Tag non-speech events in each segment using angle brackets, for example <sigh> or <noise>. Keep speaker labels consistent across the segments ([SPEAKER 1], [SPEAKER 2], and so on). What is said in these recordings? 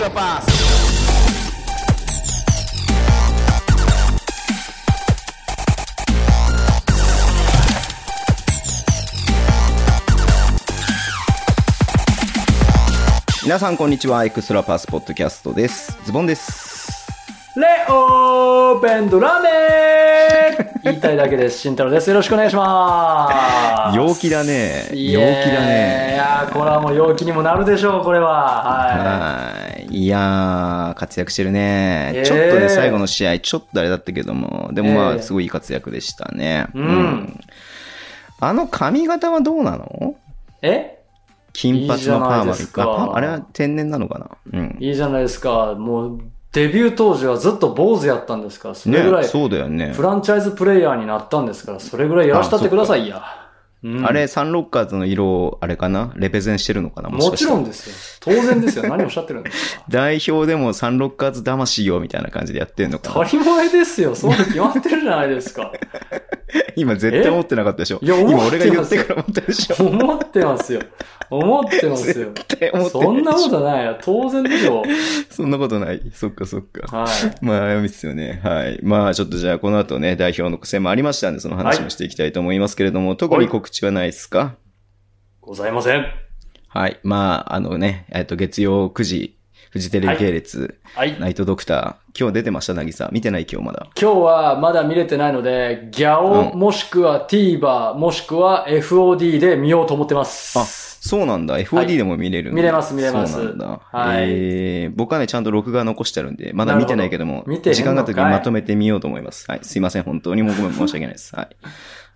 [SPEAKER 1] The Extra Pass.
[SPEAKER 2] 皆さんこんにちはエクストラパスポッドキャストです。ズボンです。
[SPEAKER 3] レオーベンドラメー <laughs> 言いたいだけです。慎太郎です。よろしくお願いします。
[SPEAKER 2] 陽気だね。
[SPEAKER 3] い
[SPEAKER 2] 陽気だ
[SPEAKER 3] い
[SPEAKER 2] ね
[SPEAKER 3] やーこれはもう陽気にもなるでしょう、これは。は
[SPEAKER 2] はい。いやー活躍してるね、
[SPEAKER 3] えー。
[SPEAKER 2] ちょっとね最後の試合ちょっとあれだったけども。でもま
[SPEAKER 3] えー。
[SPEAKER 2] あすごいいい活躍でしたね。
[SPEAKER 3] うん。
[SPEAKER 2] あの髪型はどうなの？
[SPEAKER 3] い。え？
[SPEAKER 2] 金髪のパーマ
[SPEAKER 3] いいじゃないですか。
[SPEAKER 2] あパあれは天然なのかな？うん。
[SPEAKER 3] いいじゃないですか。もう、デビュー当時はずっと坊主やったんですから、それぐら
[SPEAKER 2] ね
[SPEAKER 3] い、
[SPEAKER 2] そうだよね
[SPEAKER 3] フランチャイズプレイヤーになったんですから、それぐらいやらしたってくださいや。うん
[SPEAKER 2] あれ、サンロッカーズの色を、あれかな？レペゼンしてるのかな？
[SPEAKER 3] もちろん
[SPEAKER 2] で。
[SPEAKER 3] ですよ。当然ですよ。何をおっしゃってるんですか <laughs>
[SPEAKER 2] 代表でもサンロッカーズ魂よ、みたいな感じでやってんのかな？
[SPEAKER 3] 当たり前ですよ。そう決まってるじゃないですか。<laughs>
[SPEAKER 2] 今絶対思ってなかったでしょ
[SPEAKER 3] いや思
[SPEAKER 2] 今俺が言
[SPEAKER 3] ってますよ
[SPEAKER 2] ってから思ったでしょ
[SPEAKER 3] 思ってますよ。思ってますよ。
[SPEAKER 2] 絶対思ってない
[SPEAKER 3] そんなことないよ。当然でしょ。
[SPEAKER 2] そんなことない。そっかそっか。
[SPEAKER 3] はい。
[SPEAKER 2] まあ、悩みっすよね。はい。まあ、ちょっとじゃあ、この後ね、代表の苦戦もありましたんで、その話もしていきたいと思いますけれども、特に告知はないですか？
[SPEAKER 3] ございません。
[SPEAKER 2] はい。まあ、あのね、えっと、月曜9時、フジテレビ系列、
[SPEAKER 3] はい。
[SPEAKER 2] ナイトドクター、今日出てました、なぎさ。見てない？今日まだ。
[SPEAKER 3] 今日はまだ見れてないので、ギャオ、
[SPEAKER 2] うん
[SPEAKER 3] もしくは TVer、もしくは FOD で見ようと思ってます。
[SPEAKER 2] あ、そうなんだ。FOD でも見れるんだ
[SPEAKER 3] 見れます見れます
[SPEAKER 2] そうなんだ。
[SPEAKER 3] はい
[SPEAKER 2] えー、僕はね、ちゃんと録画残してあるんで、まだ見てないけども、
[SPEAKER 3] ど見て
[SPEAKER 2] 時間があった時にまとめてみようと思います。はい。すいません。本当にもうごめん、申し訳ないです。はい。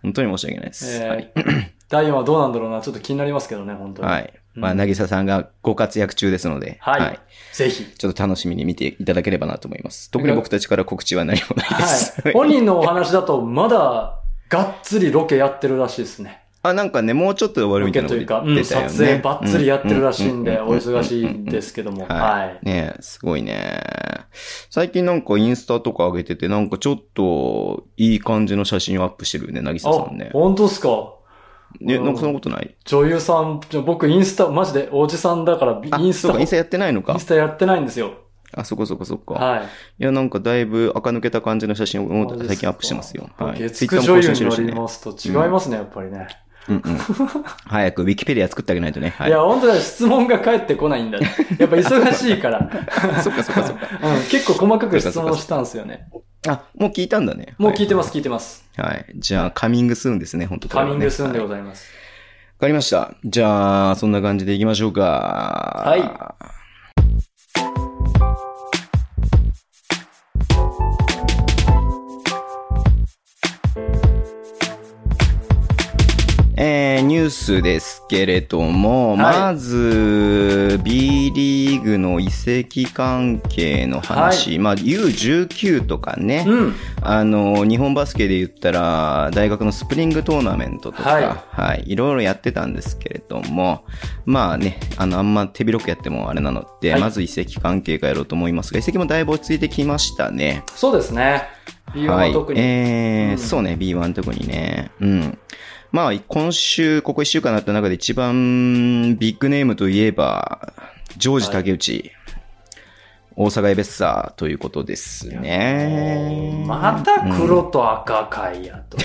[SPEAKER 2] 本当に申し訳ないです。
[SPEAKER 3] えー
[SPEAKER 2] はい。<clears throat>
[SPEAKER 3] 第4話どうなんだろうな。ちょっと気になりますけどね、本当に。
[SPEAKER 2] はい。まあ、
[SPEAKER 3] うん
[SPEAKER 2] なぎささんがご活躍中ですので、
[SPEAKER 3] はいぜひ。
[SPEAKER 2] ちょっと楽しみに見ていただければなと思います。特に僕たちから告知は何もないです。
[SPEAKER 3] はい。本人のお話だと、まだ、がっつりロケやってるらしいですね。
[SPEAKER 2] あ、なんかね、もうちょっとで終わる
[SPEAKER 3] ロ
[SPEAKER 2] みたいな
[SPEAKER 3] ケというか、うん。撮影ばっつりやってるらしいんで、
[SPEAKER 2] う
[SPEAKER 3] お忙しいですけども。
[SPEAKER 2] は。
[SPEAKER 3] はいい。
[SPEAKER 2] ねすごいね。最近なんかインスタとか上げてて、なんかちょっといい感じの写真をアップしてるね、なぎささんね。
[SPEAKER 3] 本当っすか？
[SPEAKER 2] ね、なんかそんなことない？
[SPEAKER 3] 女優さん、じゃ僕インスタ、マジでおじさんだから、
[SPEAKER 2] あ、
[SPEAKER 3] インスタ、
[SPEAKER 2] そうか、インスタやってないのか？
[SPEAKER 3] インス。タやってないんですよ。
[SPEAKER 2] あ、そこそこそこ。
[SPEAKER 3] はい。
[SPEAKER 2] いや、なんかだいぶ垢抜けた感じの写真を最近アップしてますよ。はい。
[SPEAKER 3] 月
[SPEAKER 2] Twitter
[SPEAKER 3] 9
[SPEAKER 2] も更
[SPEAKER 3] 女優にな。りますと違いますね、やっぱりね。
[SPEAKER 2] うんうん。早くウィキペディア作ってあげないとね。はい
[SPEAKER 3] いや、本当だ、質問が返ってこないんだ。<laughs> やっぱ忙しいから。
[SPEAKER 2] そっかそっかそっか。<laughs>
[SPEAKER 3] うん、結構細かく質問したんですよね。
[SPEAKER 2] あ、もう聞いたんだね。
[SPEAKER 3] もう聞いてます、聞いてます。
[SPEAKER 2] はい。はい。じゃあ、カミングスーンですね、本当
[SPEAKER 3] カミングスーンで
[SPEAKER 2] はい
[SPEAKER 3] ございます。
[SPEAKER 2] わかりました。じゃあ、そんな感じでいきましょうか。
[SPEAKER 3] はい。
[SPEAKER 2] ュースですけれども、
[SPEAKER 3] はい
[SPEAKER 2] まず、B リーグの移籍関係の話、まあ、U19 とかね、
[SPEAKER 3] うん。
[SPEAKER 2] あの、日本バスケで言ったら、大学のスプリングトーナメントとか、は、
[SPEAKER 3] はいい
[SPEAKER 2] い、ろいろやってたんですけれども、まあね、あの、あんま手広くやってもあれなので、
[SPEAKER 3] はい
[SPEAKER 2] まず移籍関係からやろうと思いますが、移籍もだいぶ落ち着いてきましたね。
[SPEAKER 3] そうですね。B1
[SPEAKER 2] は
[SPEAKER 3] はい特に。
[SPEAKER 2] えー
[SPEAKER 3] うん
[SPEAKER 2] そうね、B1 特にね。うん。まあ、今週、ここ1週間になった中で一番ビッグネームといえば、ジョージ竹内、大阪エベッサーということですね。
[SPEAKER 3] また黒と赤かいやと。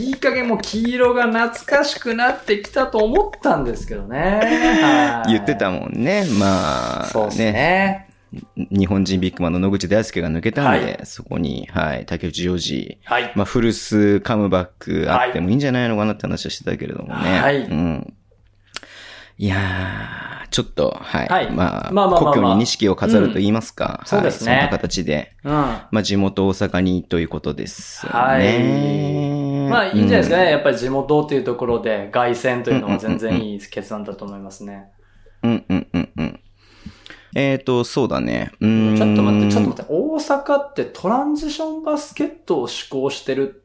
[SPEAKER 3] いい加減もう黄色が懐かしくなってきたと思ったんですけどね。はい
[SPEAKER 2] 言ってたもんね。まあ、
[SPEAKER 3] そうですね。
[SPEAKER 2] 日本人ビッグマンの野口大輔が抜けたんで、
[SPEAKER 3] はい
[SPEAKER 2] そこに、はい、竹内ジョージ、
[SPEAKER 3] はい。
[SPEAKER 2] まあ、フルスカムバックあってもいいんじゃないのかなって話はしてたけれどもね。
[SPEAKER 3] はい
[SPEAKER 2] うん。いやー、ちょっと、はい。
[SPEAKER 3] はい
[SPEAKER 2] まあ、
[SPEAKER 3] まあまあまあまあ
[SPEAKER 2] 故郷に錦を飾ると言いますか。
[SPEAKER 3] そうですね
[SPEAKER 2] はい、そんな形で、
[SPEAKER 3] うん。
[SPEAKER 2] まあ、地元大阪にということですね。
[SPEAKER 3] はいまあいいんじゃないですか
[SPEAKER 2] ね。
[SPEAKER 3] ね。やっぱり地元っていうところで凱旋というのは全然いい決断だと思いますね。
[SPEAKER 2] うんうんうんうん。えっ、ー、と、そうだね。うーん
[SPEAKER 3] ちょっと待って、ちょっと待って。大阪ってトランジションバスケットを施行してる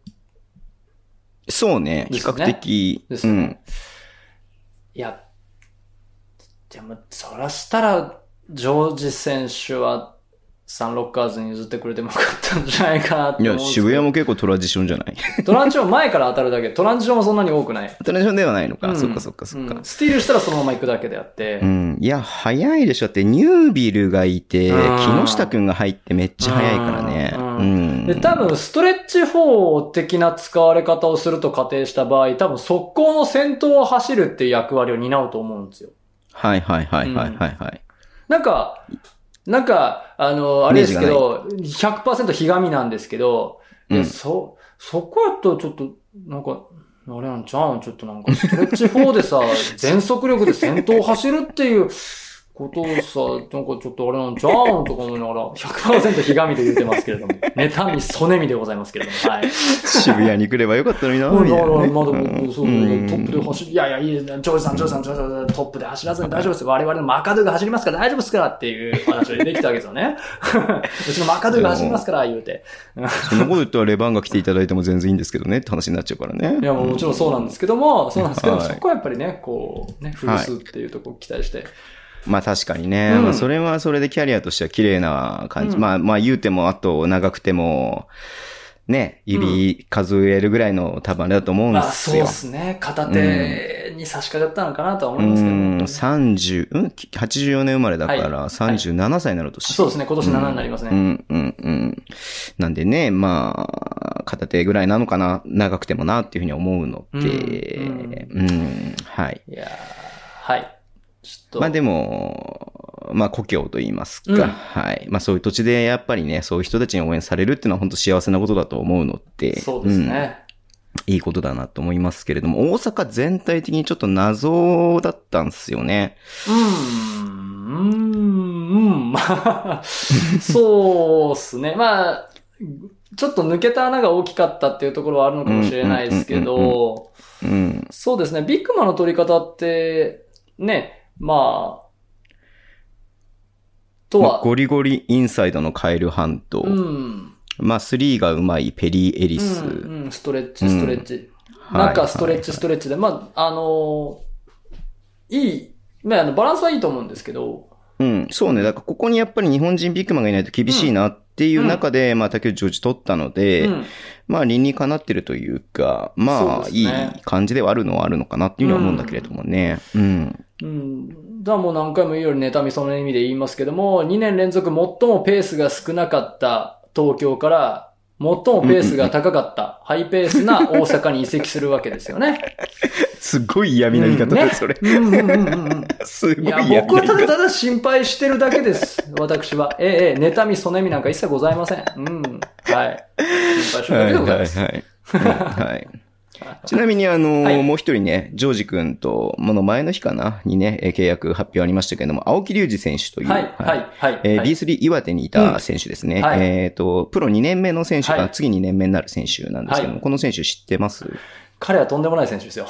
[SPEAKER 2] そうね。比較
[SPEAKER 3] ですね
[SPEAKER 2] 的、うん。
[SPEAKER 3] いや、でも、そらしたら、ジョージ選手は、サンロッカーズに譲ってくれてもよかったんじゃないかなって
[SPEAKER 2] いや、渋谷も結構トランジションじゃない？
[SPEAKER 3] トランジション前から当たるだけ。トランジションもそんなに多くない。
[SPEAKER 2] トランジションではないのか。
[SPEAKER 3] うん
[SPEAKER 2] そっかそっかそっか。
[SPEAKER 3] うんスティールしたらそのまま行くだけであって。
[SPEAKER 2] うん。いや、早いでしょ。だって、ニュービルがいて、
[SPEAKER 3] うん
[SPEAKER 2] 木下くんが入ってめっちゃ早いからね。
[SPEAKER 3] う
[SPEAKER 2] うんん。
[SPEAKER 3] で、多分、ストレッチ4的な使われ方をすると仮定した場合、多分、速攻の先頭を走るっていう役割を担うと思うんですよ。
[SPEAKER 2] はいはいはいはいはいはい。
[SPEAKER 3] なんか、なんか、あの、あれですけど、100%ひがみなんですけど、
[SPEAKER 2] うん。
[SPEAKER 3] そ、そこやったらちょっと、なんか、あれなんちゃうんちょっとなんか、ストレッチ4でさ、<laughs> 全速力で先頭を走るっていうことをさ、なんかちょっとあれなんちゃうんとか思いながら、100%ひがみで言ってますけれども、妬み、そねみでございますけれども、はい。
[SPEAKER 2] 渋谷に来ればよかったのにな、
[SPEAKER 3] うん
[SPEAKER 2] みたいなね。
[SPEAKER 3] だからまだ
[SPEAKER 2] うん
[SPEAKER 3] そう、
[SPEAKER 2] うん
[SPEAKER 3] トップで走る。いやいや、いいですね。ジョージさん、ジョージさん、ジョージさん、トップで走らずに大丈夫ですよ。我々のマカドゥが走りますから大丈夫ですからっていう話をできたわけですよね。うちのマカドゥが走りますから、言うて。
[SPEAKER 2] そんなこと言ったらレバンが来ていただいても全然いいんですけどねって話になっちゃうからね。
[SPEAKER 3] いや、もうもちろんそうなんですけども、そうなんですけども、
[SPEAKER 2] はい
[SPEAKER 3] そこはやっぱりね、こう、ね、古巣っていうところを期待して。
[SPEAKER 2] まあ確かにね。
[SPEAKER 3] うん
[SPEAKER 2] まあそれはそれでキャリアとしては綺麗な感じ。
[SPEAKER 3] うん
[SPEAKER 2] まあまあ言うてもあと長くても、ね、指数えるぐらいの多分あれだと思うんで
[SPEAKER 3] まあ、そう
[SPEAKER 2] すよ。
[SPEAKER 3] ですね。片手に差し掛かったのかなとは
[SPEAKER 2] う
[SPEAKER 3] 思いますけど
[SPEAKER 2] ん、
[SPEAKER 3] も。
[SPEAKER 2] 30、うん ?84 年生まれだから
[SPEAKER 3] はい
[SPEAKER 2] 37歳になる年。
[SPEAKER 3] そうですね。今年7になりますね。
[SPEAKER 2] うん、うん、うん。なんでね、まあ、片手ぐらいなのかな、長くてもなっていうふうに思うので、
[SPEAKER 3] う
[SPEAKER 2] うんん、はい。
[SPEAKER 3] いやーはい。ちょっと。
[SPEAKER 2] まあでも、まあ故郷と言いますか、
[SPEAKER 3] うん
[SPEAKER 2] はい。まあそういう土地でやっぱりね、そういう人たちに応援されるっていうのは本当幸せなことだと思うので、
[SPEAKER 3] そうですね。
[SPEAKER 2] うん。いいことだなと思いますけれども、大阪全体的にちょっと謎だったんですよね。
[SPEAKER 3] うーん、うーん、うん、まあ、<laughs> そうっすね。まあ、ちょっと抜けた穴が大きかったっていうところはあるのかもしれないですけど、
[SPEAKER 2] うん。
[SPEAKER 3] そうですね。ビッグマンの取り方って、ね、まあ、とは、
[SPEAKER 2] まあゴリゴリインサイドのカエルハント、
[SPEAKER 3] うん、
[SPEAKER 2] まあ3がうまいペリー・エリ
[SPEAKER 3] う
[SPEAKER 2] ス、
[SPEAKER 3] ん、うん、ストレッチ、ストレッチ。
[SPEAKER 2] はい
[SPEAKER 3] なんかストレッチ、ストレッチで、まあ、あのーいい、まあ、あの、バランスはいいと思うんですけど、
[SPEAKER 2] うん、そうね。だからここにやっぱり日本人ビッグマンがいないと厳しいなっていう中で、まあ竹内ジョージ取ったので、
[SPEAKER 3] うん
[SPEAKER 2] まあ理にかなってるというか、まあいい感じではあるのはあるのかなっていうふうには思うんだけれどもね。うん。
[SPEAKER 3] うん。だもう何回も言うように妬みその意味で言いますけども、2年連続最もペースが少なかった東京から、最もペースが高かった、ハイペースな大阪に移籍するわけですよね。<laughs>
[SPEAKER 2] すごい嫌味な言い方だ、それ。
[SPEAKER 3] うんうんうんうんうん。<laughs>
[SPEAKER 2] すごい嫌味
[SPEAKER 3] 僕はた。だただ心配してるだけです。私は。ええ、ええ、妬み、そねみなんか一切ございません。うん。はい。心配してるだけでございます。
[SPEAKER 2] はいはい。<laughs> <laughs> ちなみに、あの、
[SPEAKER 3] はい。
[SPEAKER 2] もう一人ね、ジョージ君と、もの前の日かな、にね、えー契約発表ありましたけれども、青木隆二選手という、
[SPEAKER 3] はい、はい、はい。
[SPEAKER 2] えー
[SPEAKER 3] はい。
[SPEAKER 2] B3 岩手にいた選手ですね。
[SPEAKER 3] うん。はい。
[SPEAKER 2] えっ、と、プロ2年目の選手が、
[SPEAKER 3] はい。
[SPEAKER 2] 次2年目になる選手なんですけども、
[SPEAKER 3] はい。
[SPEAKER 2] この選手知ってます？
[SPEAKER 3] 彼はとんでもない選手ですよ。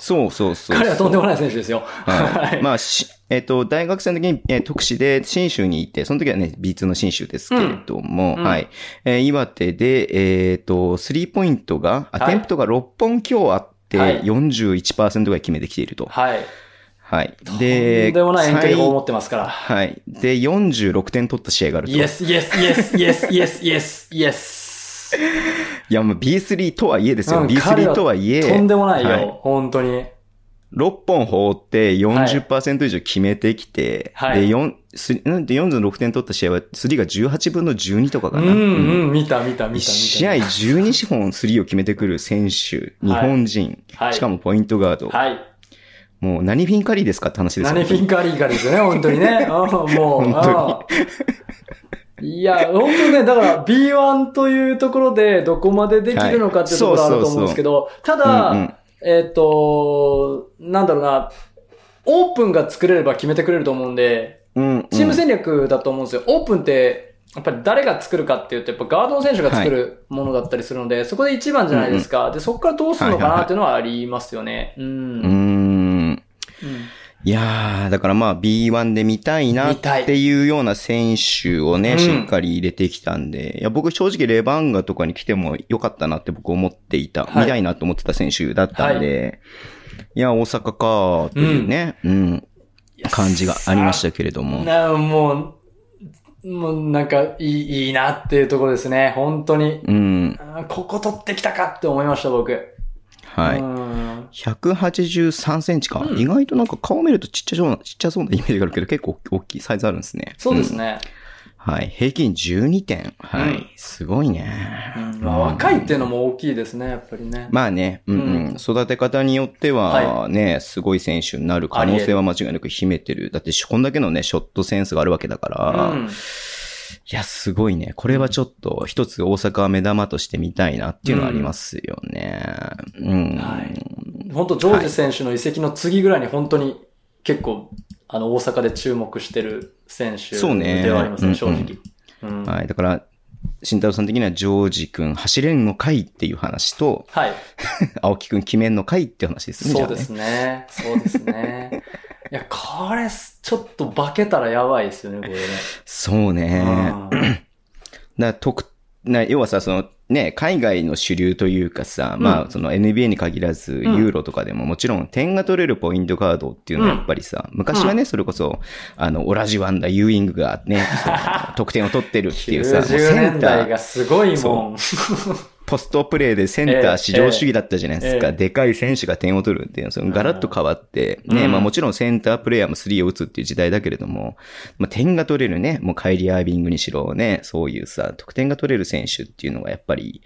[SPEAKER 2] そうそうそう。
[SPEAKER 3] 彼はとんでもない選手ですよ。
[SPEAKER 2] はい。まあ、し、えっ、と、大学生の時に、えー特使で新州に行って、その時はね、B2 の新州ですけれども、
[SPEAKER 3] うん
[SPEAKER 2] はい。えー岩手で、えっ、と、スリーポイントが、アテンプトが6本強あって、
[SPEAKER 3] はい
[SPEAKER 2] 41%ぐらい決めてきていると。
[SPEAKER 3] はい。
[SPEAKER 2] はい。
[SPEAKER 3] とん
[SPEAKER 2] で、
[SPEAKER 3] でもない遠距離法を持
[SPEAKER 2] 最
[SPEAKER 3] ってますから。
[SPEAKER 2] はい。で、46点取った試合があると。
[SPEAKER 3] Yes, yes, yes, yes, yes, yes, yes.
[SPEAKER 2] いや、もう B3 とはいえですよ。
[SPEAKER 3] うん彼
[SPEAKER 2] B3
[SPEAKER 3] は
[SPEAKER 2] とはいえ。
[SPEAKER 3] とんでもないよ、
[SPEAKER 2] はい
[SPEAKER 3] 本当に。
[SPEAKER 2] 6本放って40%以上決めてきて、
[SPEAKER 3] はい
[SPEAKER 2] で、4、すなんで46点取った試合は、スリーが18分の12とかかな。
[SPEAKER 3] うん、うん、見た、見た、見た、見た。
[SPEAKER 2] 1試合12資本スリーを決めてくる選手、日本人、
[SPEAKER 3] はい
[SPEAKER 2] しかもポイントガード。
[SPEAKER 3] はい。
[SPEAKER 2] もう何フィンカリーですかって話ですよ
[SPEAKER 3] 何フィンカリーカリーですよね、本当にね。うん、もう、<laughs>
[SPEAKER 2] 本当
[SPEAKER 3] うんいや、本当にね、だから B1 というところでどこまでできるのかっていうところあると思うんですけど、ただ、
[SPEAKER 2] うんうん
[SPEAKER 3] えっ、と、なんだろうな、オープンが作れれば決めてくれると思うんで、
[SPEAKER 2] うんうん
[SPEAKER 3] チーム戦略だと思うんですよ。オープンって、やっぱり誰が作るかっていうと、やっぱガードの選手が作るものだったりするので、そこで一番じゃないですか。で、そこからどうするのかなっていうのはありますよね。うん。
[SPEAKER 2] うー
[SPEAKER 3] うん
[SPEAKER 2] ん。いやー、だからまあ B1 で見たいなっていうような選手をね、
[SPEAKER 3] うん
[SPEAKER 2] しっかり入れてきたんで、いや僕正直レバンガとかに来てもよかったなって僕思っていた、
[SPEAKER 3] はい
[SPEAKER 2] 見たいなと思ってた選手だったんで、い、や、大阪かーというね、うん、
[SPEAKER 3] いや
[SPEAKER 2] 感じがありましたけれども。
[SPEAKER 3] な、もう、もうなんかいい、いいなっていうところですね。本当に。
[SPEAKER 2] うん。
[SPEAKER 3] ここ取ってきたかって思いました、僕。
[SPEAKER 2] はい。
[SPEAKER 3] うん
[SPEAKER 2] 183センチか、
[SPEAKER 3] うん
[SPEAKER 2] 意外となんか顔見るとちっちゃそうな、ちっちゃそうなイメージがあるけど、結構大きいサイズあるんですね。ん
[SPEAKER 3] そうですね。
[SPEAKER 2] はい。平均12点。はい。
[SPEAKER 3] うん
[SPEAKER 2] すごいね。
[SPEAKER 3] うんまあ、若いっていうのも大きいですね、やっぱりね。
[SPEAKER 2] まあね、うんうん
[SPEAKER 3] うん
[SPEAKER 2] 育て方によってはね、すごい選手になる可能性は間違いなく秘めてる。だって、こんだけのね、ショットセンスがあるわけだから、
[SPEAKER 3] うん
[SPEAKER 2] いや、すごいね。これはちょっと、一つ大阪は目玉として見たいなっていうのはありますよね。うん。
[SPEAKER 3] はい本当ジョージ選手の移籍の次ぐらいに本当に結構、あの、大阪で注目してる選手ではありますね、
[SPEAKER 2] うん
[SPEAKER 3] 正直。うん
[SPEAKER 2] はい。だから、慎太郎さん的には、ジョージ君走れんのかいっていう話と、
[SPEAKER 3] はい。<laughs>
[SPEAKER 2] 青木君決めんのかいっていう話ですね。
[SPEAKER 3] そうですね。そうですね。<laughs> いや、これ、ちょっと化けたらやばいですよね、これね。
[SPEAKER 2] そうね。
[SPEAKER 3] うん。
[SPEAKER 2] だから特な要はさ、そのね、海外の主流というかさ、
[SPEAKER 3] うん。
[SPEAKER 2] まあ、その NBA に限らず、
[SPEAKER 3] ん。
[SPEAKER 2] ユーロとかでももちろん点が取れるポイントガードっていうのはやっぱりさ、昔はね、それこそ、あの、オラジワンダ、ユーイングがね、<laughs> 得点を取ってるっていうさ、<laughs> もう
[SPEAKER 3] 90
[SPEAKER 2] セン
[SPEAKER 3] がすごいもん。<laughs>
[SPEAKER 2] ポストプレーでセンタ
[SPEAKER 3] ええ
[SPEAKER 2] ー至上主義だったじゃないですか。
[SPEAKER 3] ええ
[SPEAKER 2] でかい選手が点を取るっていうの、そのガラッと変わって、ね、
[SPEAKER 3] うん
[SPEAKER 2] まあもちろんセンタープレイヤーもスリーを打つっていう時代だけれども、まあ点が取れるね、もうカイリー・アービングにしろね、そういうさ、得点が取れる選手っていうのがやっぱり、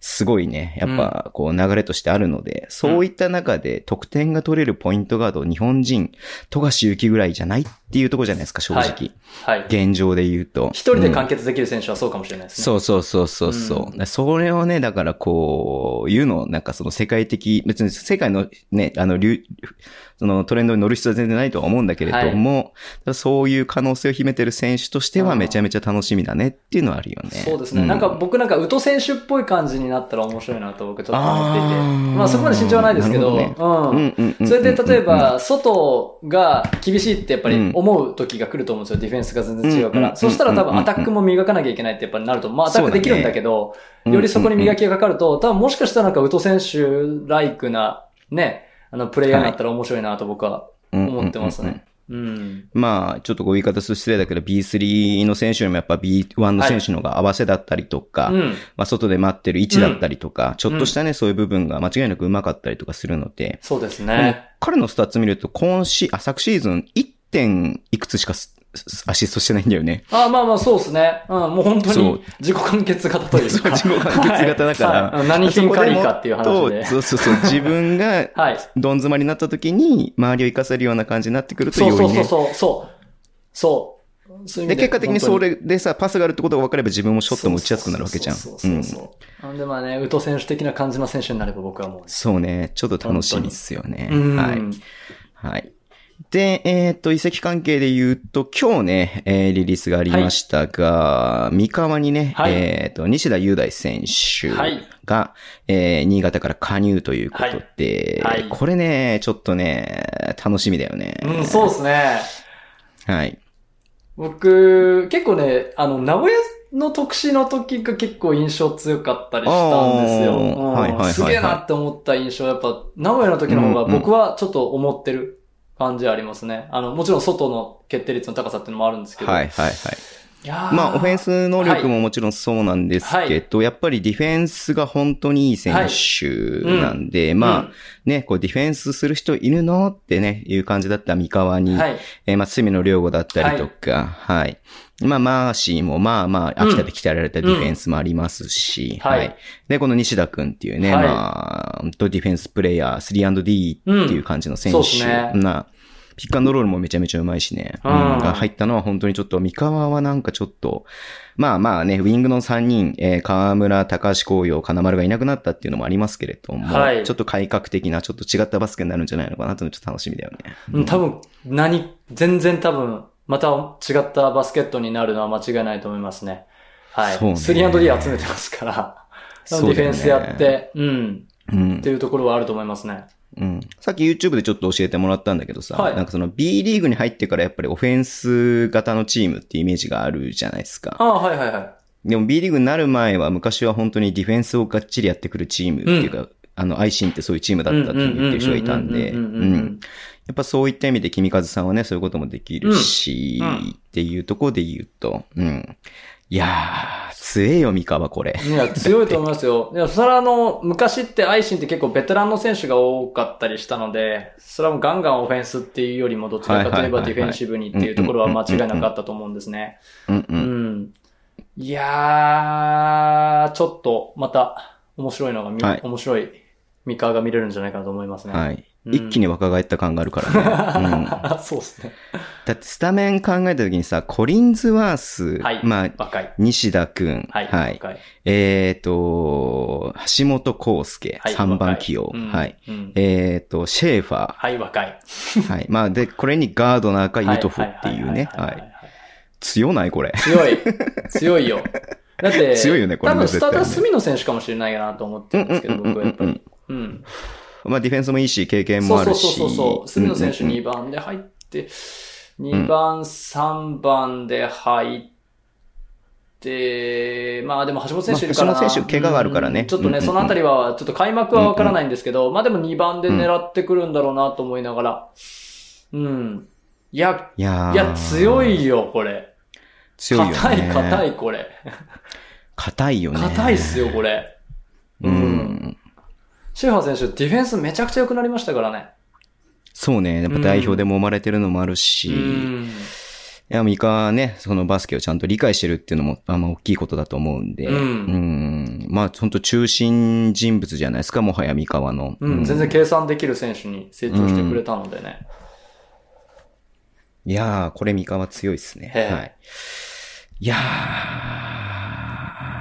[SPEAKER 2] すごいね、やっぱこう流れとしてあるので、そういった中で得点が取れるポイントガード、日本人、富樫勇樹ぐらいじゃないっていうところじゃないですか、正直。
[SPEAKER 3] はいはい。
[SPEAKER 2] 現状で言うと。
[SPEAKER 3] 一人で
[SPEAKER 2] うん
[SPEAKER 3] 完結できる選手はそうかもしれないですね。
[SPEAKER 2] そうそうそうそうそう、
[SPEAKER 3] う
[SPEAKER 2] それをね、だからこう、いうのをなんかその世界的、別に世界のね、あの、流そのトレンドに乗る必要は全然ないとは思うんだけれども、そういう可能性を秘めてる選手としては
[SPEAKER 3] うん
[SPEAKER 2] めちゃめちゃ楽しみだねっていうのはあるよね。
[SPEAKER 3] そうですね。
[SPEAKER 2] ん
[SPEAKER 3] なんか僕なんか、宇都選手っぽい感じになったら面白いなと僕ちょっと思っていて。
[SPEAKER 2] あー
[SPEAKER 3] まあそこまで身長はないですけど、それで例えば、外が厳しいってやっぱり
[SPEAKER 2] うん
[SPEAKER 3] 思う時が来ると思うんですよ。ディフェンスが全然違うから。
[SPEAKER 2] うん
[SPEAKER 3] そしたら多分アタックも磨かなきゃいけないってやっぱりなると、まあアタックできるんだけど、
[SPEAKER 2] うん
[SPEAKER 3] よりそこに磨きがかかると、多分もしかしたらなんか宇都選手ライクな、ね、あの、プレイヤーになったら面白いなと僕は思ってますね。うん。
[SPEAKER 2] まあ、ちょっとこういう言い方すると失礼だけど、B3 の選手よりもやっぱ B1 の選手の方が合わせだったりとか、
[SPEAKER 3] うん。
[SPEAKER 2] まあ、外で待ってる位置だったりとか、ちょっとしたね、そういう部分が間違いなく上手かったりとかするので、
[SPEAKER 3] そうですね。
[SPEAKER 2] 彼のスタッツ見ると、今シあ、昨シーズン 1. 点いくつしかスアシストしてないんだよね。
[SPEAKER 3] あまあまあそうですね。うん、もう本当に自己完結型というか。
[SPEAKER 2] 自己完結型だから
[SPEAKER 3] はいはい何品借りかっていう話で。
[SPEAKER 2] そうそうそう、自分が
[SPEAKER 3] はい。
[SPEAKER 2] どん詰まりになった時に、周りを活かせるような感じになってくると、
[SPEAKER 3] そうそう
[SPEAKER 2] よりね。
[SPEAKER 3] そうそう。そう。そう。そういう意
[SPEAKER 2] で、
[SPEAKER 3] 味
[SPEAKER 2] 結果的にそれでさ、パスがあるってことが分かれば自分もショットも打ちやすくなるわけじゃん。
[SPEAKER 3] そうそうそう。なんでまあね、宇都選手的な感じの選手になれば僕はもう。
[SPEAKER 2] そうね、ちょっと楽しみっすよね。
[SPEAKER 3] うん
[SPEAKER 2] はい。はい。で、えっ、と、移籍関係で言うと、今日ね、えーリリースがありましたが、三河にね、
[SPEAKER 3] はい。
[SPEAKER 2] えっ、と、西田雄大選手が、
[SPEAKER 3] はい。
[SPEAKER 2] えー新潟から加入ということで、
[SPEAKER 3] はい。はい。
[SPEAKER 2] これね、ちょっとね、楽しみだよね。
[SPEAKER 3] うん、そうですね。
[SPEAKER 2] はい。
[SPEAKER 3] 僕、結構ね、あの、名古屋の特集の時が結構印象強かったりしたんですよ。うん
[SPEAKER 2] はいはいはいはい。
[SPEAKER 3] すげえなって思った印象。はやっぱ、名古屋の時の方が僕はちょっと思ってる感じありますね。あの、もちろん外の決定率の高さっていうのもあるんですけど。
[SPEAKER 2] はいはいはい。まあ、オフェンス能力ももちろんそうなんですけど、やっぱりディフェンスが本当にいい選手なんで、まあ、ね、こうディフェンスする人いるの？ってね、いう感じだった三河に、
[SPEAKER 3] うんはい。
[SPEAKER 2] えーまあ、隅野良吾だったりとか、はい。まあ、マーシーも、まあまあ、秋田で鍛えられたディフェンスもありますし、
[SPEAKER 3] うんはい。
[SPEAKER 2] で、この西田くんっていうね、
[SPEAKER 3] はい。
[SPEAKER 2] まあ、本当ディフェンスプレイヤー、3&D っていう感じの選手、
[SPEAKER 3] うんね。
[SPEAKER 2] な、ピックアンドロールもめちゃめちゃうまいしね、
[SPEAKER 3] うん。
[SPEAKER 2] が入ったのは本当にちょっと、三河はなんかちょっと、まあまあね、ウィングの3人、えー河村、高橋光陽、金丸がいなくなったっていうのもありますけれども、
[SPEAKER 3] はい。
[SPEAKER 2] ちょっと改革的な、ちょっと違ったバスケになるんじゃないのかなというのちょっと楽しみだよね。
[SPEAKER 3] うん、多分、何、全然多分、また違ったバスケットになるのは間違いないと思いますね。はい。
[SPEAKER 2] そうね
[SPEAKER 3] 3&D 集めてますから、<laughs>
[SPEAKER 2] そうだよね
[SPEAKER 3] ディフェンスやって、うん、
[SPEAKER 2] うん
[SPEAKER 3] っていうところはあると思いますね。
[SPEAKER 2] うん。さっき YouTube でちょっと教えてもらったんだけどさ、
[SPEAKER 3] はい
[SPEAKER 2] なんかその B リーグに入ってからやっぱりオフェンス型のチームっていうイメージがあるじゃないですか。
[SPEAKER 3] ああ、はいはいはい。
[SPEAKER 2] でも B リーグになる前は昔は本当にディフェンスをがっちりやってくるチームっていうか、あの、アイシンってそういうチームだったって言ってる人がいたんで、う
[SPEAKER 3] うん
[SPEAKER 2] やっぱそういった意味で君和さんはね、そういうこともできるし、
[SPEAKER 3] うんうん
[SPEAKER 2] っていうところで言うと、うん。いやー、強えよ、三河これ。
[SPEAKER 3] いや、強いと思いますよ。いや、それはあの、昔ってアイシンって結構ベテランの選手が多かったりしたので、それはもうガンガンオフェンスっていうよりもどちらかといえばディフェンシブにっていうところは間違いなかったと思うんですね。
[SPEAKER 2] うんう。
[SPEAKER 3] うんん。いやー、ちょっとまた面白いのが見、
[SPEAKER 2] はい
[SPEAKER 3] 面白い三河が見れるんじゃないかなと思いますね。
[SPEAKER 2] はい。
[SPEAKER 3] うん
[SPEAKER 2] 一気に若返った感があるからね。うん。<laughs>
[SPEAKER 3] そうですね。
[SPEAKER 2] だってスタメン考えた時にさ、コリンズワース、
[SPEAKER 3] はい。
[SPEAKER 2] まあ、
[SPEAKER 3] 若い。
[SPEAKER 2] 西田くん、
[SPEAKER 3] はい。
[SPEAKER 2] はい。
[SPEAKER 3] 若い。
[SPEAKER 2] えっ、と、橋本康介、
[SPEAKER 3] はい。
[SPEAKER 2] 3番
[SPEAKER 3] 若
[SPEAKER 2] 起用、
[SPEAKER 3] うん
[SPEAKER 2] はい。
[SPEAKER 3] うん
[SPEAKER 2] えっ、と、シェーファ
[SPEAKER 3] はい、若い。
[SPEAKER 2] ー、はい。まあ、で、これにガードナーかユトフっていうね、
[SPEAKER 3] は
[SPEAKER 2] はい。強ないこれ。
[SPEAKER 3] 強い。強いよ。<laughs> だって、
[SPEAKER 2] 強いよねこれね
[SPEAKER 3] 多分スターター
[SPEAKER 2] 絶対ね
[SPEAKER 3] 隅野選手かもしれないなと思ってるんですけど、僕はやっぱり。うん。
[SPEAKER 2] まあ、ディフェンスもいいし、経験
[SPEAKER 3] そうそう
[SPEAKER 2] もあるし。
[SPEAKER 3] そうそう。隅野選手
[SPEAKER 2] うんうん
[SPEAKER 3] 2番で入って、2番、3番で入って、まあでも橋本選手いるからな。
[SPEAKER 2] まあ橋本選手怪我があるからね
[SPEAKER 3] うんちょっとね、そのあたりは、ちょっと開幕はわからないんですけど、まあでも2番で狙ってくるんだろうなと思いながら。うん。いや、
[SPEAKER 2] いやー
[SPEAKER 3] いや、強いよ、これ。
[SPEAKER 2] 強いよね。
[SPEAKER 3] 硬い、硬い、これ。
[SPEAKER 2] 硬いよね。
[SPEAKER 3] 硬いっすよ、これ。
[SPEAKER 2] う
[SPEAKER 3] うん
[SPEAKER 2] ん。
[SPEAKER 3] シェーファー選手、ディフェンスめちゃくちゃ良くなりましたからね。
[SPEAKER 2] そうね。やっぱ代表でも生まれてるのもあるし、
[SPEAKER 3] う
[SPEAKER 2] い
[SPEAKER 3] ん。
[SPEAKER 2] や、ミカはね、そのバスケをちゃんと理解してるっていうのも、あんま大きいことだと思うんで、
[SPEAKER 3] うん
[SPEAKER 2] うんまあ、本当中心人物じゃないですか、もはや三河の。
[SPEAKER 3] うん、全然計算できる選手に成長してくれたのでね。
[SPEAKER 2] いやー、これ三河強いですね。はい。いやー、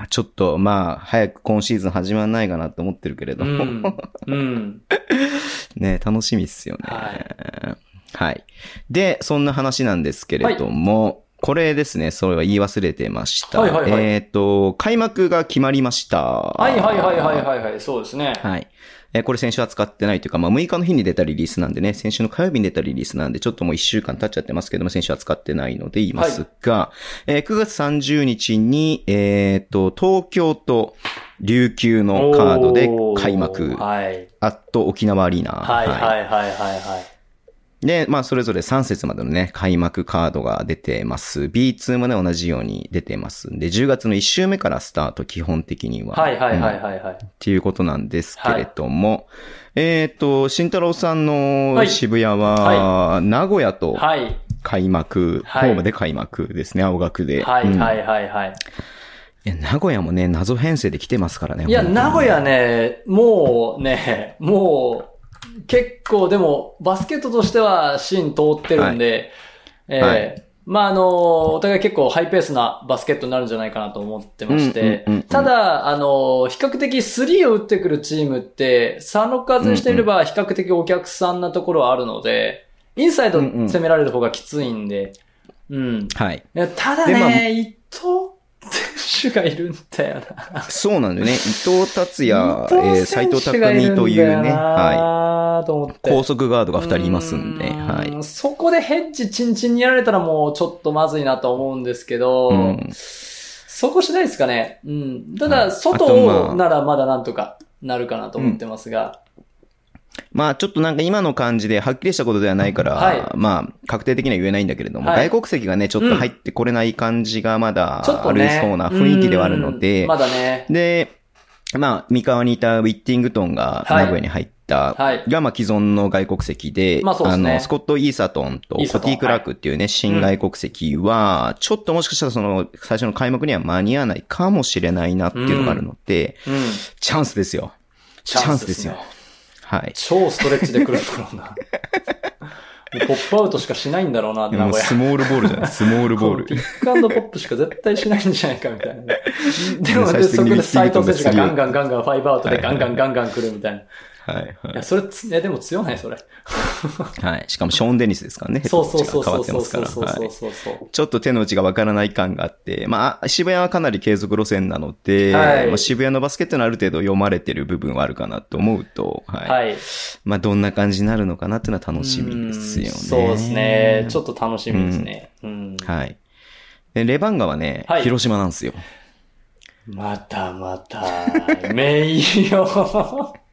[SPEAKER 2] ちょっと、まあ、早く今シーズン始まんないかなと思ってるけれど
[SPEAKER 3] う
[SPEAKER 2] も、
[SPEAKER 3] ん。うん。<laughs>
[SPEAKER 2] ね、楽しみっすよね。
[SPEAKER 3] は
[SPEAKER 2] はい。で、そんな話なんですけれども、これですね、それは言い忘れてました。
[SPEAKER 3] はいはいはい
[SPEAKER 2] えっ、と、開幕が決まりました。は
[SPEAKER 3] はいはいはいはいはいはい、そうですね。
[SPEAKER 2] はい。えーこれ先週扱ってないというか、まあ6日の日に出たリリースなんでね、先週の火曜日に出たリリースなんで、ちょっともう1週間経っちゃってますけども、先週扱ってないので言いますが、えー9月30日に、えっ、と、東京と琉球のカードで開幕、
[SPEAKER 3] はい。
[SPEAKER 2] アット沖縄アリーナ。
[SPEAKER 3] はいはいはいはいはい。
[SPEAKER 2] で、まあ、それぞれ3節までのね、開幕カードが出てます。B2 もね、同じように出てますんで、10月の1週目からスタート、基本的には。
[SPEAKER 3] はいはいはい
[SPEAKER 2] うん
[SPEAKER 3] はいはい。
[SPEAKER 2] っていうことなんですけれども、えっ、と、慎太郎さんの
[SPEAKER 3] はい
[SPEAKER 2] 渋谷は、名古屋と
[SPEAKER 3] はい。
[SPEAKER 2] 開幕、
[SPEAKER 3] はい
[SPEAKER 2] ホームで開幕ですね、青学で。うん
[SPEAKER 3] はいはいはいはい。
[SPEAKER 2] いや名古屋もね、謎編成で来てますからね。
[SPEAKER 3] いや、名古屋ね、もうね、もう、結構でも、バスケットとしては芯通ってるんで、ええ
[SPEAKER 2] はい。
[SPEAKER 3] まあ、あの、お互い結構ハイペースなバスケットになるんじゃないかなと思ってまして
[SPEAKER 2] うんうんうんうん、
[SPEAKER 3] ただ、あの、比較的スリーを打ってくるチームって、3、6外していれば比較的お客さんなところはあるので、インサイド攻められる方がきついんで、うん。
[SPEAKER 2] はい。
[SPEAKER 3] いやただ
[SPEAKER 2] でまあ
[SPEAKER 3] ね、伊藤選手がいるんだよな。
[SPEAKER 2] そうなんだよね。伊藤達也、えー斎藤匠というね、は
[SPEAKER 3] なと思っ
[SPEAKER 2] い。
[SPEAKER 3] て。
[SPEAKER 2] 高速ガードが2人いますんで、はい。
[SPEAKER 3] そこでヘッジチンチンにやられたらもうちょっとまずいなと思うんですけど、
[SPEAKER 2] うん
[SPEAKER 3] そこしないですかね。うん。ただ、外
[SPEAKER 2] とまあ
[SPEAKER 3] ならまだなんとかなるかなと思ってますが。
[SPEAKER 2] まあちょっとなんか今の感じではっきりしたことではないから、
[SPEAKER 3] はい。
[SPEAKER 2] まあ確定的には言えないんだけれども、
[SPEAKER 3] はい。
[SPEAKER 2] 外国籍がね、ちょっと入ってこれない感じがまだある
[SPEAKER 3] ね。
[SPEAKER 2] そうな雰囲気ではあるので、
[SPEAKER 3] うん。まだね。
[SPEAKER 2] で、まあ三河にいたウィッティングトンが
[SPEAKER 3] はい。
[SPEAKER 2] 名古屋に入った、
[SPEAKER 3] はい。
[SPEAKER 2] がまあ既存の外国籍で、
[SPEAKER 3] まあそうですね。
[SPEAKER 2] の、スコット・イーサトンと
[SPEAKER 3] イーサトン。
[SPEAKER 2] コティ・クラークっていうね、新外国籍は、ちょっともしかしたらその最初の開幕には間に合わないかもしれないなっていうのがあるので、
[SPEAKER 3] うん。
[SPEAKER 2] チャンスですよ。チャンスですよ。
[SPEAKER 3] ね
[SPEAKER 2] はい。
[SPEAKER 3] 超ストレッチで来るだ <laughs> ろうな。ポップアウトしかしないんだろうな、名古屋。
[SPEAKER 2] スモールボールじゃない、<laughs> スモールボール
[SPEAKER 3] ピ。ックアンドポップしか絶対しないんじゃないかみたいな。<laughs> でも、で、そこで斎藤選手がガンガンガンガン five out で
[SPEAKER 2] はい
[SPEAKER 3] ガンガンガンガン来るみたいな。い
[SPEAKER 2] はい、はい
[SPEAKER 3] や、それつ、え、でも強ないそれ。<laughs>
[SPEAKER 2] はい。しかもショーン・デニスですからね。
[SPEAKER 3] そうそうそうそう
[SPEAKER 2] ってますから。
[SPEAKER 3] そうそう
[SPEAKER 2] はい。
[SPEAKER 3] そう。
[SPEAKER 2] ちょっと手の内がわからない感があって、まあ、渋谷はかなり継続路線なので、
[SPEAKER 3] はい
[SPEAKER 2] まあ、渋谷のバスケットのある程度読まれてる部分はあるかなと思うと、はい。
[SPEAKER 3] はい。
[SPEAKER 2] まあ、どんな感じになるのかなっていうのは楽しみですよね。
[SPEAKER 3] うんそうですね。ちょっと楽しみですね。うん。
[SPEAKER 2] はい。でレバンガはね、
[SPEAKER 3] はい
[SPEAKER 2] 広島なんですよ。
[SPEAKER 3] またまた、名誉。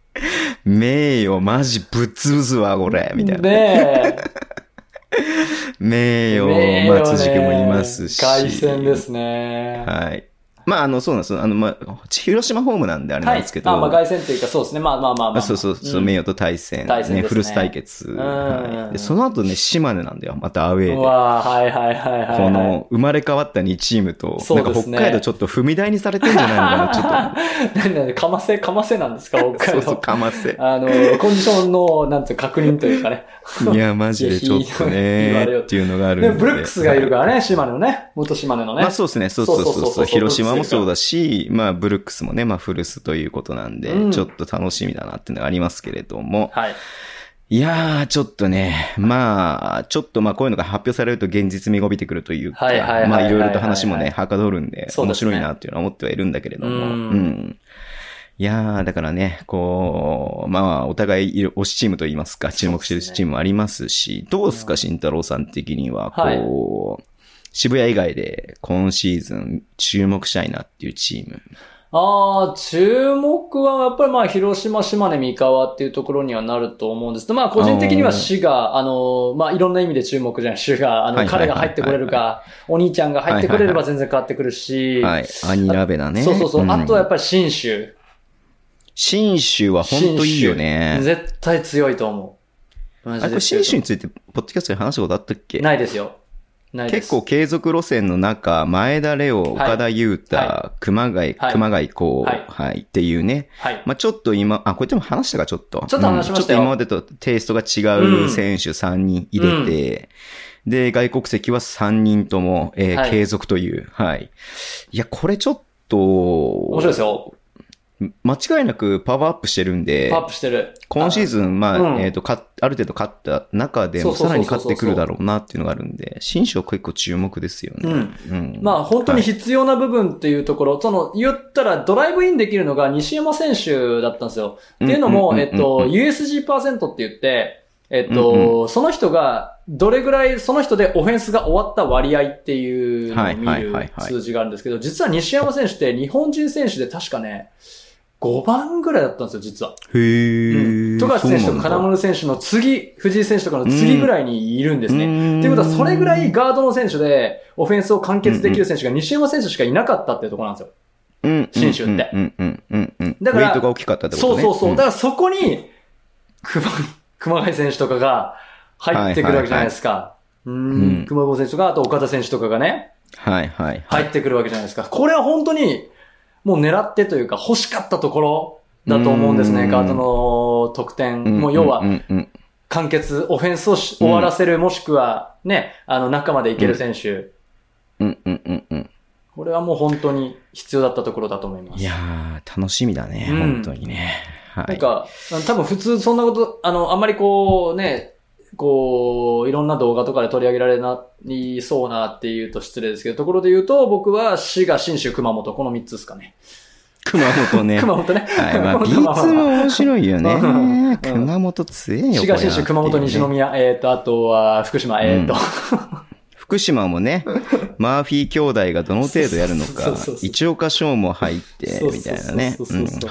[SPEAKER 2] 名誉マジぶっ潰すわ、これ、みたいな。
[SPEAKER 3] ね
[SPEAKER 2] 名
[SPEAKER 3] え。<laughs>
[SPEAKER 2] 誉、
[SPEAKER 3] ねえ
[SPEAKER 2] まあ、辻君もいますし。
[SPEAKER 3] 凱旋ですね。
[SPEAKER 2] はい。まあ、あの、そうなんです。あの、まあ、広島ホームなんであれなんですけど。
[SPEAKER 3] はい、まあ、まあ、凱旋というか、そうですね。まあまあまあ、まあ、
[SPEAKER 2] そうそうそう、名誉と対戦。
[SPEAKER 3] 対戦ね、ね。
[SPEAKER 2] フルス対決。はい、でその後ね、島根なんだよ。またアウェーで。
[SPEAKER 3] わはいはいはいはい、
[SPEAKER 2] この、生まれ変わった2チームと、
[SPEAKER 3] ね、
[SPEAKER 2] なんか北海道ちょっと踏み台にされてんじゃないのかな、ちょっ
[SPEAKER 3] と。なんだかませ、かませなんですか、北海道。
[SPEAKER 2] そうそう、かませ。
[SPEAKER 3] あの、コンディションの、なんていう確認というかね。
[SPEAKER 2] いや、マジで <laughs> ちょっとね、っていうのがあるん
[SPEAKER 3] で。
[SPEAKER 2] で
[SPEAKER 3] ブルックスがいるからね、島根のね。元島根のね。
[SPEAKER 2] まあそうですね、そうそうそうそう広島もそうだし、まあブルックスもね、まあフルスということなんで、
[SPEAKER 3] うん。
[SPEAKER 2] ちょっと楽しみだなっていうのがありますけれども。
[SPEAKER 3] はい。
[SPEAKER 2] いやー、ちょっとね、まあ、ちょっとまあこういうのが発表されると現実味が帯びてくるというか
[SPEAKER 3] はいはいはいはい、
[SPEAKER 2] まあいろいろと話もね、はかどるんで、面白いなっていうのは思ってはいるんだけれども。
[SPEAKER 3] うん。
[SPEAKER 2] うん。いやー、だからね、こう、まあ、お互い推しチームといいますか、注目してるチームもありますし、どうですか、慎太郎さん的には、こう、渋谷以外で今シーズン注目したいなっていうチーム。
[SPEAKER 3] ああ、注目はやっぱりまあ、広島、島根、三河っていうところにはなると思うんですまあ、個人的には滋賀、あの、まあ、いろんな意味で注目じゃない、滋賀、あの、彼が入ってこれるか、お兄ちゃんが入ってくれれば全然変わってくるし、
[SPEAKER 2] はい。アニラベだね。
[SPEAKER 3] そうそうそう。
[SPEAKER 2] ん
[SPEAKER 3] あとはやっぱり新州。
[SPEAKER 2] 新州は本当いいよね。
[SPEAKER 3] 絶対強いと思う。マ
[SPEAKER 2] あれ、これ新州について、ポッドキャストで話したことあったっけ？
[SPEAKER 3] ないですよ。
[SPEAKER 2] 結構継続路線の中、前田レオ、岡田優太、
[SPEAKER 3] は
[SPEAKER 2] 熊谷、
[SPEAKER 3] はい
[SPEAKER 2] 熊谷こう、
[SPEAKER 3] はい
[SPEAKER 2] はい、っていうね。
[SPEAKER 3] はい。
[SPEAKER 2] まあちょっと今、あ、これでも話したか、ちょっと。
[SPEAKER 3] ちょっと話しましたよ
[SPEAKER 2] うんちょっと今までとテイストが違う選手3人入れて、で、外国籍は3人とも、えー
[SPEAKER 3] はい
[SPEAKER 2] 継続という。はい。いや、これちょっと、
[SPEAKER 3] 面白いですよ。
[SPEAKER 2] 間違いなくパワーアップしてるんで
[SPEAKER 3] パワー、アップしてる。
[SPEAKER 2] 今シーズン、まあ、
[SPEAKER 3] うん。
[SPEAKER 2] えっ、と、か、ある程度勝った中でも、さらに勝ってくるだろうなっていうのがあるんで、新州は結構注目ですよね。
[SPEAKER 3] うん。
[SPEAKER 2] うん。
[SPEAKER 3] まあ本当に必要な部分っていうところ、その言ったらドライブインできるのが西山選手だったんですよ。っていうのも、
[SPEAKER 2] うん。うん。うん。うん。
[SPEAKER 3] えっと、USG パーセントって言って、えっと、その人がどれぐらいその人でオフェンスが終わった割合っていうのを見る
[SPEAKER 2] はいはいはいはい。
[SPEAKER 3] 数字があるんですけど、実は西山選手って日本人選手で確かね、5番ぐらいだったんですよ、実は。
[SPEAKER 2] へー。
[SPEAKER 3] 富樫選手とか金丸選手の次、藤井選手とかの次ぐらいにいるんですね。
[SPEAKER 2] うん
[SPEAKER 3] っていうことは、それぐらいガードの選手で、オフェンスを完結できる選手が西山選手しかいなかったっていうところなんですよ。
[SPEAKER 2] うん
[SPEAKER 3] 新州って
[SPEAKER 2] うんうんうんうん。
[SPEAKER 3] だから
[SPEAKER 2] ウェイトが大きかったってことね。
[SPEAKER 3] そうそうそう。
[SPEAKER 2] ん
[SPEAKER 3] だからそこに、熊、熊谷選手とかが入ってくるわけじゃないですか。う
[SPEAKER 2] うん
[SPEAKER 3] ん。熊郷選手とか、あと岡田選手とかがね、
[SPEAKER 2] はいはい。
[SPEAKER 3] 入ってくるわけじゃないですか。これは本当に、もう狙ってというか欲しかったところだと思うんですね、
[SPEAKER 2] うん
[SPEAKER 3] ガードの得点。もう要は完結、オフェンスをし終わらせる、もしくは、ね、あの、中までいける選手。
[SPEAKER 2] うんうんうんうん。
[SPEAKER 3] これはもう本当に必要だったところだと思います。
[SPEAKER 2] いやー、楽しみだね、
[SPEAKER 3] うん
[SPEAKER 2] 本当にね。はい。
[SPEAKER 3] なんか、多分普通そんなこと、あの、あんまりこうね、こう、いろんな動画とかで取り上げられないそうなっていうと失礼ですけど、ところで言うと、僕は滋賀、新州、熊本、この3つですかね。
[SPEAKER 2] 熊本ね。
[SPEAKER 3] 熊本ね。<laughs>
[SPEAKER 2] はい、まあ、
[SPEAKER 3] 熊本
[SPEAKER 2] B2 も面白いよ <laughs>
[SPEAKER 3] うん
[SPEAKER 2] ね。熊本強えよ。
[SPEAKER 3] 滋賀、新州、熊本、西
[SPEAKER 2] 宮。
[SPEAKER 3] 宮、えっ、と、あとは福島、えっ、と、
[SPEAKER 2] 福島もね、<laughs> マーフィー兄弟がどの程度やるのか一岡翔も入ってみたいなね。長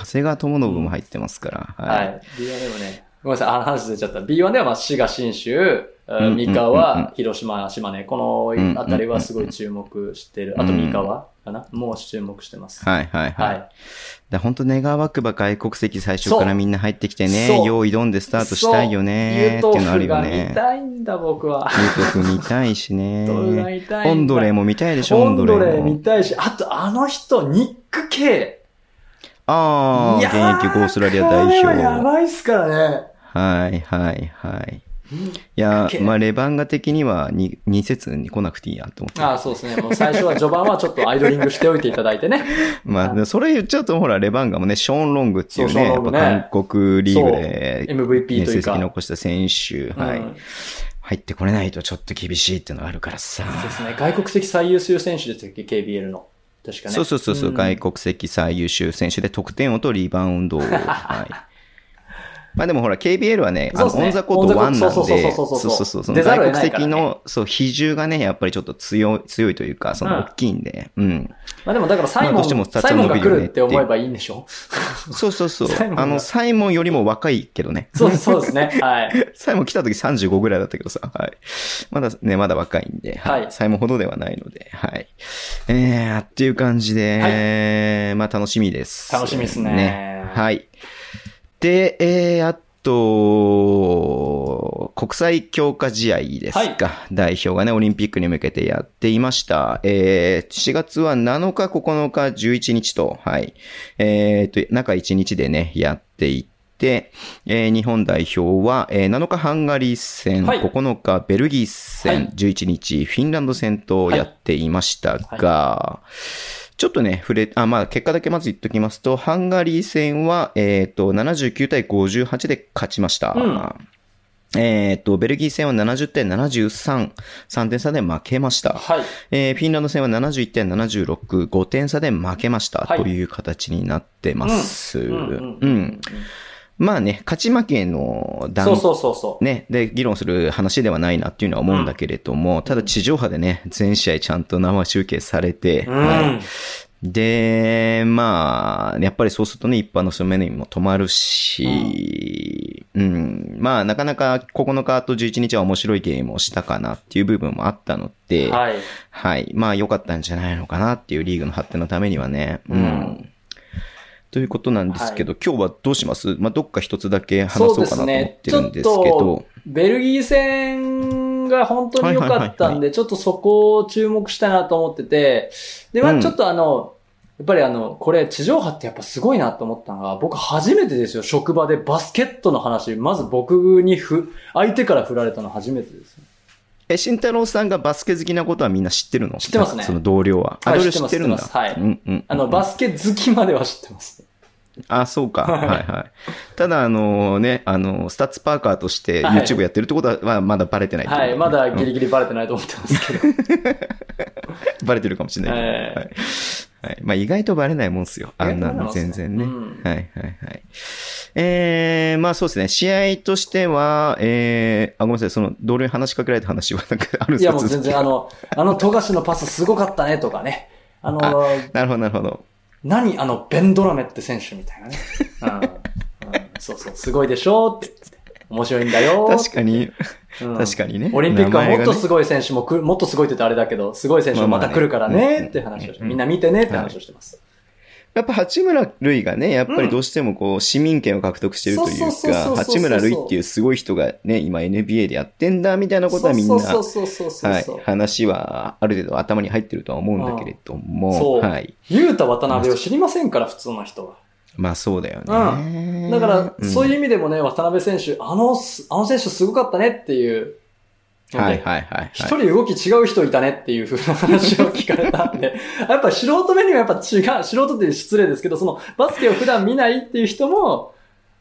[SPEAKER 2] 谷川智信も入ってますから。
[SPEAKER 3] は
[SPEAKER 2] はい。
[SPEAKER 3] い。B1 でもね、ごめんなさい、あの話出ちゃった。B1 ではまあ滋賀、新州、三河、広島、島根、このあたりはすごい注目してる。あと
[SPEAKER 2] うん
[SPEAKER 3] 三河かな？もう注目してます。
[SPEAKER 2] はいはいは。
[SPEAKER 3] はいい。
[SPEAKER 2] だ本当願わくば外国籍最初からみんな入ってきてね
[SPEAKER 3] そ、う
[SPEAKER 2] 用意どんでスタートしたいよね、っていうのあるよね
[SPEAKER 3] 見。たいんだ、僕は。
[SPEAKER 2] ユートフ見たいしね。オンドレーも見たいでしょ、
[SPEAKER 3] オ
[SPEAKER 2] オンド
[SPEAKER 3] ンドレ。見たいし、あとあの人、ニック・ケ
[SPEAKER 2] ああ、
[SPEAKER 3] イ。
[SPEAKER 2] 現役オーストラリア代
[SPEAKER 3] これはや
[SPEAKER 2] 表。
[SPEAKER 3] ばいっすからね。
[SPEAKER 2] はいはいはい。いや
[SPEAKER 3] け、
[SPEAKER 2] まあ、レバンガ的には2、二節に来なくていいやと思って。
[SPEAKER 3] ああ、そうですね。もう最初は序盤はちょっとアイドリングしておいていただいてね。<laughs>
[SPEAKER 2] まあ、でそれ言っちゃうと、ほら、レバンガもね、ショーン・ロングっていうね、
[SPEAKER 3] そうね
[SPEAKER 2] 韓国リーグで、
[SPEAKER 3] MVP というか。
[SPEAKER 2] 成績残した選手、はい、
[SPEAKER 3] うん
[SPEAKER 2] 入ってこれないとちょっと厳しいっていうのがあるからさ。
[SPEAKER 3] そうですね。外国籍最優秀選手ですよ、KBL の。確かね。
[SPEAKER 2] そうそうそうそう、
[SPEAKER 3] ん
[SPEAKER 2] 外国籍最優秀選手で得点王とリバウンドを、<laughs> はい。まあでもほら、KBL はね、あの、オンザコート1なんで、
[SPEAKER 3] そうそうそうその
[SPEAKER 2] 外国籍の、そう、比重がね、やっぱりちょっと強い、強いというか、その、大きいんで、うん。
[SPEAKER 3] まあでもだからサイモン、サイモンが来
[SPEAKER 2] る
[SPEAKER 3] って思えばいいんでしょ？
[SPEAKER 2] そうそうそう。あの、サイモンよりも若いけどね。
[SPEAKER 3] そうそうですね。はい。<laughs>
[SPEAKER 2] サイモン来た時35ぐらいだったけどさ、はい。まだね、まだ若いんで、はい。サイモンほどではないので、はい。えー、っていう感じで、まあ楽しみです。
[SPEAKER 3] 楽しみですね。
[SPEAKER 2] はい。で、えー、あと、国際強化試合ですか、代表がね、オリンピックに向けてやっていました。えー、4月は7日、9日、11日と、はい。えー、と、中1日でね、やっていって、えー日本代表は、えー7日ハンガリー戦、
[SPEAKER 3] はい。
[SPEAKER 2] 9日ベルギー戦、
[SPEAKER 3] はい。
[SPEAKER 2] 11日フィンランド戦とやっていましたが、ちょっとね、触れ、あ、まあ、結果だけまず言っときますと、ハンガリー戦は、えっ、と、79対58で勝ちました。
[SPEAKER 3] うん
[SPEAKER 2] えっ、と、ベルギー戦は70対73、3点差で負けました。
[SPEAKER 3] はい。
[SPEAKER 2] えーフィンランド戦は71点76、5点差で負けました。
[SPEAKER 3] はい
[SPEAKER 2] という形になってます。
[SPEAKER 3] うん
[SPEAKER 2] う
[SPEAKER 3] うん
[SPEAKER 2] ん。まあね、勝ち負けの段
[SPEAKER 3] そうそうそうそう。
[SPEAKER 2] ね、で、議論する話ではないなっていうのは思うんだけれども、ただ地上波でね、全試合ちゃんと生中継されて、
[SPEAKER 3] うん。
[SPEAKER 2] はいで、まあ、やっぱりそうするとね、一般の人の目にも止まるし、うん、まあ、なかなか9日と11日は面白いゲームをしたかなっていう部分もあったので、
[SPEAKER 3] はい。
[SPEAKER 2] はい。まあ、良かったんじゃないのかなっていうリーグの発展のためにはね。うん。
[SPEAKER 3] うん
[SPEAKER 2] ということなんですけど、今日はどうします？まあ、どっか一つだけ話
[SPEAKER 3] そう
[SPEAKER 2] かなと思っ
[SPEAKER 3] すね。
[SPEAKER 2] て
[SPEAKER 3] ちょっ
[SPEAKER 2] るんですけど。
[SPEAKER 3] と。、ベルギー戦が本当に良かった
[SPEAKER 2] はいはいはい
[SPEAKER 3] んで、ちょっとそこを注目したいなと思ってて、で、ま
[SPEAKER 2] うん。
[SPEAKER 3] あちょっとあの、やっぱりあの、これ地上波ってやっぱすごいなと思ったのが、僕初めてですよ、職場でバスケットの話、まず僕にふ、相手から振られたの初めてです。
[SPEAKER 2] え、慎太郎さんがバスケ好きなことはみんな知ってるの？
[SPEAKER 3] 知ってますね
[SPEAKER 2] その同僚は？あ、
[SPEAKER 3] はい
[SPEAKER 2] 同僚知ってるんだ。
[SPEAKER 3] はい
[SPEAKER 2] うんうん。
[SPEAKER 3] あの、バスケ好きまでは知ってます。
[SPEAKER 2] あ、そうか。はいはい。ただ、あのね、あの、スタッツパーカーとして
[SPEAKER 3] はい
[SPEAKER 2] YouTube やってるってことは、まあまだバレてない
[SPEAKER 3] はい、まだギ
[SPEAKER 2] うん
[SPEAKER 3] リギリバレてないと思ってますけど。<laughs>
[SPEAKER 2] バレてるかもしれないけど。
[SPEAKER 3] ええ
[SPEAKER 2] はい。はい。まあ意外とバレないもんっすよ。あんなの全然ね。
[SPEAKER 3] うん
[SPEAKER 2] はいはいはい。えー、まあそうですね。試合としては、えー、あ、ごめんなさい。その、同僚に話しかけられた話はなんかあるんですか？
[SPEAKER 3] いやもう全然あの、あの富樫のパスすごかったねとかね。<laughs> あの、
[SPEAKER 2] なるほどなるほど。
[SPEAKER 3] 何？あの、ベンドラメって選手みたいなね。うんうんそうそう、すごいでしょって言って。面白いんだよ
[SPEAKER 2] 確かに、
[SPEAKER 3] うん。
[SPEAKER 2] 確かにね。
[SPEAKER 3] オリンピックはもっとすごい選手も来る、もっとすごいって言ったらあれだけど、すごい選手もまた来るから
[SPEAKER 2] ね
[SPEAKER 3] ねって話をして、
[SPEAKER 2] うん。
[SPEAKER 3] みんな見てねって話をしてます。
[SPEAKER 2] やっぱ八村塁がね、やっぱりどうしてもこう、市民権を獲得してるというか、八村塁っていうすごい人がね、今 NBA でやってんだ、みたいなことはみんな、はい話はある程度頭に入ってるとは思うんだけれども、はい。
[SPEAKER 3] ユータ渡辺を知りませんから、普通の人は。
[SPEAKER 2] まあそうだよね。
[SPEAKER 3] だから、そういう
[SPEAKER 2] う
[SPEAKER 3] 意味でもね、渡辺選手、あの、あの選手すごかったねっていう。
[SPEAKER 2] ん。はいはいはい、
[SPEAKER 3] 一
[SPEAKER 2] はい。
[SPEAKER 3] 人動き違う人いたねっていう風な話を聞かれたんで、<laughs> やっぱ素人目にはやっぱ違う、素人って失礼ですけど、そのバスケを普段見ないっていう人も、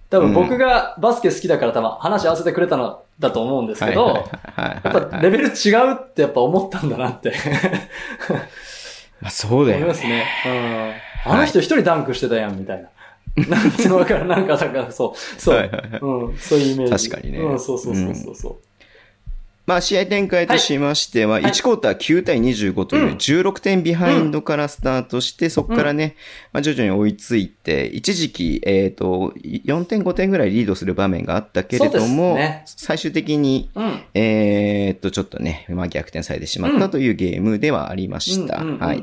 [SPEAKER 3] 多分僕がバスケ好きだから多分話合わせてくれたのだと思うんですけど、や
[SPEAKER 2] はい
[SPEAKER 3] っぱレベル違うってやっぱ思ったんだなって <laughs>
[SPEAKER 2] まあそうだよね。<laughs>
[SPEAKER 3] 思いますね。うん。あの人一人ダンクしてたやん、みたいな。なんていうのわかるなんか、だからそう、そう、
[SPEAKER 2] はいはいはい
[SPEAKER 3] うん、そういうイメージ。
[SPEAKER 2] 確かにね
[SPEAKER 3] うん、そうそうそうそうそう。
[SPEAKER 2] まあ試合展開としましては、
[SPEAKER 3] い
[SPEAKER 2] 1クォーター9対25といううん16点ビハインドからスタートして、そこからね、まあ徐々に追いついて、一時期、えっ、と、4点5点ぐらいリードする場面があったけれども、最終的に、
[SPEAKER 3] うん。
[SPEAKER 2] えっ、と、ちょっとね、まあ逆転されてしまったというゲームではありました。はい。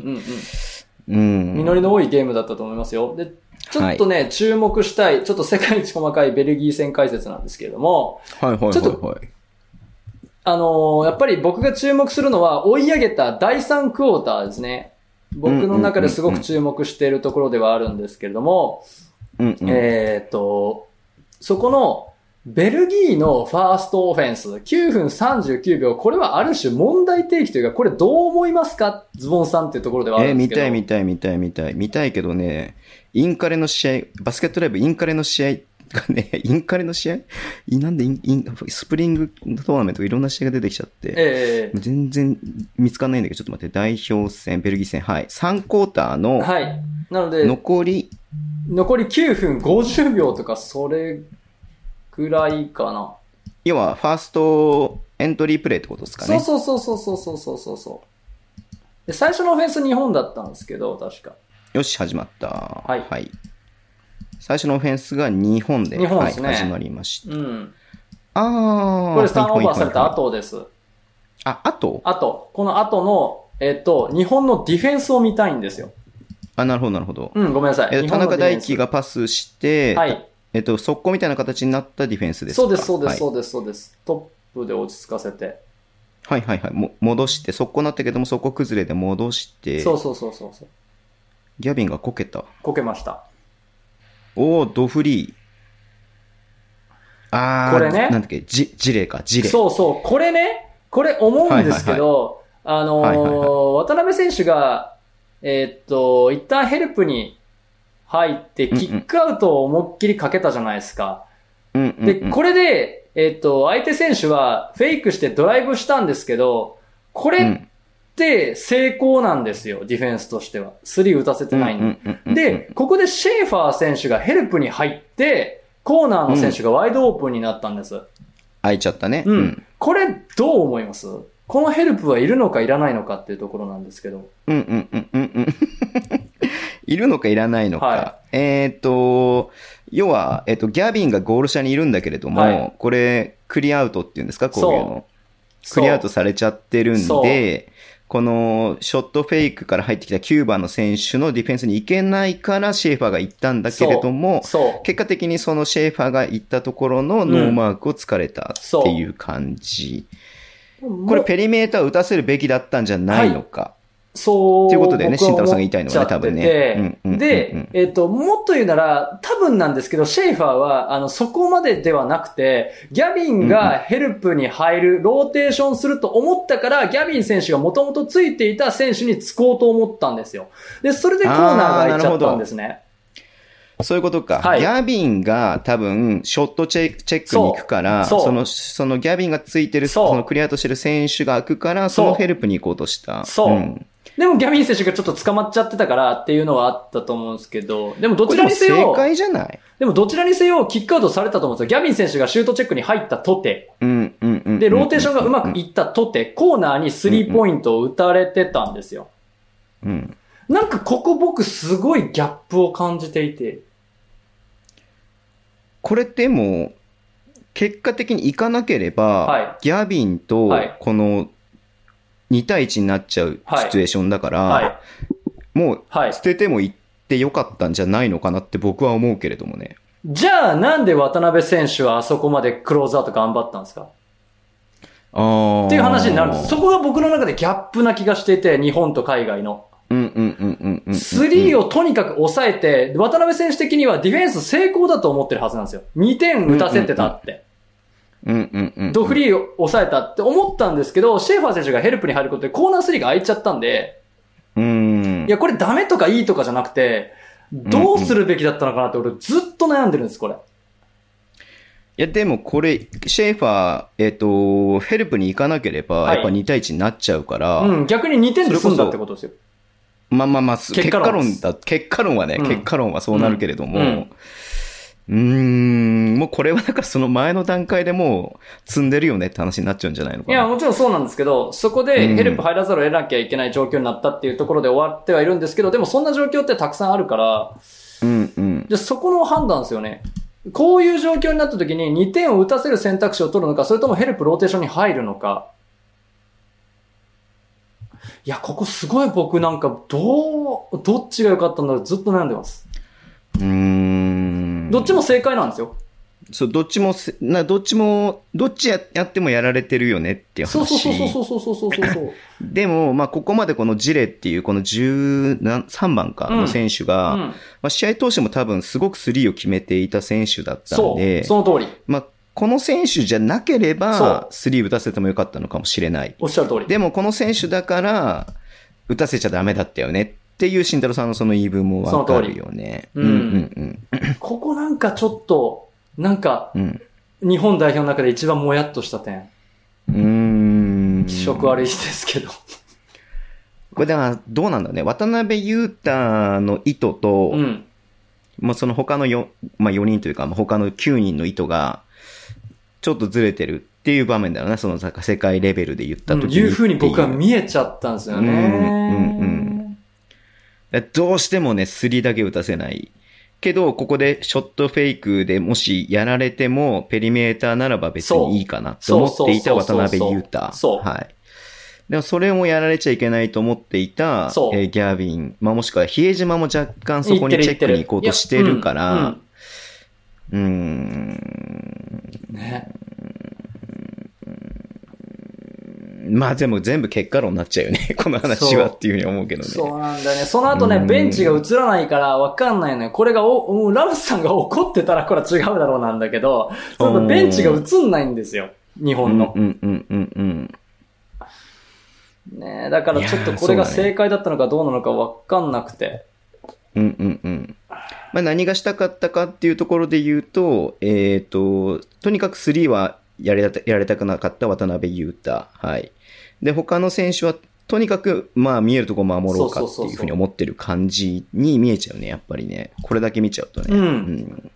[SPEAKER 2] うん。
[SPEAKER 3] 実りの多いゲームだったと思いますよ。で、ちょっとね、注目したい、ちょっと世界一細かいベルギー戦解説なんですけれども、
[SPEAKER 2] はいはいはい
[SPEAKER 3] ちょっと
[SPEAKER 2] はい。
[SPEAKER 3] あのーやっぱり僕が注目するのは、追い上げた第3クォーターですね。僕の中ですごく注目しているところではあるんですけれども、
[SPEAKER 2] うんうん。
[SPEAKER 3] えっ、と、そこの、ベルギーのファーストオフェンス、9分39秒、これはある種問題提起というか、これどう思いますか？ズボンさんっていうところではあ
[SPEAKER 2] えー見
[SPEAKER 3] るんですけど。
[SPEAKER 2] たい見たい見たい見たい。見たいけどね、インカレの試合、バスケットライブインカレの試合がね、<laughs> インカレの試合？いなんでインインスプリングトーナメントいろんな試合が出てきちゃって、
[SPEAKER 3] ええ
[SPEAKER 2] 全然見つかんないんだけど、ちょっと待って、代表戦、ベルギー戦、はい。3クォーターの
[SPEAKER 3] はい。なので、
[SPEAKER 2] 残り、
[SPEAKER 3] 残り9分50秒とか、それぐらいかな。
[SPEAKER 2] 要は、ファーストエントリープレイってことですかね。
[SPEAKER 3] そうそうそうそうそうそうそうそう。で最初のオフェンス日本だったんですけど、確か。
[SPEAKER 2] よし、始まった。
[SPEAKER 3] はい
[SPEAKER 2] 最初のオフェンスが日本で、
[SPEAKER 3] 日本ですね
[SPEAKER 2] はい、始まりました。
[SPEAKER 3] うん。
[SPEAKER 2] ああ。
[SPEAKER 3] これスターンオーバーされた
[SPEAKER 2] はいはいはい
[SPEAKER 3] 後です。
[SPEAKER 2] あ、後？
[SPEAKER 3] 後。この後の、えっと、日本のディフェンスを見たいんですよ。
[SPEAKER 2] あ、なるほど、なるほど。
[SPEAKER 3] うん、ごめんなさい。
[SPEAKER 2] 田中大輝がパスして、
[SPEAKER 3] はい。
[SPEAKER 2] えっと、速攻みたいな形になったディフェンスですか？
[SPEAKER 3] そうです、そうです、
[SPEAKER 2] はい
[SPEAKER 3] そうです、そうです。トップで落ち着かせて。
[SPEAKER 2] はいはいはい。も戻して、速攻なったけども、速攻崩れで戻して、
[SPEAKER 3] そうそうそうそうそう。
[SPEAKER 2] ギャビンがこけた。
[SPEAKER 3] こけました。
[SPEAKER 2] おー、ドフリー。あー、
[SPEAKER 3] これね？
[SPEAKER 2] なんだっけ、ジジレか、ジレ。
[SPEAKER 3] そうそう。これね、これ思うんですけど、あのー
[SPEAKER 2] はいはいはい
[SPEAKER 3] 渡辺選手が、えーっと、一旦ヘルプに入って、キックアウトを思いっきりかけたじゃないですか。で、これで、えーっと、相手選手はフェイクしてドライブしたんですけど、これって成功なんですよ、ディフェンスとしては。スリー打たせてないんで。で、ここでシェーファー選手がヘルプに入って、コーナーの選手がワイドオープンになったんです。
[SPEAKER 2] 開いちゃったね。
[SPEAKER 3] うん。これ、どう思います？このヘルプはいるのかいらないのかっていうところなんですけど。
[SPEAKER 2] うんうんうんうんうん。いるのかいらないのか。
[SPEAKER 3] は
[SPEAKER 2] えっ、と、要は、えっ、と、ギャビンがゴール下にいるんだけれども、
[SPEAKER 3] はい
[SPEAKER 2] これ、クリアアウトっていうんですか、こういうの。クリアアウトされちゃってるんで、このショットフェイクから入ってきた9番の選手のディフェンスに行けないからシェーファーが行ったんだけれども。結果的にそのシェーファーが行ったところのノーマークを突かれたっていう感じ。これペリメーターを打たせるべきだったんじゃないのか。
[SPEAKER 3] そう。
[SPEAKER 2] っていうことだよね慎太郎さんが言いたいのはね多分ね
[SPEAKER 3] で、えっ、と、もっと言うなら、多分なんですけど、シェイファーは、あの、そこまでではなくて、ギャビンがヘルプに入る、ローテーションすると思ったから、ギャビン選手がもともとついていた選手につこうと思ったんですよ。で、それでコーナーが開いちゃったんですね。
[SPEAKER 2] そういうことか。
[SPEAKER 3] はい
[SPEAKER 2] ギャビンが多分、ショットチェックに行くから、
[SPEAKER 3] そ
[SPEAKER 2] の、そのギャビンがついてる、
[SPEAKER 3] そ
[SPEAKER 2] のクリアアウトしてる選手が開くから、
[SPEAKER 3] そ
[SPEAKER 2] のヘルプに行こうとした。
[SPEAKER 3] そうんでもギャビン選手がちょっと捕まっちゃってたからっていうのはあったと思うんですけど、でもどちらにせよ
[SPEAKER 2] 正、解じゃない
[SPEAKER 3] でもどちらにせよキックアウトされたと思うんですよ。ギャビン選手がシュートチェックに入ったとて、
[SPEAKER 2] うん、うん、うん。
[SPEAKER 3] で、ローテーションがうまくいったとて、コーナーにスリーポイントを打たれてたんですよ。
[SPEAKER 2] うん。
[SPEAKER 3] なんかここ僕すごいギャップを感じていて。
[SPEAKER 2] これでも、結果的に行かなければ、
[SPEAKER 3] はい
[SPEAKER 2] ギャビンと
[SPEAKER 3] はい、
[SPEAKER 2] この、2対1になっちゃう
[SPEAKER 3] はい
[SPEAKER 2] シチュエーションだから、
[SPEAKER 3] はい。
[SPEAKER 2] もう、
[SPEAKER 3] はい
[SPEAKER 2] 捨。てても行ってよかったんじゃないのかなって僕は思うけれどもね。
[SPEAKER 3] じゃあなんで渡辺選手はあそこまでクローズアウト頑張ったんですか？っていう話になるんです。そこが僕の中でギャップな気がしていて、日本と海外の。
[SPEAKER 2] うんうんうんうんうんうん。
[SPEAKER 3] スリーをとにかく抑えて、渡辺選手的にはディフェンス成功だと思ってるはずなんですよ。2点打たせてたって。
[SPEAKER 2] うんうんうん。
[SPEAKER 3] ドフリーを抑えたって思ったんですけど、シェーファー選手がヘルプに入ることでコーナースリーが空いちゃったんで、
[SPEAKER 2] うん。
[SPEAKER 3] いや、これダメとかいいとかじゃなくて、どうするべきだったのかなって俺ずっと悩んでるんです、これ。
[SPEAKER 2] いや、でもこれ、シェーファー、えっ、と、ヘルプに行かなければ、
[SPEAKER 3] はい
[SPEAKER 2] やっぱ2対1になっちゃうから、
[SPEAKER 3] うん、逆に2点で済んだってことですよ。
[SPEAKER 2] まあまあまあ、結
[SPEAKER 3] 結果論
[SPEAKER 2] だ、結果論はね、
[SPEAKER 3] うん
[SPEAKER 2] 結果論はそうなるけれども、
[SPEAKER 3] う
[SPEAKER 2] うんーん、もうこれはだからその前の段階でもう詰んでるよねって話になっちゃうんじゃないのかな。
[SPEAKER 3] いや、もちろんそうなんですけど、そこでヘルプ入らざるを得なきゃいけない状況になったっていうところで終わってはいるんですけど、でもそんな状況ってたくさんあるから、
[SPEAKER 2] うんうん。
[SPEAKER 3] じゃあそこの判断ですよね。こういう状況になった時に2点を打たせる選択肢を取るのか、それともヘルプローテーションに入るのか。いや、ここすごい僕なんか、どう、どっちが良かったんだろうずっと悩んでます。
[SPEAKER 2] うーん。
[SPEAKER 3] どっちも正解なんですよ。
[SPEAKER 2] そう、どっちもせ、な、どっちも、どっちややってもやられてるよねっていう話。
[SPEAKER 3] そうそうそうそうそうそうそうそうそう。<laughs>
[SPEAKER 2] でも、まあ、ここまでこのジレっていう、この13番か
[SPEAKER 3] うん
[SPEAKER 2] の選手が、
[SPEAKER 3] うん、
[SPEAKER 2] まあ、試合通しても多分すごくスリーを決めていた選手だったん
[SPEAKER 3] そう、
[SPEAKER 2] で、
[SPEAKER 3] その通り。
[SPEAKER 2] まあ、この選手じゃなけれ
[SPEAKER 3] そう
[SPEAKER 2] ば、スリー打たせてもよかったのかもしれない。
[SPEAKER 3] おっしゃる通り。
[SPEAKER 2] でも、この選手だから、打たせちゃダメだったよねっていう慎太郎さんのその言い分もわかるよね。
[SPEAKER 3] ここなんかちょっと、なんか、日本代表の中で一番もやっとした点。
[SPEAKER 2] うーん。
[SPEAKER 3] 気色悪いですけど。
[SPEAKER 2] これだから、どうなんだろうね。渡辺裕太の意図と、
[SPEAKER 3] うん。
[SPEAKER 2] まあ、その他のよ、まあ、4人というか、まあ他の9人の意図が、ちょっとずれてるっていう場面だろうな、そのさ世界レベルで言った時に、
[SPEAKER 3] うんいう風に僕は見えちゃったんですよね。
[SPEAKER 2] うんうんうんどうしてもね、スリーだけ打たせない。けど、ここでショットフェイクでもしやられても、ペリメーターならば別にいいかなと思っていた渡辺裕太。
[SPEAKER 3] そう。
[SPEAKER 2] はい。でもそれもやられちゃいけないと思っていた、えーギャビン、まあ、もしくは比江島も若干そこにチェックに行こうとしてるから、うーん、
[SPEAKER 3] ね。
[SPEAKER 2] まあでも全部結果論になっちゃうよね、<laughs> この話はっていうふうに思うけどね。
[SPEAKER 3] そうなんだよね。その後ね、
[SPEAKER 2] うん
[SPEAKER 3] ベンチが映らないからわかんないのよ。これがお、ラムスさんが怒ってたらこれは違うだろうなんだけど、そのベンチが映んないんですよ。日
[SPEAKER 2] うん
[SPEAKER 3] 本の。
[SPEAKER 2] うんうんうんうん。
[SPEAKER 3] ねだからちょっとこれが正解だったのかどうなのかわかんなくて。
[SPEAKER 2] うんうんうん。まあ、何がしたかったかっていうところで言うと、えっ、と、とにかく3はやれたやられたくなかった渡辺裕太。はい。で、他の選手は、とにかく、まあ、見えるとこ守ろうかっていうふうに思ってる感じに見えちゃうね、やっぱりね。これだけ見ちゃうとね。
[SPEAKER 3] うん
[SPEAKER 2] ん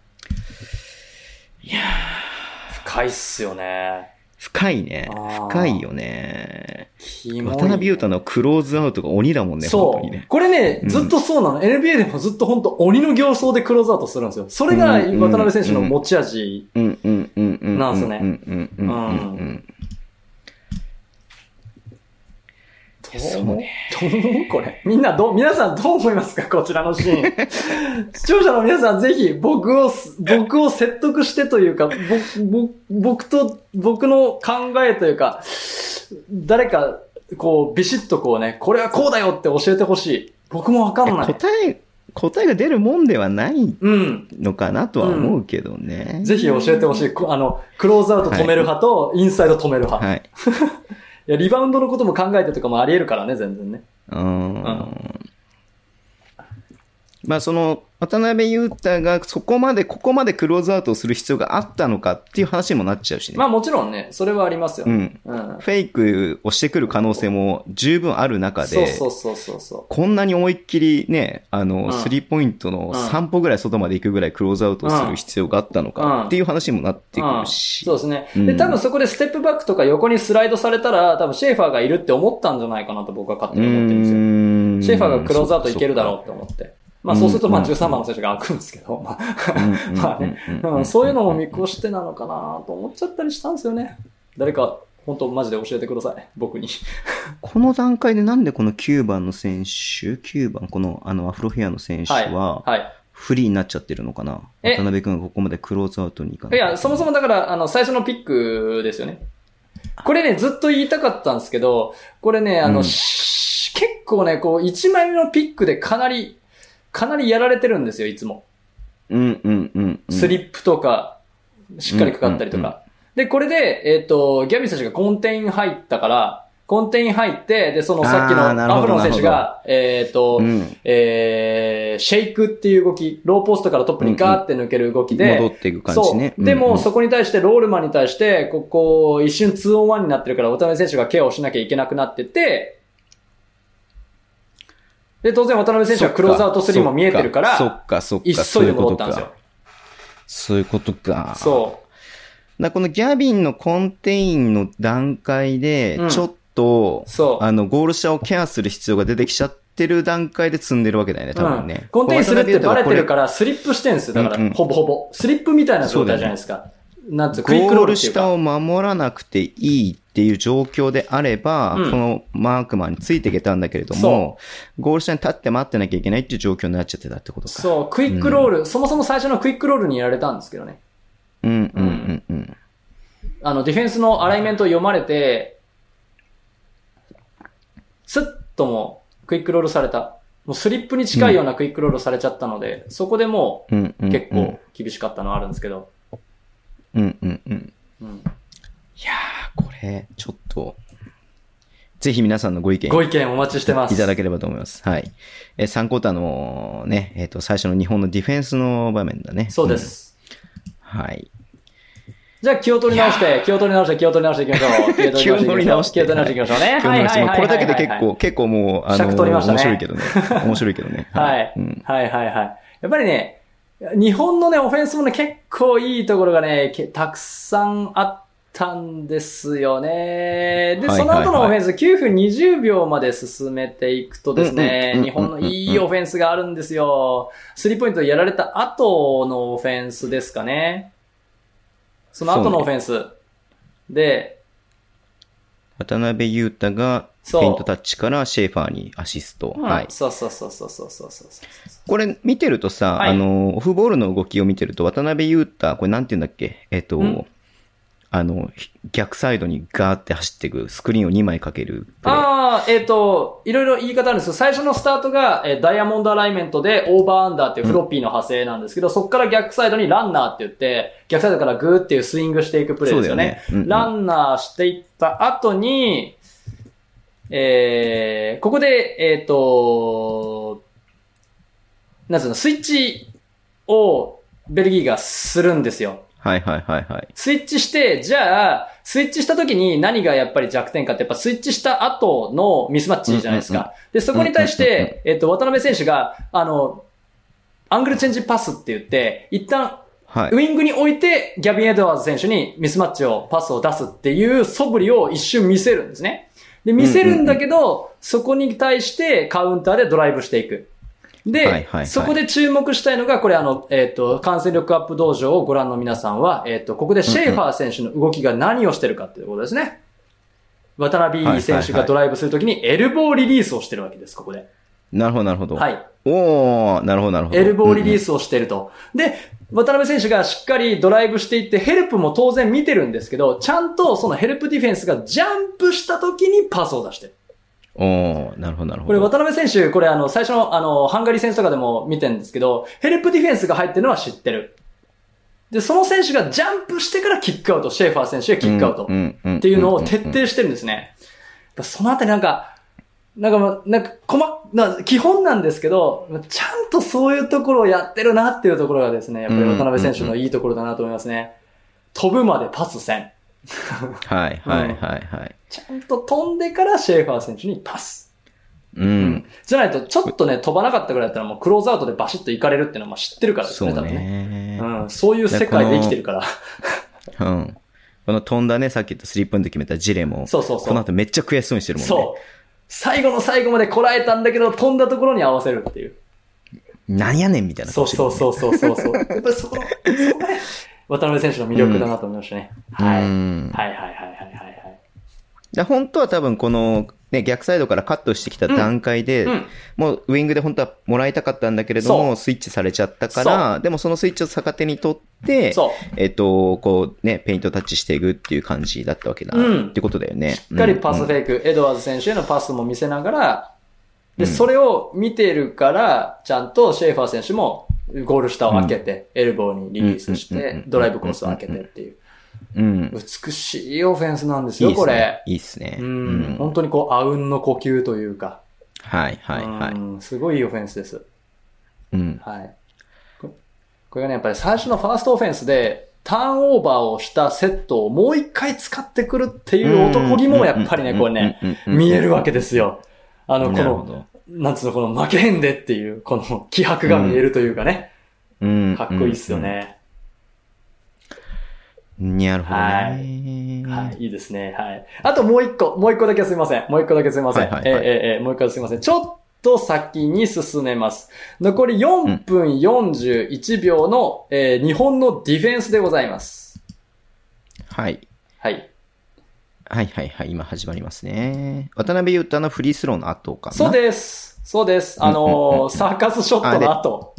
[SPEAKER 3] 深いっすよね。
[SPEAKER 2] 深いね深いよね。渡辺裕太のクローズアウトが鬼だもんね、
[SPEAKER 3] そう
[SPEAKER 2] ね。。
[SPEAKER 3] これね、
[SPEAKER 2] うん
[SPEAKER 3] ずっとそうなの。NBA でもずっと本当鬼の形相でクローズアウトするんですよ。それが
[SPEAKER 2] うん
[SPEAKER 3] 渡辺選手の持ち味。
[SPEAKER 2] うんうんうんうん。
[SPEAKER 3] なんすね
[SPEAKER 2] うんそうね。
[SPEAKER 3] どう思うこれ。みんなどう、皆さんどう思いますか？こちらのシーン。<laughs> 視聴者の皆さんぜひ僕を、僕を説得してというか、ぼ、ぼ、僕と、僕の考えというか、誰か、こう、ビシッとこうね、これはこうだよって教えてほしい。僕もわかんない。
[SPEAKER 2] 答え、答えが出るもんではない
[SPEAKER 3] うん。
[SPEAKER 2] のかなとは思うけどね。
[SPEAKER 3] ぜひ教えてほしい。こあの、クローズアウト止める派と、インサイド止める派。い、
[SPEAKER 2] はい。<laughs>
[SPEAKER 3] や、リバウンドのことも考えてとかもあり得るからね、全然ね。
[SPEAKER 2] うーん。まあその、渡辺裕太がそこまで、ここまでクローズアウトをする必要があったのかっていう話にもなっちゃうしね。
[SPEAKER 3] まあもちろんね、それはありますよ。
[SPEAKER 2] うん。
[SPEAKER 3] うん。
[SPEAKER 2] フェイクをしてくる可能性も十分ある中で、
[SPEAKER 3] そうそうそうそう。
[SPEAKER 2] こんなに思いっきりね、あの、
[SPEAKER 3] うん
[SPEAKER 2] スリーポイントの
[SPEAKER 3] うん
[SPEAKER 2] 3歩ぐらい外まで行くぐらいクローズアウトをする必要があったの
[SPEAKER 3] うん
[SPEAKER 2] かっていう話にもなってくるし。
[SPEAKER 3] そうですね。
[SPEAKER 2] うん
[SPEAKER 3] で、多分そこでステップバックとか横にスライドされたら、多分シェーファーがいるって思ったんじゃないかなと僕は勝手に思ってるんですよ。
[SPEAKER 2] ん
[SPEAKER 3] シェーファーがクローズアウトいけるだろうって思って。まあそうするとまあ
[SPEAKER 2] うん
[SPEAKER 3] 13番の選手が開くんですけど、まあねそういうのも見越してなのかなと思っちゃったりしたんですよね。誰か、本当マジで教えてください。僕に。<laughs>
[SPEAKER 2] この段階でなんでこの9番の選手、9番、このあのアフロフェアの選手
[SPEAKER 3] はい。
[SPEAKER 2] は
[SPEAKER 3] はい。
[SPEAKER 2] フリーになっちゃってるのかな？
[SPEAKER 3] え？
[SPEAKER 2] 渡辺君がここまでクローズアウトに行かないい。
[SPEAKER 3] や、そもそもだから、あの、最初のピックですよね。これね、ずっと言いたかったんですけど、これね、あの、
[SPEAKER 2] うん
[SPEAKER 3] し結構ね、こう、1枚目のピックでかなり、かなりやられてるんですよ、いつも。
[SPEAKER 2] うんうんうんうん。
[SPEAKER 3] スリップとか、しっかりかかったりと
[SPEAKER 2] うんうん
[SPEAKER 3] か。で、これで、えっ、と、ギャビン選手がコンテイン入ったから、コンテイン入って、で、そのさっきのアフロの選手が、えっ、と、
[SPEAKER 2] うん
[SPEAKER 3] えー、シェイクっていう動き、ローポストからトップにガーって抜ける動きで、
[SPEAKER 2] 戻っていく感じね。
[SPEAKER 3] そう。でも、
[SPEAKER 2] うんうん
[SPEAKER 3] そこに対して、ロールマンに対して、ここ、一瞬 2on1 になってるから、渡辺選手がケアをしなきゃいけなくなってて、で、当然渡辺選手はクローズアウト3も見えてるから、
[SPEAKER 2] そっかそっか。
[SPEAKER 3] 急いで戻ったんですよ。
[SPEAKER 2] そういうことか。
[SPEAKER 3] そ
[SPEAKER 2] だからこのギャビンのコンテインの段階で
[SPEAKER 3] うん、
[SPEAKER 2] ちょっと、
[SPEAKER 3] う。そう。
[SPEAKER 2] あの、ゴール下をケアする必要が出てきちゃってる段階で積んでるわけだよね、多分ね
[SPEAKER 3] うん。コンテインするってバレてる
[SPEAKER 2] ら。
[SPEAKER 3] から、スリップしてんですよ。だから、
[SPEAKER 2] うんうん
[SPEAKER 3] ほぼほぼ。スリップみたいな状態じゃないですか。なんつう、クイック
[SPEAKER 2] ゴール。下を守らなくていいっていう状況であれば、
[SPEAKER 3] うん
[SPEAKER 2] このマークマンについていけたんだけれども、ゴール下に立って待ってなきゃいけないっていう状況になっちゃってたってことか。
[SPEAKER 3] そう、クイックロール、そもそも最初のクイックロールにやられたんですけどね。
[SPEAKER 2] うんうんうんうん。
[SPEAKER 3] あの、ディフェンスのアライメントを読まれて、スッともうクイックロールされた。もうスリップに近いようなクイックロールされちゃったので、そこでも
[SPEAKER 2] うんうんう
[SPEAKER 3] うん結構厳しかったのはあるんですけど。
[SPEAKER 2] うんうんうん。
[SPEAKER 3] うん、
[SPEAKER 2] いやー、これ、ちょっと、ぜひ皆さんのご意見
[SPEAKER 3] ご意見お待ちしてます。
[SPEAKER 2] いただければと思います。はい。えー、3クォーターのね、えっ、と、最初の日本のディフェンスの場面だね。
[SPEAKER 3] そうで。す。
[SPEAKER 2] はい。
[SPEAKER 3] じゃあ気を取り直して、気を取り直して、気を取り直していきましょう。<laughs>
[SPEAKER 2] 気を取り直して
[SPEAKER 3] 気を取り直していきましょうね。
[SPEAKER 2] 今日の話もこれだけで結
[SPEAKER 3] はい
[SPEAKER 2] 構、結構もう、あの、
[SPEAKER 3] 尺取りましたね
[SPEAKER 2] 面白いけどね。<laughs> 面白いけどね。
[SPEAKER 3] はい。
[SPEAKER 2] うん。
[SPEAKER 3] はいはいはい。やっぱりね、日本のね、オフェンスもね、結構いいところがね、けたくさんあったんですよね。で、その後のオフェンス9分20秒まで進めていくとですね、日本のいいオフェンスがあるんですよ。スリーポイントやられた後のオフェンスですかね。その後のオフェンス。で、
[SPEAKER 2] 渡辺裕太が、ペイントタッチからシェーファーにアシスト。はい。
[SPEAKER 3] そうそうそうそうそうそう
[SPEAKER 2] これ見てるとさ、
[SPEAKER 3] はい、
[SPEAKER 2] あの、オフボールの動きを見てると、渡辺裕太、これなんて言うんだっけえっ、と、あの、ひ逆サイドにガーって走っていく、スクリーンを2枚かける。
[SPEAKER 3] ああ、えっ、と、いろいろ言い方あるんですけど、最初のスタートが、えーダイヤモンドアライメントでオーバーアンダーっていうフロッピーの派生なんですけど、そこから逆サイドにランナーって言って、逆サイドからグーっていうスイングしていくプレーですよね。
[SPEAKER 2] そうだよねうんうん
[SPEAKER 3] ランナーしていった後に、えー、ここで、えっ、と、なんつうの、スイッチをベルギーがするんですよ。
[SPEAKER 2] はいはいはいはい。
[SPEAKER 3] スイッチして、じゃあ、スイッチした時に何がやっぱり弱点かって、やっぱスイッチした後のミスマッチじゃないですか。で、そこに対して、えっと、渡辺選手が、あの、アングルチェンジパスって言って、一旦、
[SPEAKER 2] はい。
[SPEAKER 3] ウィングに置いて、ギャビン・エドワーズ選手にミスマッチを、パスを出すっていう素振りを一瞬見せるんですね。で、見せるんだけど、そこに対してカウンターでドライブしていく。で、
[SPEAKER 2] はいはいはい
[SPEAKER 3] そこで注目したいのが、これあの、えっ、と、感染力アップ道場をご覧の皆さんは、えっ、と、ここでシェーファー選手の動きが何をしてるかっていうことですね。渡辺選手がドライブするときにエルボーリリースをしてるわけです、ここで。
[SPEAKER 2] なるほどなるほど。
[SPEAKER 3] はい。
[SPEAKER 2] おー、なるほどなるほど。
[SPEAKER 3] エルボーリリー
[SPEAKER 2] ス。
[SPEAKER 3] スをしてると。で、渡辺選手がしっかりドライブしていって、ヘルプも当然見てるんですけど、ちゃんとそのヘルプディフェンスがジャンプした時にパスを出してる。
[SPEAKER 2] おー、なるほどなるほど。
[SPEAKER 3] これ渡辺選手、これあの、最初のあの、ハンガリー戦とかでも見てるんですけど、ヘルプディフェンスが入ってるのは知ってる。で、その選手がジャンプしてからキックアウト、シェーファー選手へキックアウト。
[SPEAKER 2] っ
[SPEAKER 3] っていうのを徹底してるんですね。そのあたりなんか、なんかまあ、なんか、細な、基本なんですけど、ちゃんとそういうところをやってるなっていうところがですね、やっぱり渡辺選手のいいところだなと思いますね。飛ぶまでパスせん。
[SPEAKER 2] はいはいはいはい。
[SPEAKER 3] ちゃんと飛んでからシェーファー選手にパス。
[SPEAKER 2] うん。
[SPEAKER 3] じゃないと、ちょっとね、飛ばなかったぐらいだったらもうクローズアウトでバシッと行かれるっていうのはまあ知ってるからです
[SPEAKER 2] そう
[SPEAKER 3] ね、多分ね。
[SPEAKER 2] ね。
[SPEAKER 3] うん、そういう世界で生きてるから。
[SPEAKER 2] うん。この飛んだね、さっき言ったスリーポイント決めたジレも、
[SPEAKER 3] そうそうそう。
[SPEAKER 2] この後めっちゃ悔しそうにしてるもんね。
[SPEAKER 3] そう。最後の最後までこらえたんだけど、飛んだところに合わせるっていう。
[SPEAKER 2] なんやねんみたいな
[SPEAKER 3] そう。そうそうそうそう。やっぱりそこの、そこがね、渡辺選手の魅力だなと思いましたね。はい。はい
[SPEAKER 2] うん
[SPEAKER 3] はいはいはいはいはい。
[SPEAKER 2] で本当は多分この、ね、逆サイドからカットしてきた段階で、
[SPEAKER 3] うん。
[SPEAKER 2] もうウイングで本当はもらいたかったんだけれども、スイッチされちゃったから、でもそのスイッチを逆手に取って。えっと、こうね、ペイントタッチしていくっていう感じだったわけだ、
[SPEAKER 3] うん
[SPEAKER 2] ってことだよね。
[SPEAKER 3] しっかりパスフ
[SPEAKER 2] イ
[SPEAKER 3] ェイク、エドワーズ選手へのパスも見せながら、で、
[SPEAKER 2] うん
[SPEAKER 3] それを見てるから、ちゃんとシェーファー選手もゴール下を開けて、エルボーにリリースしてドライブコースを開けてっていう。
[SPEAKER 2] うん。
[SPEAKER 3] 美しいオフェンスなんですよ、
[SPEAKER 2] いいっすね
[SPEAKER 3] これ。。
[SPEAKER 2] いいっすね。
[SPEAKER 3] 本当にこう、あうんの呼吸というか。
[SPEAKER 2] はいはいはい。
[SPEAKER 3] うんすごいいいオフェンスです。
[SPEAKER 2] うん。
[SPEAKER 3] はい。ここれがね、やっぱり最初のファーストオフェンスで、ターンオーバーをしたセットをもう一回使ってくるっていう男気もやっぱりね、これね、見えるわけですよ。あの、この、
[SPEAKER 2] な
[SPEAKER 3] んつうの、この負けへんでっていう、この気迫が見えるというかね、
[SPEAKER 2] うん。
[SPEAKER 3] かっこいいっすよ。ね。
[SPEAKER 2] うんなるほどね。
[SPEAKER 3] はい、いいですね。はい。あともう一個、もう一個だけすいません。もう一個だけすいません。
[SPEAKER 2] はいはいはい
[SPEAKER 3] ええええええもう一個すいません。ちょっと先に進めます。残り4分41秒の、えー日本のディフェンスでございます。
[SPEAKER 2] はい。
[SPEAKER 3] はい。
[SPEAKER 2] はいはいはい。今始まりますね。渡辺裕太のフリースローの後かな？
[SPEAKER 3] そうです。そうです。あ
[SPEAKER 2] うんうんうんうん
[SPEAKER 3] のーサーカスショットの後。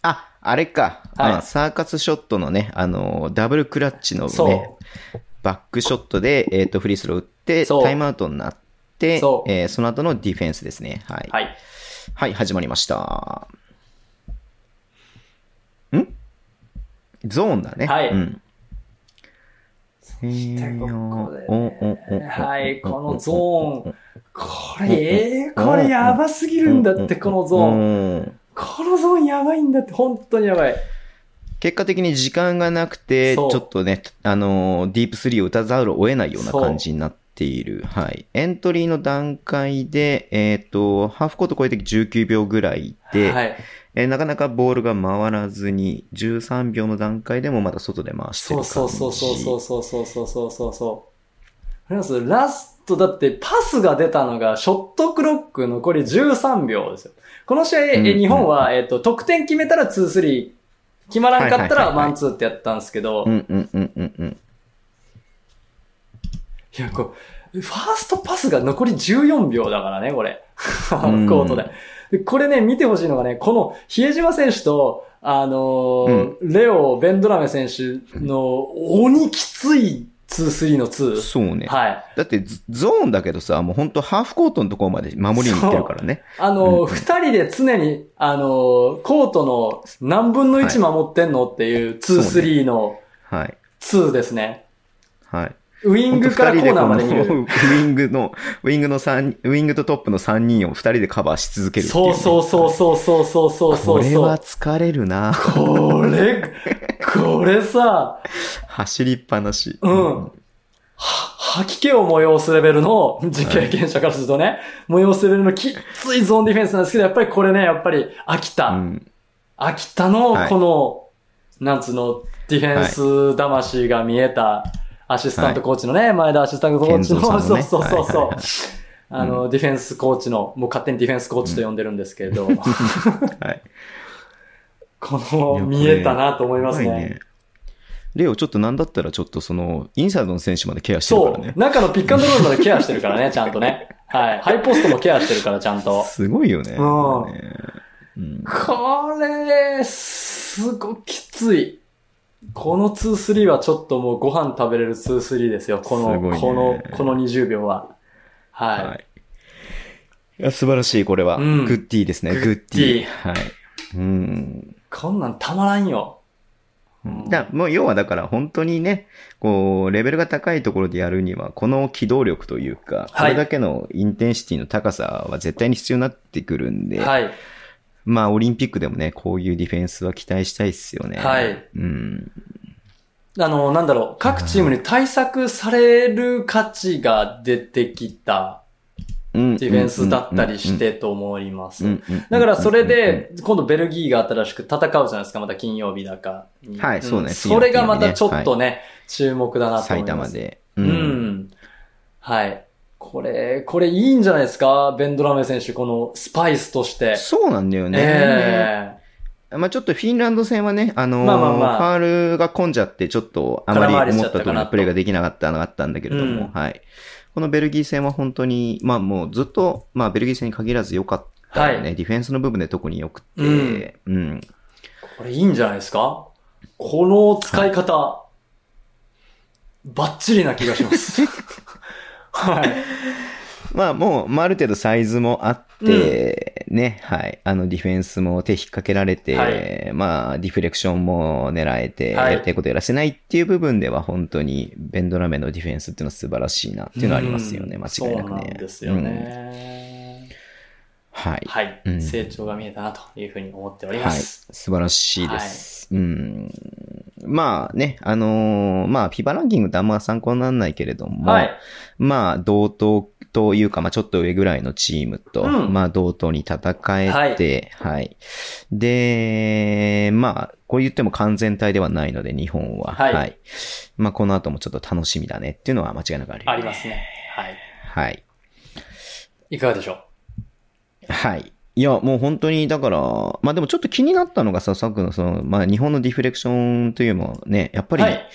[SPEAKER 2] あ、あれか。
[SPEAKER 3] はい
[SPEAKER 2] あサーカスショットのね、あの、ダブルクラッチのね、バックショットで、えっ、と、フリースロー打って、タイムアウトになって、
[SPEAKER 3] そう
[SPEAKER 2] えーその後のディフェンスですね。はい。はい、
[SPEAKER 3] はい。
[SPEAKER 2] 始まりました。ん？ゾーンだね。
[SPEAKER 3] はい
[SPEAKER 2] うん。
[SPEAKER 3] そしてここでね、はい、このゾーン。
[SPEAKER 2] ン。
[SPEAKER 3] これ、えー、これやばすぎるんだって、このゾーン。
[SPEAKER 2] ン。
[SPEAKER 3] このゾーンやばいんだって、本当にやばい。
[SPEAKER 2] 結果的に時間がなくて、ちょっとね、あのー、ディープスリーを打たざるを得ないような感じになってている。はい。エントリーの段階で、えっ、と、ハーフコート超えて19秒ぐらいで、
[SPEAKER 3] はい。
[SPEAKER 2] えーなかなかボールが回らずに、13秒の段階でもまだ外で回してる
[SPEAKER 3] そう
[SPEAKER 2] 感じ。
[SPEAKER 3] そうそうそうそうそうそうそうそうそう。ありますラストだってパスが出たのがショットクロック残り13秒ですよ。この試合、え
[SPEAKER 2] うん
[SPEAKER 3] 日本は、えっ、と、得点決めたら2-3、決まらんかったら
[SPEAKER 2] はいはいはいはい
[SPEAKER 3] ワンツーってやったんですけど、
[SPEAKER 2] うんうんうんうんうん。
[SPEAKER 3] いや、こう、ファーストパスが残り14秒だからね、これ。<laughs> コートで。でこれね、見てほしいのがね、この、比江島選手と、あのーレオ、ベンドラメ選手の鬼きつい2-3の2。
[SPEAKER 2] そうね。
[SPEAKER 3] はい。
[SPEAKER 2] だってゾゾーンだけどさ、もう本当ハーフコートのところまで守りに行ってるからね。
[SPEAKER 3] あのー、
[SPEAKER 2] うん
[SPEAKER 3] 二、人で常に、あのー、コートの何分の1守ってんのっていう2-3の
[SPEAKER 2] はい。
[SPEAKER 3] 2ですね。
[SPEAKER 2] はい。
[SPEAKER 3] ウィングからコーナーまで見る。
[SPEAKER 2] ウィングの、ウィングの三、ウィングとトップの3人を2人でカバーし続けるっていう、
[SPEAKER 3] そうそうそうそうそうそうそうそう。
[SPEAKER 2] これは疲れるな。
[SPEAKER 3] これ、これさ、
[SPEAKER 2] 走りっぱなし。
[SPEAKER 3] うん。は、吐き気を催すレベルの、実経験者からするとね、催すレベルのきっついゾーンディフェンスなんですけど、やっぱりこれね、やっぱり、秋田、
[SPEAKER 2] うん。
[SPEAKER 3] 秋田の
[SPEAKER 2] はい
[SPEAKER 3] この、なんつうの、ディフェンス魂が見えた、アシスタントコーチのね、前田アシスタントコーチの、
[SPEAKER 2] ね <laughs>
[SPEAKER 3] そうそうそうそう、<laughs> あの、ディフェンスコーチの、もう勝手にディフェンスコーチと呼んでるんですけれど、<laughs>
[SPEAKER 2] はい。
[SPEAKER 3] この、見えたなと思いますね。
[SPEAKER 2] レオ、ちょっとなんだったらちょっとその、インサイドの選手までケアしてる
[SPEAKER 3] そう
[SPEAKER 2] からね。。
[SPEAKER 3] 中のピックアンドロールまでケアしてるからね、ちゃんとね。はい。ハイポストもケアしてるから、ちゃんと。
[SPEAKER 2] すごいよね。
[SPEAKER 3] うん
[SPEAKER 2] うん
[SPEAKER 3] これ、すごくきつい。この2-3はちょっともうご飯食べれる2-3ですよ。この、
[SPEAKER 2] ね
[SPEAKER 3] この、この20秒は。はい。
[SPEAKER 2] はい。いや、素晴らしい、これは。
[SPEAKER 3] うん
[SPEAKER 2] グッディですね、
[SPEAKER 3] グッ
[SPEAKER 2] ディ。
[SPEAKER 3] デ
[SPEAKER 2] はい。うん。
[SPEAKER 3] こんなんたまらんよ。うん
[SPEAKER 2] だもう要はだから本当にね、こう、レベルが高いところでやるには、この機動力というか、こ
[SPEAKER 3] はい
[SPEAKER 2] れだけのインテンシティの高さは絶対に必要になってくるんで、
[SPEAKER 3] はい。
[SPEAKER 2] まあオリンピックでもね、こういうディフェンスは期待したいっすよね。
[SPEAKER 3] はい。
[SPEAKER 2] うん。
[SPEAKER 3] あの、なんだろう、各チームに対策される価値が出てきた
[SPEAKER 2] デ
[SPEAKER 3] ディフェンスだったりしてと思います。
[SPEAKER 2] うんうんうん
[SPEAKER 3] だからそれで、今度ベルギーが新しく戦うじゃないですか、また金曜日だかに。
[SPEAKER 2] はいそうね
[SPEAKER 3] んそれがまたちょっとね、注目だなと思
[SPEAKER 2] 埼
[SPEAKER 3] います。
[SPEAKER 2] 玉で。
[SPEAKER 3] う。ん。はい。これ、これいいんじゃないですか？ベンドラメ選手、このスパイスとして。
[SPEAKER 2] そうなんだよね。
[SPEAKER 3] え
[SPEAKER 2] まあちょっとフィンランド戦はね、あのー
[SPEAKER 3] まあまあまあ
[SPEAKER 2] ファールが混んじゃって、ちょっとあまり思った通りのプレーができなかったのがあったんだけれども、
[SPEAKER 3] うん
[SPEAKER 2] はい。このベルギー戦は本当に、まあもうずっと、まあベルギー戦に限らず良かったよね。
[SPEAKER 3] は
[SPEAKER 2] ディフェンスの部分で特に良くて、
[SPEAKER 3] うん
[SPEAKER 2] うん。
[SPEAKER 3] これいいんじゃないですか？この使い方、バッチリな気がします。<laughs> はい。
[SPEAKER 2] まあもう、まあある程度サイズもあって、ね、はい。あのディフェンスも手引っ掛けられて、
[SPEAKER 3] はい
[SPEAKER 2] まあディフレクションも狙えて、
[SPEAKER 3] はい
[SPEAKER 2] やりたいことやらせないっていう部分では本当にベンドラメのディフェンスっていうのは素晴らしいなっていうのはありますよね、
[SPEAKER 3] うん
[SPEAKER 2] 間違いなくね。
[SPEAKER 3] そうなんですよね。
[SPEAKER 2] はい。
[SPEAKER 3] はい、
[SPEAKER 2] うん
[SPEAKER 3] 成長が見えたなというふうに思っておりま
[SPEAKER 2] はい。
[SPEAKER 3] す。
[SPEAKER 2] 素晴らしいです。うん。まあね、あのーまあ、フィバランキングってあんま参考にならないけれども、
[SPEAKER 3] はい。
[SPEAKER 2] まあ、同等というか、まあ、ちょっと上ぐらいのチームと、
[SPEAKER 3] うん
[SPEAKER 2] まあ、同等に戦えて、はい。で、まあ、こう言っても完全体ではないので、日本は。
[SPEAKER 3] はい
[SPEAKER 2] まあ、この後もちょっと楽しみだねっていうのは間違いなくあるよね。
[SPEAKER 3] ありますね。はい。
[SPEAKER 2] はい。
[SPEAKER 3] いかがでしょ
[SPEAKER 2] はい。いや、もう本当に、だから、まあでもちょっと気になったのがさ、さっきのその、まあ日本のディフレクションというのもね、やっぱり、
[SPEAKER 3] はい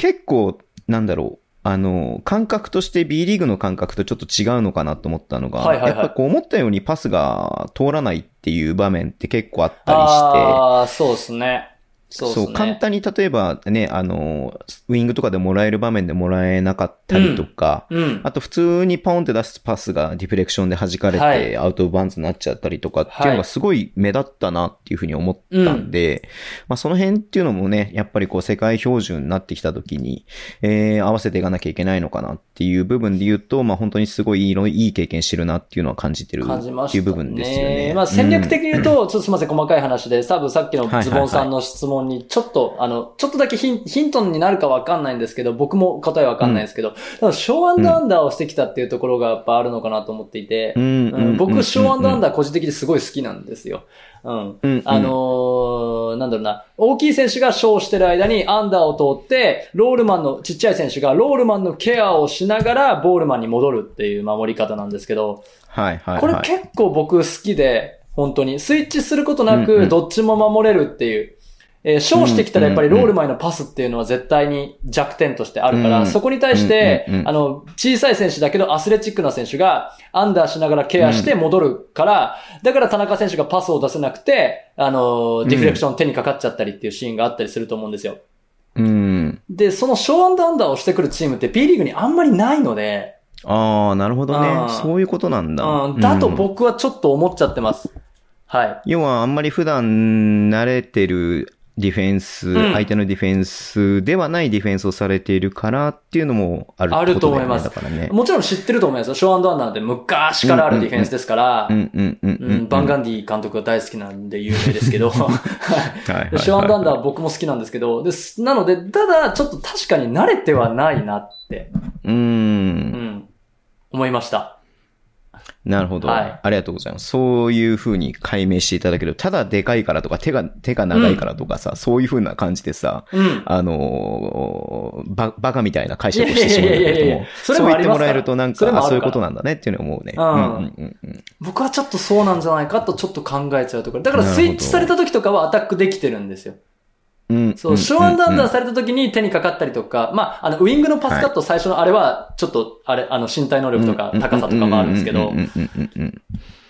[SPEAKER 2] 結構、なんだろう、あの、感覚として B リーグの感覚とちょっと違うのかなと思ったのが、
[SPEAKER 3] はいはいはい
[SPEAKER 2] やっぱこう思ったようにパスが通らないっていう場面って結構あったりして、
[SPEAKER 3] ああ、そうですね。そうですね。
[SPEAKER 2] 簡単に例えばね、あの、ウィングとかでもらえる場面でもらえなかったりとか、
[SPEAKER 3] うん。
[SPEAKER 2] あと普通にポンって出すパスがディフレクションで弾かれ
[SPEAKER 3] はい
[SPEAKER 2] てアウトバンズになっちゃったりとかっていう
[SPEAKER 3] はい
[SPEAKER 2] のがすごい目立ったなっていうふうに思ったんで、まあその辺っていうのもね、やっぱりこう世界標準になってきた時に、えー、合わせていかなきゃいけないのかなっていう部分で言うと、まあ本当にすごいいいの、いい経験してるなっていうのは感じてる。っていう部分ですよね。
[SPEAKER 3] まあ戦略的に言うと、ちょっとすみません、細かい話で、多分さっきの
[SPEAKER 2] はいはいはい
[SPEAKER 3] ズボンさんの質問問にちょっと、あの、ちょっとだけヒンヒントになるかわかんないんですけど、僕も答えわかんないですけど、ただショーアンドアンダーをしてきたっていうところがやっぱあるのかなと思っていて、
[SPEAKER 2] うん
[SPEAKER 3] うん僕、ショーアンドアン
[SPEAKER 2] ダ
[SPEAKER 3] ダー個人的にすごい好きなんですよ。うん。
[SPEAKER 2] ー
[SPEAKER 3] あのー、なんだろうな、大きい選手がショーしてる間にアンダーを通って、ロールマンの、ちっちゃい選手がロールマンのケアをしながらボールマンに戻るっていう守り方なんですけど、
[SPEAKER 2] はいはいはい。
[SPEAKER 3] これ結構僕好きで、本当に。スイッチすることな
[SPEAKER 2] うんうん
[SPEAKER 3] く、どっちも守れるっていう。えー、ショーしてきたらやっぱりロールマンへのパスっていうのは絶対に弱点としてあるから、
[SPEAKER 2] うん
[SPEAKER 3] そこに対してあの、小さい選手だけどアスレチックな選手がアンダーしながらケアして戻るから、だから田中選手がパスを出せなくて、あの、ディフレクション手にかかっちゃったりっていうシーンがあったりすると思うんですよ。
[SPEAKER 2] うん。
[SPEAKER 3] で、そのショーアンダーアンダーをしてくるチームって P リーグにあんまりないので、
[SPEAKER 2] ああ、なるほどね。そういうことなんだ。
[SPEAKER 3] うん、だと
[SPEAKER 2] うん
[SPEAKER 3] 僕はちょっと思っちゃってます。はい。
[SPEAKER 2] 要はあんまり普段慣れてるディフェンス、
[SPEAKER 3] うん。
[SPEAKER 2] 相手のディフェンスではないディフェンスをされているからっていうのもある
[SPEAKER 3] あると思います。
[SPEAKER 2] だからね。
[SPEAKER 3] もちろん知ってると思います。よ。ショーアンダーなんて昔からあるディフェンスですから、バンガンディ監督が大好きなんで有名ですけど、<laughs> ショーアンダーは僕も好きなんですけど、ですなので、ただちょっと確かに慣れてはないなって、
[SPEAKER 2] う。
[SPEAKER 3] うんん、思いました。
[SPEAKER 2] なるほど、
[SPEAKER 3] はい
[SPEAKER 2] ありがとうございます。そういう風に解明していただける。ただでかいからとか、手が、手が長いからとかさ、そういう風な感じでさ、
[SPEAKER 3] うん。
[SPEAKER 2] あのーば、バカみたいな解釈をしてしまうんだけども、
[SPEAKER 3] そ
[SPEAKER 2] う言っても
[SPEAKER 3] ら
[SPEAKER 2] らえるとなんか、
[SPEAKER 3] そ
[SPEAKER 2] ういうことなんだねっていうのは思うね。
[SPEAKER 3] うん
[SPEAKER 2] うんうんうん
[SPEAKER 3] 僕はちょっとそうなんじゃないかとちょっと考えちゃうところ。だからスイッチされた時とかはアタックできてるんですよ。
[SPEAKER 2] うん。
[SPEAKER 3] そう、ショーアンドアンダー
[SPEAKER 2] さ
[SPEAKER 3] された時に手にかかったりとか、まあ、あの、ウィングのパスカット最初のあれは、ちょっと、あれ、あの、身体能力とか高さとかもあるんですけど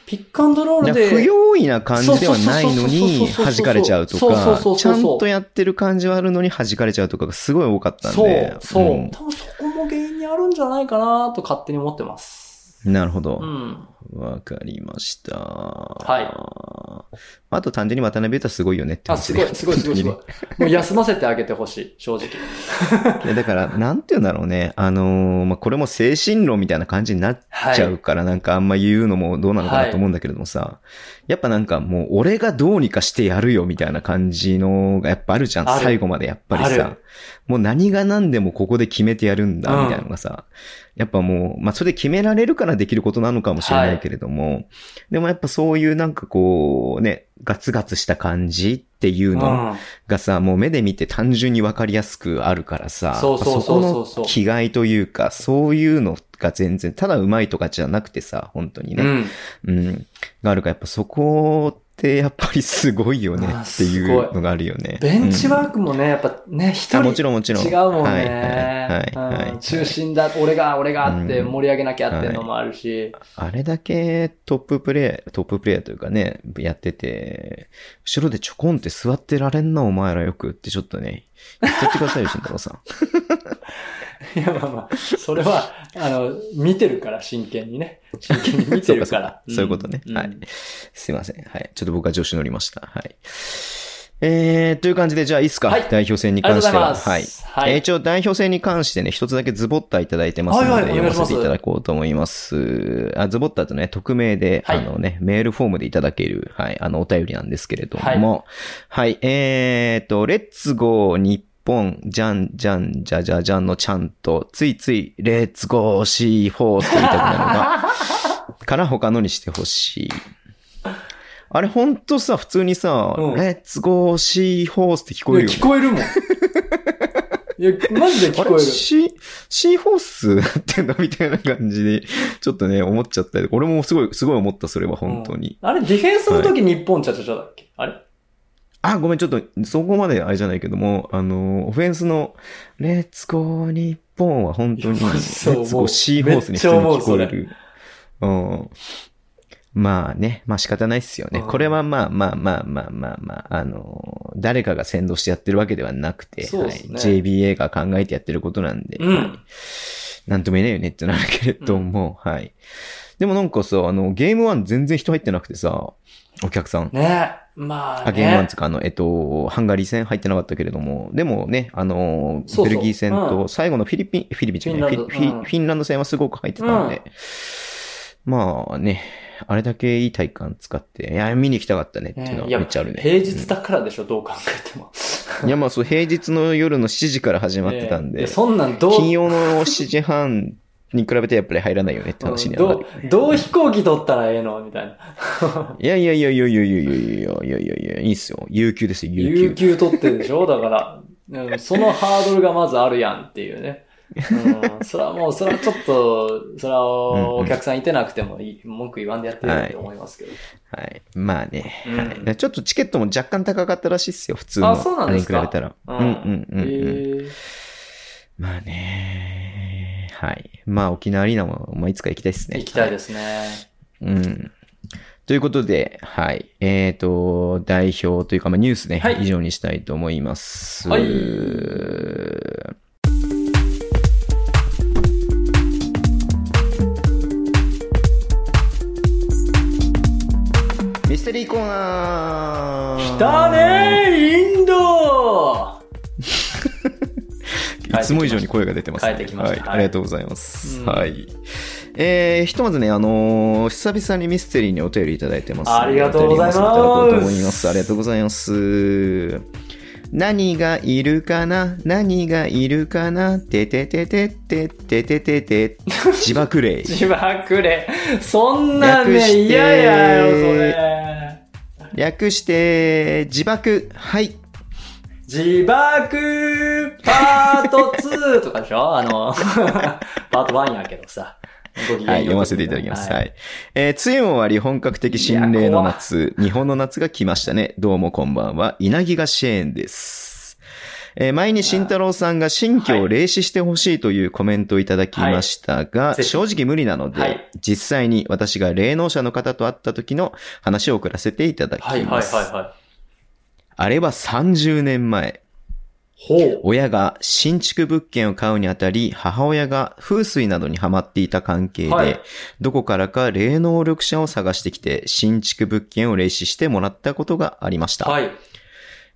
[SPEAKER 3] ピックアンドロールで、
[SPEAKER 2] 不用意な感じではないのに弾かれちゃうと
[SPEAKER 3] そうそうそうそう
[SPEAKER 2] か、ちゃん。とやってる感じはあるのに弾かれちゃうとかがすごい多かったん。
[SPEAKER 3] そう
[SPEAKER 2] で。、
[SPEAKER 3] そう、
[SPEAKER 2] ん。
[SPEAKER 3] 多分そこも原因にあるん。じゃないかなと勝手に思ってます。
[SPEAKER 2] なるほど
[SPEAKER 3] う。ん。
[SPEAKER 2] わかりました。
[SPEAKER 3] は
[SPEAKER 2] あと単純に渡辺裕太すごいよねって
[SPEAKER 3] あ、すごい、すごい、すごい、すごい。もう休ませてあげてほしい、正直。<laughs>
[SPEAKER 2] いやだから、なんて言うんだろうね。あのーまあ、これも精神論みたいな感じになっ
[SPEAKER 3] はい。
[SPEAKER 2] ちゃうから、なんかあんま言うのもどうなのかなと思うんだけれどもさ、やっぱなんかもう俺がどうにかしてやるよみたいな感じのがやっぱあるじゃん。最後までやっぱりさ。もう何が何でもここで決めてやるんだみたいなのがさ、やっぱもう、まあそれで決められるからできることなのかもしれないけれども、でもやっぱそういうなんかこうね、ガツガツした感じっていうの
[SPEAKER 3] うん。
[SPEAKER 2] がさ、もう目で見て単純にわかりやすくあるからさ、
[SPEAKER 3] そ
[SPEAKER 2] この気概というか、そういうのが全然、ただ上手いとかじゃなくてさ、本当にね、
[SPEAKER 3] うん。
[SPEAKER 2] うん、があるから、やっぱそこってやっぱりすごいよね
[SPEAKER 3] あ
[SPEAKER 2] ってい
[SPEAKER 3] う
[SPEAKER 2] のがあるよね。
[SPEAKER 3] ベンチワ
[SPEAKER 2] ー
[SPEAKER 3] ークもね、やっぱね、一
[SPEAKER 2] あ
[SPEAKER 3] 人
[SPEAKER 2] もちろんもちろん
[SPEAKER 3] 違うもんね。中心だ、俺が、俺がって
[SPEAKER 2] うん
[SPEAKER 3] 盛り上げなきゃっていうのもあるし。
[SPEAKER 2] あれだけトッププレイ、トッププレイヤーというかね、やってて、後ろでちょこんって座ってられんな、お前らよくってちょっとね、言っとってくださいよ、慎太郎さん。<laughs> <laughs>
[SPEAKER 3] いや、まあまあ、それは、あの、見てるから、真剣にね。真剣に見てるから。<laughs>
[SPEAKER 2] そうかそういうことね
[SPEAKER 3] ん
[SPEAKER 2] はいすいません。はい。ちょっと僕は調子乗りました。はい。えー、という感じで、じゃあいいっすか、
[SPEAKER 3] はい
[SPEAKER 2] 代表戦に関しては。
[SPEAKER 3] います。
[SPEAKER 2] はい。
[SPEAKER 3] はい。
[SPEAKER 2] えー一応代表戦に関してね、一つだけズボッタいただいてますので、
[SPEAKER 3] はいはいお
[SPEAKER 2] 読
[SPEAKER 3] ま
[SPEAKER 2] せていただこうと思います。あズボッタとね、匿名で、
[SPEAKER 3] はい
[SPEAKER 2] あのね、メールフォームでいただける、はい、あの、お便りなんですけれども、はい、えーと、 Let's go 日本、じゃんじゃんじゃじゃじゃんのちゃんと、ついつい、 Let's go シーホースって言いたくなるのが、<laughs> から他のにしてほしい。あれほんとさ、普通にさ、
[SPEAKER 3] うん
[SPEAKER 2] Let's go シーホースって聞こえるよ、ね。
[SPEAKER 3] 聞こえるもん。いや、マジで
[SPEAKER 2] あれ聞
[SPEAKER 3] こえる。
[SPEAKER 2] シー、シーホースなってんのみたいな感じで、ちょっとね、思っちゃったり。俺もすごい、すごい思った、それは本当に。
[SPEAKER 3] あれ、ディフェンスの時日本チャチャチャだっけ？あれ？
[SPEAKER 2] あ、ごめん、ちょっと、そこまであれじゃないけども、あの、オフェンスの、レッツゴー日本は本当に、<laughs> レッツゴーシーホースに普通に聞こえる。うん。まあね、まあ仕方ないっすよね。
[SPEAKER 3] うん
[SPEAKER 2] これはまあまあまあまあまあまあ、あの、誰かが先導してやってるわけではなくて、はい JBA が考えてやってることなんで、
[SPEAKER 3] うん
[SPEAKER 2] はいなんとも言えないよねってなるけれども、はい。でもなんかさ、あの、ゲーム1全然人入ってなくてさ、お客さん。
[SPEAKER 3] ね。まあ、ね。
[SPEAKER 2] あ、ゲームワンつか、あの、えっと、ハンガリー戦入ってなかったけれども、でもね、あの、
[SPEAKER 3] そうそう。
[SPEAKER 2] ベルギー戦
[SPEAKER 3] う
[SPEAKER 2] と、最後のフィリピン、フィリピンじゃないフィ
[SPEAKER 3] ンランド
[SPEAKER 2] 戦はすごく入ってたんで、まあね、あれだけいい体感使って、いや、見に行きたかったねっていうのはめっちゃあるね。
[SPEAKER 3] 平日だからでしょ、どう考えても。
[SPEAKER 2] いや、まあそう、平日の夜の7時から始まってたんで、
[SPEAKER 3] え。えそんなんどう、
[SPEAKER 2] 金曜の7時半に比べてやっぱり入らないよねって話にはなる
[SPEAKER 3] ど。う、どう飛行機取ったらええのみたいな。<laughs>
[SPEAKER 2] いやいやいやいやいやいやいやいやいやいやいや、いいっすよ。有給ですよ、有給。
[SPEAKER 3] 有給取ってるでしょだから、うんそのハードルがまずあるやんっていうね。うん、それはもう、それはちょっと、それはお客さんいてなくてもいい、文句言わんでやってると思いますけど。
[SPEAKER 2] はい。まあね、
[SPEAKER 3] うん
[SPEAKER 2] はい。ちょっとチケットも若干高かったらしいっすよ、普通の。
[SPEAKER 3] あそうなんですか
[SPEAKER 2] に比べたら。うんうんうんうん。
[SPEAKER 3] へえ
[SPEAKER 2] まあね、はい。まあ沖縄アリーナも、まあいつか行きたいっすね。
[SPEAKER 3] 行きたいですね。
[SPEAKER 2] うん。ということで、はい。えっ、と、代表というか、まあ、ニュースね、
[SPEAKER 3] はい
[SPEAKER 2] 以上にしたいと思います。
[SPEAKER 3] はい
[SPEAKER 2] ミステリーコーナー
[SPEAKER 3] 来たねーインド
[SPEAKER 2] いつも以上に声が出てます、ね。
[SPEAKER 3] 帰ってきました
[SPEAKER 2] はい。
[SPEAKER 3] はい
[SPEAKER 2] ありがとうございます。
[SPEAKER 3] うん
[SPEAKER 2] はい。えー、ひとまずね、あのー久々にミステリーにお便りいただいてます。
[SPEAKER 3] ありがとうございます
[SPEAKER 2] うと思います。ありがとうございます。何がいるかな？何がいるかな？ててててててててて自爆霊。<laughs>
[SPEAKER 3] 自爆霊。そんなんね、嫌やよ、それ。
[SPEAKER 2] 略して、自爆。はい。
[SPEAKER 3] 自爆パート2とかでしょ？<laughs> あの、パート1やけどさ。
[SPEAKER 2] はい、読ませていただきます。はい。えー、梅雨も終わり本格的心霊の夏、日本の夏が来ましたね。どうもこんばんは、稲木が支援です。えー前に慎太郎さんが新居を霊視してほしいというコメントをいただきましたが、正直無理なので、
[SPEAKER 3] はい
[SPEAKER 2] 実際に私が霊能者の方と会った時の話を送らせていただきます。
[SPEAKER 3] はいはいはいはい。
[SPEAKER 2] あれは30年前。親が新築物件を買うにあたり、母親が風水などにハマっていた関係で、
[SPEAKER 3] はい
[SPEAKER 2] どこからか霊能力者を探してきて、新築物件を霊視してもらったことがありました。
[SPEAKER 3] はい。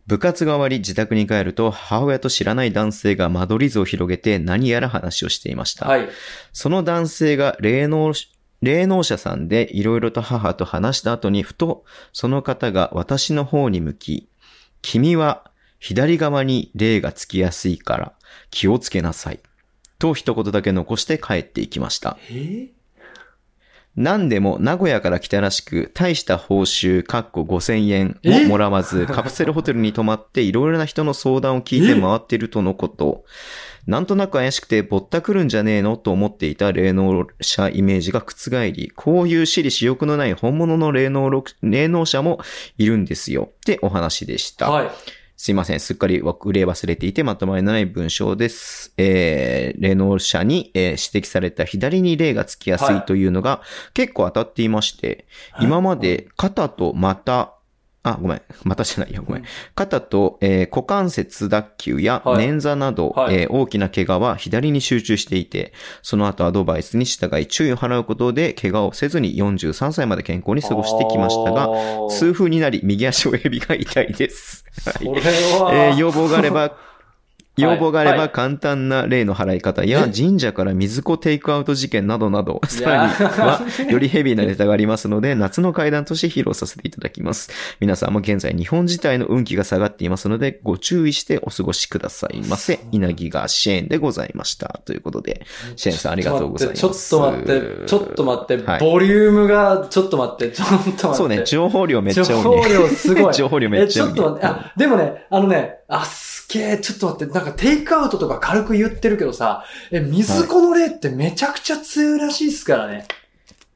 [SPEAKER 2] 部活が終わり自宅に帰ると、母親と知らない男性が間取り図を広げて何やら話をしていました。
[SPEAKER 3] はい。
[SPEAKER 2] その男性が霊能、霊能者さんでいろいろと母と話した後に、ふとその方が私の方に向き、君は左側に霊がつきやすいから気をつけなさい。と一言だけ残して帰っていきました。
[SPEAKER 3] え？
[SPEAKER 2] 何でも名古屋から来たらしく、大した報酬、かっこ5000円
[SPEAKER 3] え？
[SPEAKER 2] ももらわず、カプセルホテルに泊まっていろいろな人の相談を聞いて回っているとのこと。なんとなく怪しくてぼったくるんじゃねえのと思っていた霊能者イメージが覆り、こういう私利私欲のない本物の霊能ろ霊能者もいるんですよ。ってお話でした。
[SPEAKER 3] はい。
[SPEAKER 2] すいません。すっかり売れ忘れていてまとまりのない文章です。えー、霊能者に、えー指摘された左に霊がつきやす
[SPEAKER 3] はい
[SPEAKER 2] いというのが結構当たっていまして、今まで肩と股、あ、ごめん。股じゃないよ。ごめん。肩と、えー股関節脱臼や
[SPEAKER 3] はい
[SPEAKER 2] 捻挫など、
[SPEAKER 3] はい
[SPEAKER 2] えー大きな怪我は左に集中していて、その後アドバイスに従い注意を払うことで怪我をせずに43歳まで健康に過ごしてきましたが、
[SPEAKER 3] が
[SPEAKER 2] 痛風になり右足親指が痛いです。はい
[SPEAKER 3] それは、<laughs>
[SPEAKER 2] えー要望があれば、要望があれば
[SPEAKER 3] はい
[SPEAKER 2] 簡単な例の払い方や神社から水子テイクアウト事件などなど、さらには <laughs> よりヘビーなネタがありますので、夏の階段として披露させていただきます。皆さんも現在日本自体の運気が下がっていますので、ご注意してお過ごしくださいませ。稲木が支援でございました。ということで、支援さんありがとうございます。
[SPEAKER 3] ちょっと待って、ちょっと待って、
[SPEAKER 2] はい
[SPEAKER 3] ボリュームが、ちょっと待って、ちょっと待って。
[SPEAKER 2] そうね、情報量めっちゃ
[SPEAKER 3] 情
[SPEAKER 2] 多いね。
[SPEAKER 3] 報量すごい。<laughs>
[SPEAKER 2] 情報量めっちゃ多いね
[SPEAKER 3] え、ちょっと待って、あ、でもね、あのね、あ、すげえ、ちょっと待って、なんかテイクアウトとか軽く言ってるけどさ、え、水子の霊ってめちゃくちゃ強いらしいっすからね。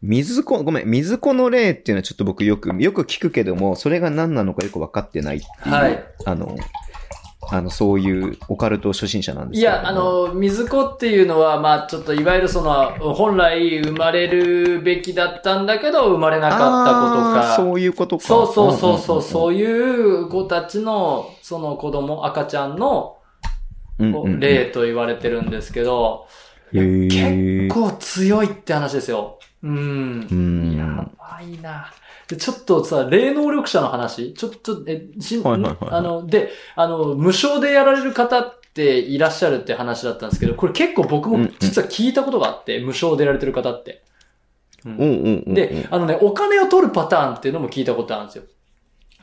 [SPEAKER 2] 水子、ごめん、水子の霊っていうのはちょっと僕よく、よく聞くけども、それが何なのかよく分かってないっていう、
[SPEAKER 3] はい
[SPEAKER 2] あの、あの、そういうオカルト初心者なんです
[SPEAKER 3] いや、あ、の、水子っていうのは、まあちょっといわゆるその、本来生まれるべきだったんだけど、生まれなかったことか。
[SPEAKER 2] そういうことか。
[SPEAKER 3] そうそうそうそう、
[SPEAKER 2] う
[SPEAKER 3] そういう子たちの、その子供、赤ちゃんの
[SPEAKER 2] んうんうんうん。
[SPEAKER 3] 霊と言われてるんですけど、結構強いって話ですよ。うん
[SPEAKER 2] う。ん。
[SPEAKER 3] やばいな。で、ちょっとさ、霊能力者の話、ちょっと、え、しん、
[SPEAKER 2] はいはいはい
[SPEAKER 3] あの、で、あの、無償でやられる方っていらっしゃるって話だったんですけど、これ結構僕も
[SPEAKER 2] うんうん
[SPEAKER 3] 実は聞いたことがあって、無償でやられてる方って。うん
[SPEAKER 2] うんうんうんうん。
[SPEAKER 3] で、あのね、お金を取るパターンっていうのも聞いたことあるんですよ。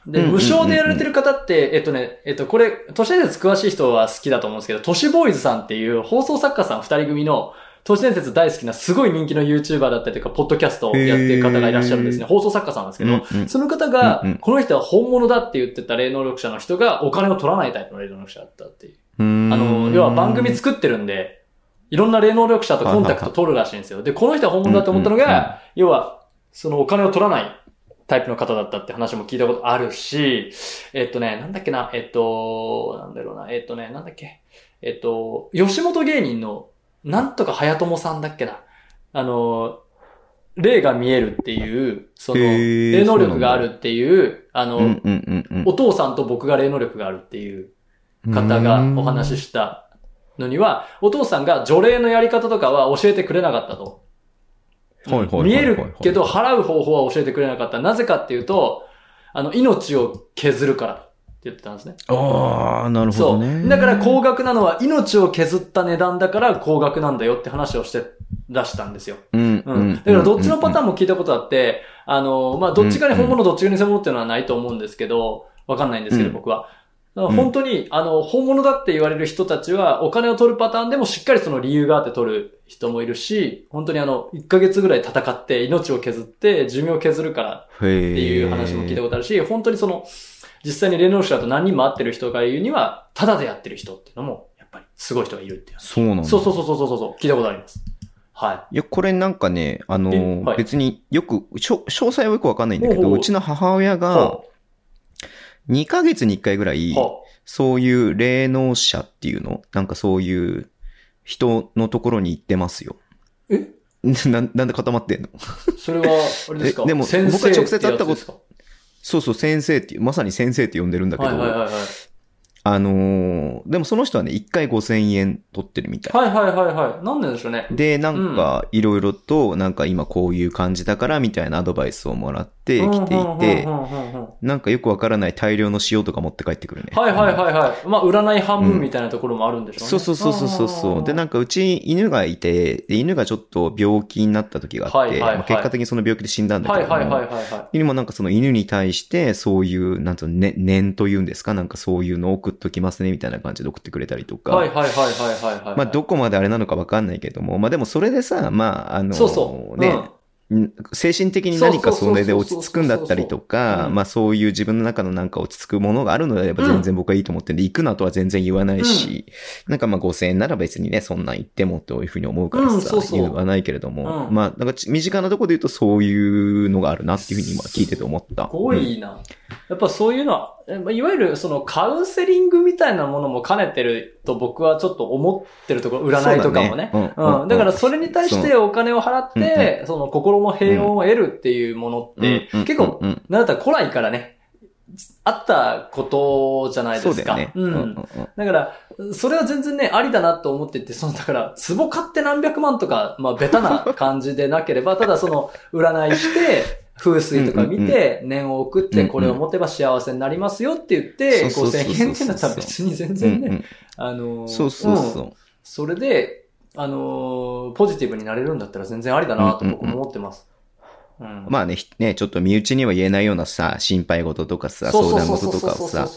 [SPEAKER 3] で、無償でやられてる方って、えっとね、えっと、これ、都市伝説詳しい人は好きだと思うんですけど、都市ボーイズさんっていう放送作家さん二人組の、都市伝説大好きなすごい人気の YouTuber だったりとか、ポッドキャストをやってる方がいらっしゃるんですね。放送作家さんなんですけど、
[SPEAKER 2] うんうん
[SPEAKER 3] その方が
[SPEAKER 2] うんうん、
[SPEAKER 3] この人は本物だって言ってた霊能力者の人がお金を取らないタイプの霊能力者だったっていう。
[SPEAKER 2] あ
[SPEAKER 3] あの、要は番組作ってるんで、いろんな霊能力者とコンタクト取るらしいんですよ。で、この人は本物だと思ったのが、要は、そのお金を取らないタイプの方だったって話も聞いたことあるし、えっとね、なんだっけな、えっと、なんだろうな、えっとね、なんだっけ、えっと、吉本芸人の、なんとか早友さんだっけな。あの、霊が見えるっていう、その、霊能力があるっていう、あの、
[SPEAKER 2] うんうんうんうん
[SPEAKER 3] お父さんと僕が霊能力があるっていう方がお話ししたのには、お父さんが除霊のやり方とかは教えてくれなかったと。見えるけど払う方法は教えてくれなかった。なぜかっていうと、あの、命を削るからって言ってたんですね。
[SPEAKER 2] ああ、なるほ
[SPEAKER 3] そ
[SPEAKER 2] どね。
[SPEAKER 3] う。だから高額なのは命を削った値段だから高額なんだよって話をして出したんですよ。
[SPEAKER 2] うん
[SPEAKER 3] う。
[SPEAKER 2] うんん。
[SPEAKER 3] だからどっちのパター
[SPEAKER 2] ン
[SPEAKER 3] ンも聞いたことあって、あの、まあ、どっちかに本物、どっちかに偽物っていうのはないと思うんですけど、わかんないんですけど、
[SPEAKER 2] うん
[SPEAKER 3] 僕は。本当に、あの、本物だって言われる人たちは、お金を取るパターンでもしっかりその理由があって取る人もいるし、本当にあの、1ヶ月ぐらい戦って、命を削って、寿命を削るから
[SPEAKER 2] って
[SPEAKER 3] いう話も聞いたことあるし、本当にその、実際に霊能者と何人も会ってる人が言うには、ただでやってる人っていうのも、やっぱりすごい人がいるっていう。
[SPEAKER 2] そうなんだ。
[SPEAKER 3] そうそうそうそうそうそう、聞いたことあります。はい
[SPEAKER 2] や、これなんかね、あの
[SPEAKER 3] はい
[SPEAKER 2] 別によく、詳細はよくわかんないんだけど、
[SPEAKER 3] ほうほう
[SPEAKER 2] うちの母親
[SPEAKER 3] い。
[SPEAKER 2] が
[SPEAKER 3] は
[SPEAKER 2] 2ヶ月に1回ぐらいそういう霊能者っていうの？なんかそういう人のところに行ってますよ。
[SPEAKER 3] あえ？<laughs>
[SPEAKER 2] ななんで固まってんの？
[SPEAKER 3] それは、あれですか？<laughs>
[SPEAKER 2] えでも僕は直接会ったことそうそう、先生っていう、まさに先生って呼んでるんだけど、
[SPEAKER 3] はいはいはいはい。
[SPEAKER 2] あのーでもその人はね、1回5000円取ってるみたい。
[SPEAKER 3] はいはいはいはい。なんででしょうね。
[SPEAKER 2] で、なんか、いろいろと、なんか今こういう感じだから、みたいなアドバイスをもらってきていてなんかよくわからない大量の塩とか持って帰ってくるね。
[SPEAKER 3] はいはいはいはい。まあ、占い半分みたいなところもあるんでしょうね。
[SPEAKER 2] そうそうそうそうそうそう。で、なんかうち犬がいて、で犬がちょっと病気になった時があって、まあ結果的にその病気で死んだんだけども、
[SPEAKER 3] はいはいはいはいは
[SPEAKER 2] 犬もなんかその犬に対して、そういう、なんつうの、ね、念というんですか？なんかそういうのを送っときますね、みたいな感じで送ってくれたりと
[SPEAKER 3] い。
[SPEAKER 2] か。
[SPEAKER 3] はいはいはいはいはいはい。
[SPEAKER 2] まあ、どこまであれなのかわかんないけども、まあでもそれでさ、まあ、あの、
[SPEAKER 3] そうそう。
[SPEAKER 2] ね、
[SPEAKER 3] うん
[SPEAKER 2] ん精神的に何かそれで落ち着くんだったりとか、
[SPEAKER 3] うん。
[SPEAKER 2] まあそういう自分の中のなんか落ち着くものがあるのであれば
[SPEAKER 3] うん
[SPEAKER 2] 全然僕はいいと思ってんで、行くなとは全然言わないし、なんかまあ5000円なら別にね、そんなん言ってもというふうに思うからさ、言わないけれども、
[SPEAKER 3] うん。
[SPEAKER 2] まあなんかち身近なところで言うとそういうのがあるなっていうふうに今聞いてて思った。
[SPEAKER 3] すごいな。やっぱそういうのは、えまあいわゆるそのカウンセリングみたいなものも兼ねてると僕はちょっと思ってるところ、占いとかもね。
[SPEAKER 2] うん。
[SPEAKER 3] だからそれに対してお金を払って、その心の平穏を得るっていうものって、
[SPEAKER 2] うん。
[SPEAKER 3] 結構、なんだったら古来からね、あったことじゃないですか。
[SPEAKER 2] そうね。
[SPEAKER 3] うん。だから、それは全然ね、ありだなと思ってて、その、だから、壺買って何百万とか、まあ、ベタな感じでなければ、<laughs> ただその、占いして、風水とか見て、念を送って、これを持てば幸せになりますよって言って、
[SPEAKER 2] そうそうそうそう。
[SPEAKER 3] 5000円ってなったら別に全
[SPEAKER 2] うん
[SPEAKER 3] 然ね、
[SPEAKER 2] うん
[SPEAKER 3] あのー、
[SPEAKER 2] そうそうそう。
[SPEAKER 3] ん。それで、あのー、ポジティブになれるんだったら全然ありだなと僕も思ってます。うん。
[SPEAKER 2] まあね、ひね、ちょっと身内には言えないようなさ、心配事とかさ、相談事とかをさ、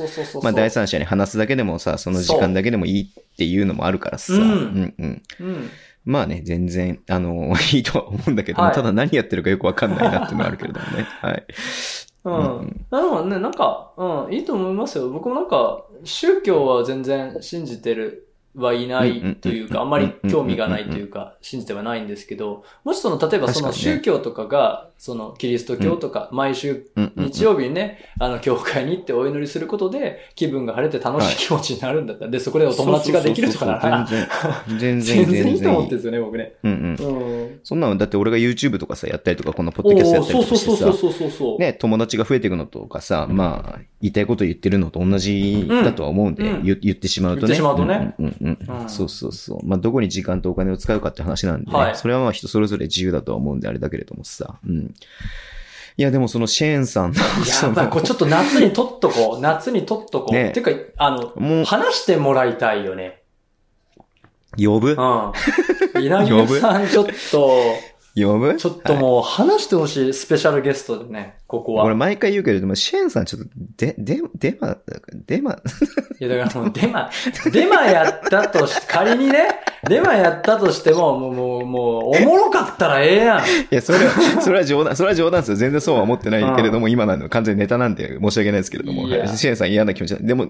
[SPEAKER 2] まあ第三者に話すだけでもさ、その時間だけでもいいっていうのもあるからさ、
[SPEAKER 3] うん
[SPEAKER 2] うんうん。
[SPEAKER 3] うん。
[SPEAKER 2] まあね、全然、あの、<laughs> いいとは思うんだけども、
[SPEAKER 3] はい
[SPEAKER 2] ただ何やってるかよくわかんないなっていうのはあるけれどもね。<laughs> はい。
[SPEAKER 3] う
[SPEAKER 2] うん
[SPEAKER 3] ん。なるほどね、なんか、うん、いいと思いますよ。僕もなんか、宗教は全然信じてるはいないというか、あんまり興味がないというか、信じてはないんですけど、もしその、例えばその宗教とかが、その、キリスト教とか、毎週日曜日にね、あの、教会に行ってお祈りすることで、気分が晴れて楽しい気持ちになるんだったら、で、そこでお友達ができるとかなら、<laughs>
[SPEAKER 2] 全然、全然、
[SPEAKER 3] 全然いいと思ってるん。ですよね、僕ね。
[SPEAKER 2] うんうん。
[SPEAKER 3] うん。
[SPEAKER 2] そんなの、だって俺が YouTube とかさ、やったりとか、このポッ
[SPEAKER 3] お
[SPEAKER 2] ドキャストやったりとかしてさ、
[SPEAKER 3] そうそうそうそうそう。
[SPEAKER 2] ね、友達が増えていくのとかさ、まあ、言いたいこと言ってるのと同じだとは思うんで、言ってしまうとね。
[SPEAKER 3] 言ってしまうとね
[SPEAKER 2] うんそうそうそう。まあ、どこに時間とお金を使うかって話なんで、ね
[SPEAKER 3] はい
[SPEAKER 2] それはまあ人それぞれ自由だとは思うんであれだけれどもさ。うん。いや、でもそのシェーンさんの、
[SPEAKER 3] やっぱりこれちょっと夏に撮っとこう。夏に撮っとこう。
[SPEAKER 2] ね
[SPEAKER 3] てか、あの、
[SPEAKER 2] もう、
[SPEAKER 3] 話してもらいたいよね。
[SPEAKER 2] 呼ぶ？
[SPEAKER 3] うん。稲毛さんちょっと、<laughs>
[SPEAKER 2] 呼ぶ？
[SPEAKER 3] ちょっともう話してほしいスペシャルゲストでね。ここは。
[SPEAKER 2] 俺毎回言うけれども、シェーンさんちょっと、で、で、デマ、デマ、
[SPEAKER 3] いや、だからもう、デマ、<laughs> デマやったとし、仮にね、<laughs> デマやったとしても、もう、もう、もう、おもろかったらええやん。
[SPEAKER 2] いや、それは、それは冗談、それは冗談ですよ。全然そうは思ってないけれども、今なの完全にネタなんで申し訳ないですけれども、シェーンさん嫌な気持ちだ。でも、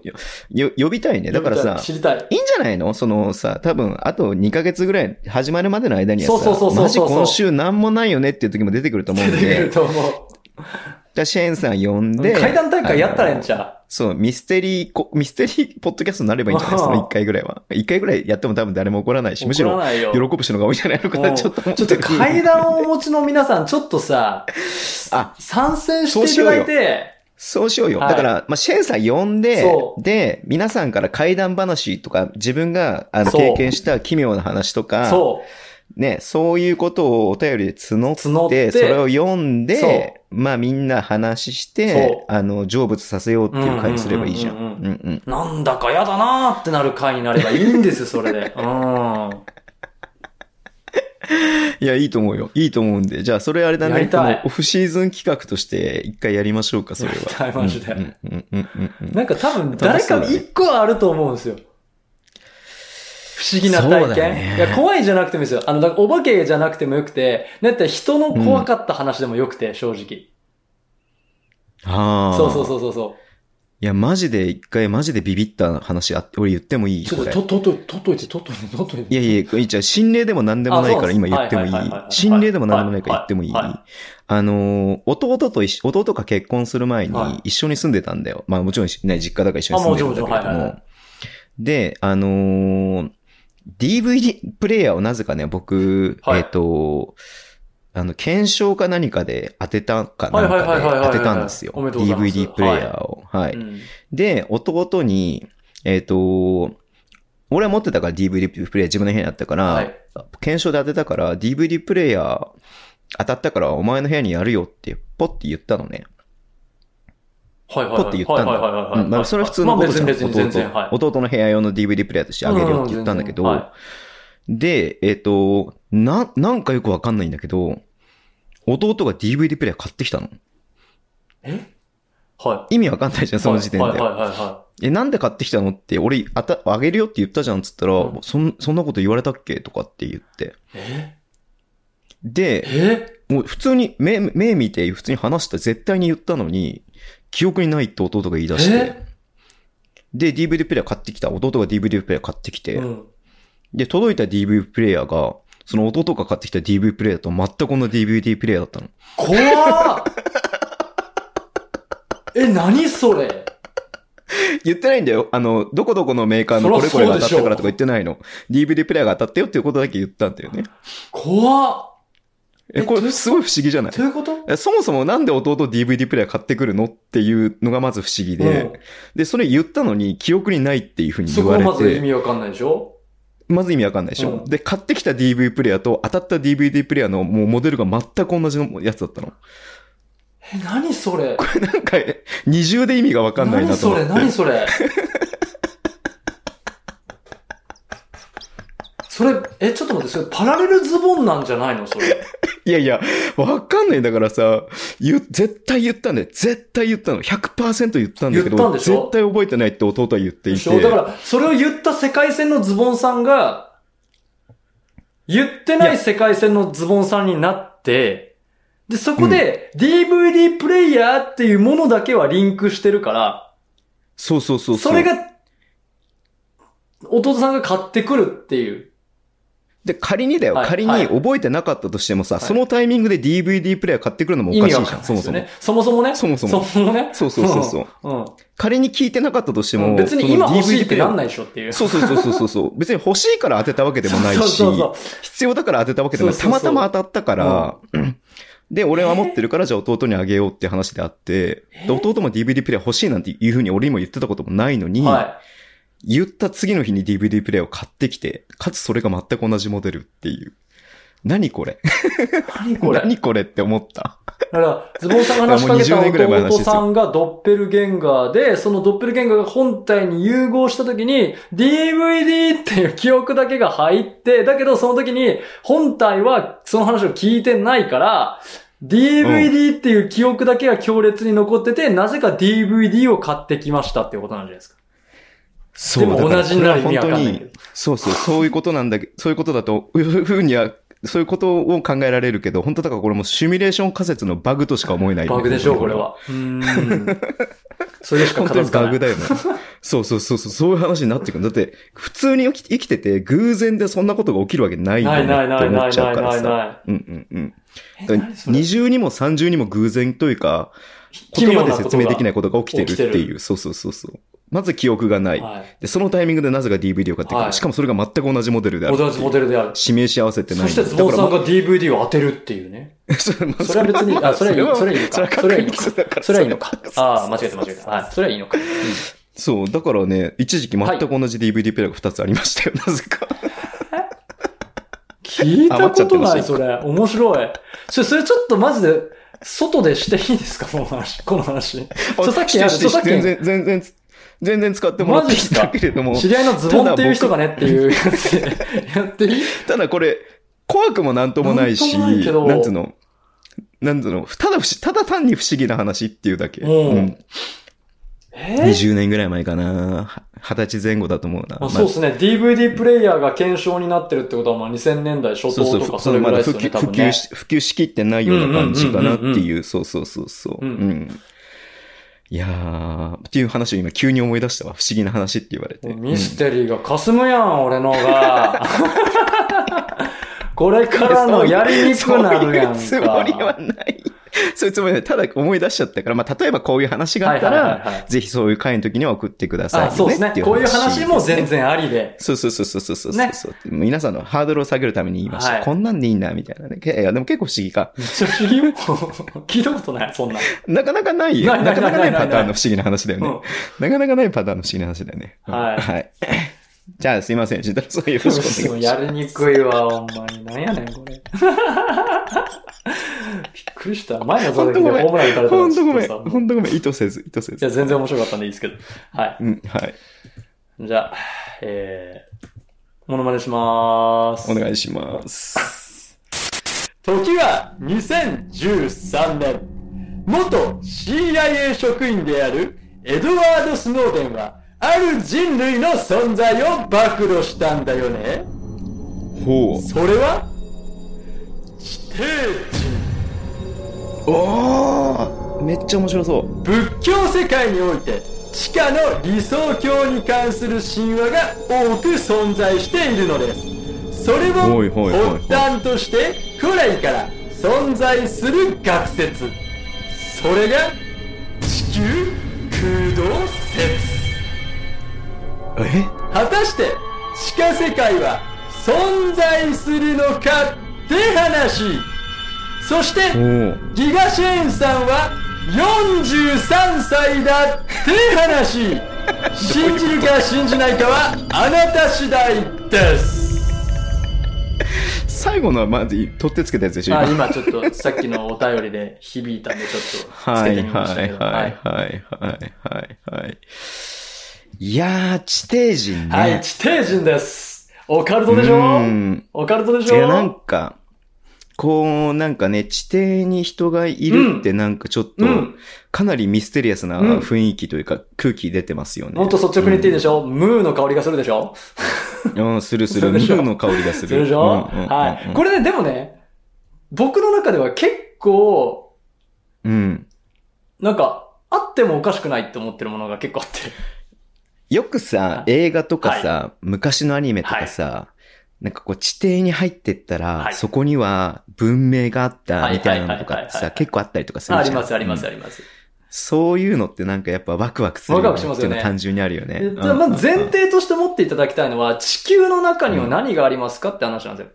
[SPEAKER 2] よ、呼びたいね。だからさ、
[SPEAKER 3] 知りたい。
[SPEAKER 2] いいんじゃないの？そのさ、多分、あと2ヶ月ぐらい始まるまでの間にはさ、
[SPEAKER 3] そうそうそうそう
[SPEAKER 2] マジ今週なんもないよねっていう時も出てくると思うん
[SPEAKER 3] 出てくる
[SPEAKER 2] で、
[SPEAKER 3] と思 <laughs>
[SPEAKER 2] じゃあシェーンさん呼ん
[SPEAKER 3] う。
[SPEAKER 2] で、
[SPEAKER 3] 階段大会やったらええんちゃ
[SPEAKER 2] そう、ミステリーこ、ミステリーポッドキャストになればいいんじゃない？その1回ぐらいは。1回ぐらいやっても多分誰も怒らないし、むしろ喜ぶ人が多いんじゃないのかな、
[SPEAKER 3] うん。
[SPEAKER 2] ちょっと思
[SPEAKER 3] ちょっと階段をお持ちの皆さん、ちょっとさ、<laughs>
[SPEAKER 2] あ、
[SPEAKER 3] 参戦していただいて、
[SPEAKER 2] そうしようよ。
[SPEAKER 3] はい。
[SPEAKER 2] だから、まあ、シェーンさん呼んで
[SPEAKER 3] そ、
[SPEAKER 2] で、皆さんから怪談話とか、自分が、あの、経験した奇妙な話とか、
[SPEAKER 3] そ
[SPEAKER 2] ね、そういうことをお便りで募って、
[SPEAKER 3] 募って
[SPEAKER 2] それを読ん
[SPEAKER 3] そ
[SPEAKER 2] で、まあみんな話して
[SPEAKER 3] そ、
[SPEAKER 2] あの、成仏させようっていう回にすればいいじゃん。
[SPEAKER 3] なんだかやだなーってなる回になればいいんですよ、それで。<laughs> うん。
[SPEAKER 2] いや、いいと思うよ。いいと思うんで。じゃあ、それあれだね。
[SPEAKER 3] やりたい
[SPEAKER 2] このオフシーズン企画として一回やりましょうか、それは。
[SPEAKER 3] やりたいマジでなんか多分誰か一個はあると思うんですよ。不思議な体験、
[SPEAKER 2] だね
[SPEAKER 3] いや、怖いじゃなくてもいいですよ。あの、だからお化けじゃなくてもよくて、だって人の怖かった話でもよくて、正直。
[SPEAKER 2] ああ。
[SPEAKER 3] そうそうそうそうそう。
[SPEAKER 2] いや、マジで一回マジでビビった話あって、俺言ってもいい？
[SPEAKER 3] ちょっと、と、と、と、といて、とっととっといて。
[SPEAKER 2] いやいや、じゃあ心霊でも何でもないから今言ってもいい。心霊でも何でもないから言ってもいい。あのー、弟と一緒、弟が結婚する前
[SPEAKER 3] はい
[SPEAKER 2] に一緒に住んでたんだよ。まあもちろんね、実家だから一緒に住んでるんだけれど
[SPEAKER 3] あもちろんもちろんはいはいは
[SPEAKER 2] も。で、あのー、DVD プレイヤーをなぜかね、僕、
[SPEAKER 3] はい
[SPEAKER 2] えっと、あの、検証か何かで当てたかなん
[SPEAKER 3] はいはいはいはいはいはい
[SPEAKER 2] かで当てたんですよ。
[SPEAKER 3] おめでとうございます
[SPEAKER 2] DVD プレイヤーを。はい。
[SPEAKER 3] うん
[SPEAKER 2] で、弟に、えっ、と、俺は持ってたから DVD プレイヤー自分の部屋にあったから、
[SPEAKER 3] はい
[SPEAKER 2] 検証で当てたから DVD プレイヤー当たったからお前の部屋にやるよってポッて言ったのね。
[SPEAKER 3] はいはいはい。
[SPEAKER 2] ポッて言ったんだまあそれは普通のことじゃん。弟弟の部屋用の DVD プレイヤーとしてあげるよって言ったんだけど、で、えっ、と、な、なんかよくわかんないんだけど、弟が DVD プレイヤー買ってきたの。
[SPEAKER 3] えは
[SPEAKER 2] 意味わかんないじゃん、
[SPEAKER 3] い。
[SPEAKER 2] その時点で。
[SPEAKER 3] はいはいはいは
[SPEAKER 2] え、なんで買ってきたのって、俺、あた、あげるよって言ったじゃんっつったら、
[SPEAKER 3] うん
[SPEAKER 2] そん、そんなこと言われたっけとかって言って。
[SPEAKER 3] い。え
[SPEAKER 2] で、
[SPEAKER 3] え
[SPEAKER 2] もう普通に、目、目見て普通に話した絶対に言ったのに、記憶にないって弟が言い出して
[SPEAKER 3] え？
[SPEAKER 2] で、DVD プレイヤー買ってきた。弟が DVD プレイヤー買ってきて、
[SPEAKER 3] うん。
[SPEAKER 2] で、届いた DVD プレイヤーが、その弟が買ってきた DVD プレイヤーと全く同じ DVD プレイヤーだったの。
[SPEAKER 3] 怖っ <laughs> え、何それ？
[SPEAKER 2] 言ってないんだよ。あの、どこどこのメーカーのこれこれが当たったからとか言ってないの。DVD プレイヤーが当たったよっていうことだけ言ったんだよね。
[SPEAKER 3] 怖っ
[SPEAKER 2] え、これすごい不思議じゃない？
[SPEAKER 3] どういうこと？
[SPEAKER 2] えそもそもなんで弟 DVD プレイヤー買ってくるの？っていうのがまず不思議で、
[SPEAKER 3] うん。
[SPEAKER 2] で、それ言ったのに記憶にないっていうふうに
[SPEAKER 3] そこは
[SPEAKER 2] 言われて、
[SPEAKER 3] まず意味わかんないでしょ？
[SPEAKER 2] まず意味わかんないでしょ、
[SPEAKER 3] うん。
[SPEAKER 2] で、買ってきた DV プレイヤーと当たった DVD プレイヤーのもうモデルが全く同じのやつだったの。
[SPEAKER 3] え、何それ？
[SPEAKER 2] なんか、二重で意味がわかんないなと思って。
[SPEAKER 3] 何それ？何それ？それ、え、ちょっと待って、それパラレルズボンなんじゃないの？それ。<laughs>
[SPEAKER 2] いやいや、わかんないんだからさ、言う、絶対言ったんだよ。絶対言ったの。100%言ったんだけど、
[SPEAKER 3] 言ったんでしょ？
[SPEAKER 2] 絶対覚えてないって弟は言っていて。
[SPEAKER 3] だから、それを言った世界線のズボンさんが、言ってないい世界線のズボンさんになって、で、そこで DVD プレイヤーっていうものだけはリンクしてるから、
[SPEAKER 2] そうそうそうう
[SPEAKER 3] それが、弟さんが買ってくるっていう。
[SPEAKER 2] で、仮にだよ、
[SPEAKER 3] はい
[SPEAKER 2] 仮に覚えてなかったとしてもさ、
[SPEAKER 3] い
[SPEAKER 2] そのタイミングで DVD プレイヤー買ってくるのもおかしいじゃん、
[SPEAKER 3] わかんないです
[SPEAKER 2] そもそも。
[SPEAKER 3] よね。そもそもね。
[SPEAKER 2] そもそも
[SPEAKER 3] そもそもね。
[SPEAKER 2] そうそうそうそう。
[SPEAKER 3] うん。
[SPEAKER 2] 仮に聞いてなかったとしても、
[SPEAKER 3] 別に今欲しいってなんないでしょっていう。
[SPEAKER 2] そうそうそうそうそうそう。<laughs> 別に欲しいから当てたわけでもないし、
[SPEAKER 3] そうそうそう
[SPEAKER 2] 必要だから当てたわけでもない。
[SPEAKER 3] そうそうそう
[SPEAKER 2] たまたま当たったから、<clears throat> で、俺は持ってるから、じゃあ弟にあげようって話であって、で弟も DVD プレイヤー欲しいなんていうふうに俺にも言ってたこともないのに、
[SPEAKER 3] は
[SPEAKER 2] 言った次の日に DVD プレイヤーを買ってきて、かつそれが全く同じモデルっていう。何これ？
[SPEAKER 3] い。何これ？
[SPEAKER 2] 何これって思った？
[SPEAKER 3] だから、ズボンさんが話しかけた
[SPEAKER 2] もう20年ぐらい前の話ですよ
[SPEAKER 3] 弟さんがドッペルゲンガーで、そのドッペルゲンガーが本体に融合した時に、DVD っていう記憶だけが入って、だけどその時に本体はその話を聞いてないから、DVD っていう記憶だけが強烈に残ってて、なぜか DVD を買ってきましたっていうことなんじゃないですか。
[SPEAKER 2] そう
[SPEAKER 3] 同じになる意味わ
[SPEAKER 2] そうそう、そういうことなんだけそういうことだと、いうふうには、そういうことを考えられるけど、本当だからこれもシミュレーション仮説のバグとしか思えないよね、
[SPEAKER 3] バグでしょう、これは。うーん。<laughs> それしか
[SPEAKER 2] 本当に
[SPEAKER 3] 片付かない。
[SPEAKER 2] バグだよね。そうそうそうそう、そういう話になってくる。だって、普通に生き生きてて、偶然でそんなことが起きるわけないよね
[SPEAKER 3] ないないな
[SPEAKER 2] って思っちゃうからさ。うんうんうん。二重にも三重にも偶然というか、言葉で説明できないことが起きてるっていう。そうそうそうそう。まず記憶がない。
[SPEAKER 3] はい。
[SPEAKER 2] で、そのタイミングでなぜか DVD を買ってくる。
[SPEAKER 3] はい
[SPEAKER 2] しかもそれが全く同じモデルである。
[SPEAKER 3] 同じモデルである。
[SPEAKER 2] 指名し合わせてない。
[SPEAKER 3] そしてズボンさんが DVD を当てるっていうね。<laughs>
[SPEAKER 2] それ
[SPEAKER 3] は別に、あ、それはいい、それはいいのか。それはいいのか。
[SPEAKER 2] か
[SPEAKER 3] それはいいのか。ああ、間違えた間違えた。はい。それはいいのか。
[SPEAKER 2] そう、だからね、一時期全く同じ DVD プレイヤーが2つありましたよ、なぜか。
[SPEAKER 3] 聞いたことない、それ。面白い。それ、それちょっとマジで、外でしていいですか？この話。この話。著作権ある、著作権。
[SPEAKER 2] 全然、全然、全然使ってもらっていいんだけれども、
[SPEAKER 3] 知り合いのズボンっていう人がねっていうやつでやっていい？
[SPEAKER 2] ただこれ、怖くもなんともないし、
[SPEAKER 3] なん
[SPEAKER 2] つうの、なんつうの、ただただ単に不思議な話っていうだけ。
[SPEAKER 3] うんえ？ー
[SPEAKER 2] 20年ぐらい前かな。二十歳前後だと思うな。
[SPEAKER 3] まあ、そうですね。DVD プレイヤーが検証になってるってことは、まあ2000年代初
[SPEAKER 2] そうそう
[SPEAKER 3] 頭とか
[SPEAKER 2] そ
[SPEAKER 3] れぐらいですよね、多分ね。
[SPEAKER 2] 普及し、普及しきってないような感じかなって
[SPEAKER 3] うんうんうん
[SPEAKER 2] いう、そうそうそうそう。
[SPEAKER 3] うん
[SPEAKER 2] うん。いやー、っていう話を今急に思い出したわ。不思議な話って言われて。
[SPEAKER 3] ミステリーが霞むやん、俺のが。<laughs> これからのやりにくくなるやんか。
[SPEAKER 2] そういうつもりはない。<laughs> そういうつもりはない。ただ思い出しちゃったから、まあ、例えばこういう話があった
[SPEAKER 3] はいはいはいは
[SPEAKER 2] ら、ぜひそういう会の時には送ってください
[SPEAKER 3] そうですねこういう話も全然ありで。
[SPEAKER 2] そうそうそうそうそうそう
[SPEAKER 3] ね
[SPEAKER 2] そう、皆さんのハードルを下げるために言いました。
[SPEAKER 3] はい
[SPEAKER 2] こんなんでいいんだ、みたいなね。いや、でも結構不思議か。
[SPEAKER 3] めっちゃ不思議よ。聞いたことない、そんな。
[SPEAKER 2] なかなかないよ。
[SPEAKER 3] な
[SPEAKER 2] かなかないパターンの不思議な話だよね。
[SPEAKER 3] うん
[SPEAKER 2] なかなかないパターンの不思議な話だよね。うん
[SPEAKER 3] はい
[SPEAKER 2] はい。じゃあ、すいません。慎太郎さんよろしくお願いします。<laughs>
[SPEAKER 3] やりにくいわ、ほんまに。なんやねん、これ。<laughs> びっくりした。前の座席でホームラン打たれたら
[SPEAKER 2] ほんとごめん。ほんとごめん。意図せず、意図せず。
[SPEAKER 3] いや、全然面白かったんでいいですけど。はい。
[SPEAKER 2] うん、はい。
[SPEAKER 3] じゃあ、えー、モノマネしまーす。
[SPEAKER 2] お願いします。
[SPEAKER 3] 時は2013年、元 CIA 職員であるエドワード・スノーデンは、ある人類の存在を暴露したんだよね。
[SPEAKER 2] ほ
[SPEAKER 3] それは、地底人。
[SPEAKER 2] う。おーめっちゃ面白そう。
[SPEAKER 3] 仏教世界において地下の理想郷に関する神話が多く存在しているのですそれを発端として古来から存在する学説それが地球空洞説
[SPEAKER 2] え？
[SPEAKER 3] 果たして地下世界は存在するのかって話。そしてギガシェーンさんは43歳だって話。<laughs> 信じるか信じないかはあなた次第です。
[SPEAKER 2] 最後のはまず、取ってつけたやつでしょ
[SPEAKER 3] あ
[SPEAKER 2] 今。
[SPEAKER 3] 今ちょっとさっきのお便りで響いたんでちょっとつ
[SPEAKER 2] はい
[SPEAKER 3] けてみましたけど。
[SPEAKER 2] はいはいはいはいはいはい。いやー、地底人ね。
[SPEAKER 3] はい、はい、地底人ですオカルトでしょ？
[SPEAKER 2] うん
[SPEAKER 3] オカルトでしょ？
[SPEAKER 2] いや、なんか、こう、なんかね、地底に人がいるってなんかちょっと、
[SPEAKER 3] うん
[SPEAKER 2] かなりミステリアスな
[SPEAKER 3] うん
[SPEAKER 2] 雰囲気というか、空気出てますよね。
[SPEAKER 3] もっと率直に言っていいでしょ、ムーの香りがするでしょ？<laughs>
[SPEAKER 2] うん、うんするする。<laughs> ムーの香りがする。
[SPEAKER 3] するでしょ、はい。これね、でもね、僕の中では結構、
[SPEAKER 2] うん。
[SPEAKER 3] なんか、あってもおかしくないって思ってるものが結構あって。
[SPEAKER 2] よくさ
[SPEAKER 3] は、い。
[SPEAKER 2] 映画とかさ、昔のアニメとかさ、なんかこう地底に入ってったら、
[SPEAKER 3] はい。
[SPEAKER 2] そこには文明があったみたいなのとかってさ、
[SPEAKER 3] はいはいはいはいはい。
[SPEAKER 2] 結構あったりとかするじゃん。
[SPEAKER 3] あります、あります、
[SPEAKER 2] うん
[SPEAKER 3] あります。
[SPEAKER 2] そういうのってなんかやっぱワクワクする
[SPEAKER 3] ワクワクしますよね。
[SPEAKER 2] 単純にあるよね。
[SPEAKER 3] でまあ前提として持っていただきたいのは、地球の中には何がありますかって話なんですよ。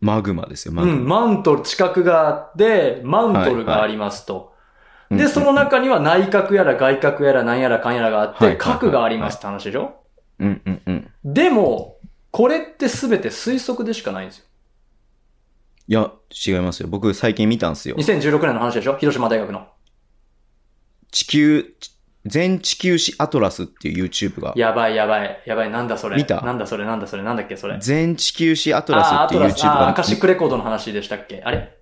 [SPEAKER 2] マグマですよ、マグ
[SPEAKER 3] うん、マントル、地殻があって、マントルがありますと。
[SPEAKER 2] マ。
[SPEAKER 3] で、その中には内角やら外角やら何やらかんやらがあって、核がありますって話でしょ？
[SPEAKER 2] うんうんうん。
[SPEAKER 3] でも、これってすべて推測でしかないんですよ。
[SPEAKER 2] いや、違いますよ。僕最近見たんですよ。
[SPEAKER 3] 2016年の話でしょ？広島大学の。
[SPEAKER 2] 地球、全地球史アトラスっていう YouTube が、
[SPEAKER 3] やばいやばい、やばい、なんだそれ。
[SPEAKER 2] 見た？
[SPEAKER 3] なんだそれ、なんだそれ、なんだっけそれ。
[SPEAKER 2] 全地球史アトラスっていう YouTube が
[SPEAKER 3] アカシックレコードの話でしたっけ？あれ？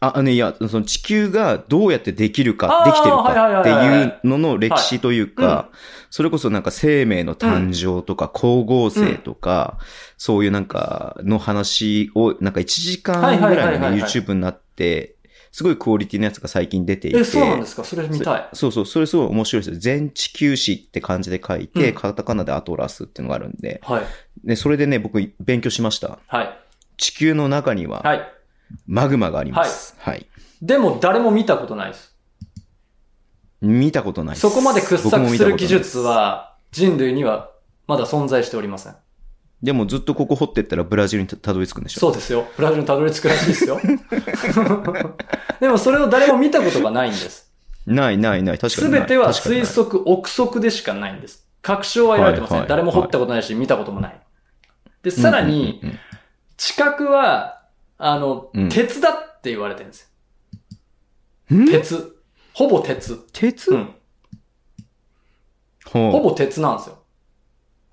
[SPEAKER 2] あ、あの、いや、その地球がどうやってできる
[SPEAKER 3] あ
[SPEAKER 2] か、
[SPEAKER 3] ー
[SPEAKER 2] できてるか
[SPEAKER 3] はい
[SPEAKER 2] っていうのの歴史というか、それこそなんか生命の誕生とか、光合成とか、そういうなんかの話を、なんか1時間ぐらいの YouTube になって、すごいクオリティのやつが最近出ていて。
[SPEAKER 3] え、そうなんですか？それ見たい。
[SPEAKER 2] そうそう、それすごい面白いですよ。全地球史って感じで書いて、
[SPEAKER 3] うん
[SPEAKER 2] カタカナでアトラスっていうのがあるんで。
[SPEAKER 3] はい。
[SPEAKER 2] で、それでね、僕勉強しました。
[SPEAKER 3] はい。
[SPEAKER 2] 地球の中には
[SPEAKER 3] はい。
[SPEAKER 2] マグマがあります。はい。
[SPEAKER 3] でも誰も見たことないです。
[SPEAKER 2] 見たことないです。
[SPEAKER 3] そこまで掘削
[SPEAKER 2] す
[SPEAKER 3] する技術。は人類にはまだ存在しておりません。
[SPEAKER 2] でもずっとここ掘ってったらブラジルにたたどり着くんでしょ？
[SPEAKER 3] そうですよ。ブラジルにたどり着くらしいですよ。<laughs> でもそれを誰も見たことがないんです。
[SPEAKER 2] ないないない。確か
[SPEAKER 3] す
[SPEAKER 2] にない。
[SPEAKER 3] べては推測、憶測でしかないんです。確証は得られてません。
[SPEAKER 2] はいはい
[SPEAKER 3] 誰も掘ったことないし、見たこともない。で、さらに、
[SPEAKER 2] うんうんうん
[SPEAKER 3] 地殻は、あの、
[SPEAKER 2] うん
[SPEAKER 3] 鉄だって言われてるんです
[SPEAKER 2] うん？
[SPEAKER 3] よ。鉄。ほぼ鉄。
[SPEAKER 2] 鉄、
[SPEAKER 3] うん。
[SPEAKER 2] ほう
[SPEAKER 3] ほぼ鉄なんですよ。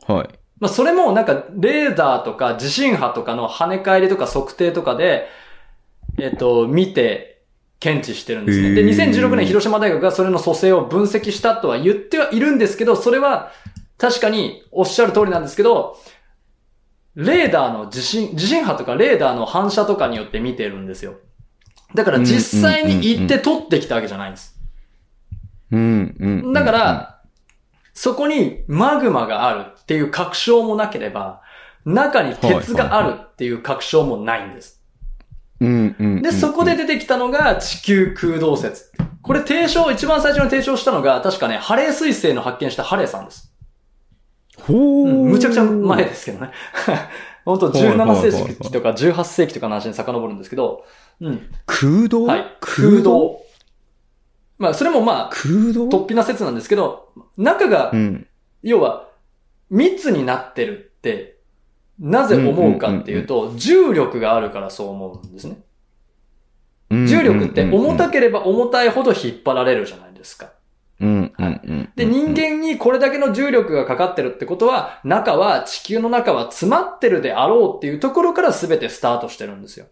[SPEAKER 2] はい。
[SPEAKER 3] まあ、それもなんか、レーダーとか地震波とかの跳ね返りとか測定とかで、えっ、と、見て、検知してるんですね。で、
[SPEAKER 2] へー
[SPEAKER 3] 2016年広島大学がそれの組成を分析したとは言ってはいるんですけど、それは確かにおっしゃる通りなんですけど、レーダーの地震、地震波とかレーダーの反射とかによって見てるんですよ。だから実際に行って撮ってきたわけじゃないんです。
[SPEAKER 2] うん、うんうん。
[SPEAKER 3] だから、そこにマグマがあるっていう確証もなければ、中に鉄があるっていう確証もないんです。
[SPEAKER 2] うん、うんうん。
[SPEAKER 3] で、そこで出てきたのが地球空洞説。これ提唱、一番最初に提唱したのが、確かね、ハレー彗星の発見したハレーさんです。
[SPEAKER 2] ほう、
[SPEAKER 3] うんむちゃくちゃ前ですけどね。<laughs> 本当
[SPEAKER 2] はいはいはい
[SPEAKER 3] 17世紀とか18世紀とかの話に遡るんですけど、うん。
[SPEAKER 2] 空洞？
[SPEAKER 3] はい。空洞？まあ、それもまあ、
[SPEAKER 2] 空洞？
[SPEAKER 3] 突飛な説なんですけど、中が
[SPEAKER 2] うん。
[SPEAKER 3] 要は、密になってるって、なぜ思うかっていうと、重力があるからそう思うんですね。重力って重たければ重たいほど引っ張られるじゃないですか。
[SPEAKER 2] うん、うん、うん。
[SPEAKER 3] で、人間にこれだけの重力がかかってるってことは、中は、地球の中は詰まってるであろうっていうところから全てスタートしてるんですよ。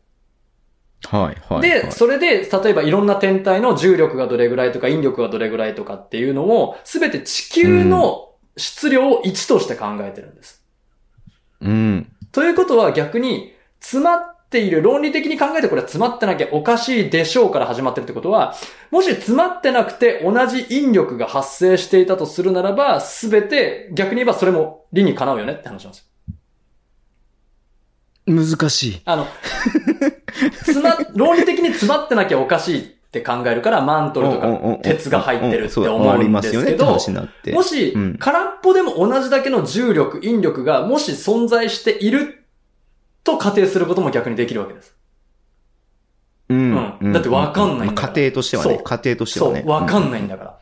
[SPEAKER 2] はい、はい。
[SPEAKER 3] で、
[SPEAKER 2] はい
[SPEAKER 3] それで、例えばいろんな天体の重力がどれぐらいとか引力がどれぐらいとかっていうのを、全て地球の質量を1として考えてるんです。
[SPEAKER 2] うん。
[SPEAKER 3] ということは逆に、詰まっている、論理的に考えてこれは詰まってなきゃおかしいでしょうから始まってるってことは、もし詰まってなくて同じ引力が発生していたとするならば、すべて逆に言えばそれも理にかなうよねって話なんですよ。
[SPEAKER 2] 難しい。
[SPEAKER 3] あの、詰ま、論理的に詰まってなきゃおかしいって考えるから、マントルとか鉄が入ってるって思うんですけど。もし
[SPEAKER 2] うん、
[SPEAKER 3] 空っぽでも同じだけの重力、引力がもし存在していると仮定することも逆にできるわけです。
[SPEAKER 2] うん
[SPEAKER 3] うんだってわかんないんだ
[SPEAKER 2] まあ
[SPEAKER 3] から
[SPEAKER 2] 家庭としてはね。家庭としてはね。
[SPEAKER 3] そう、わかんないんだから。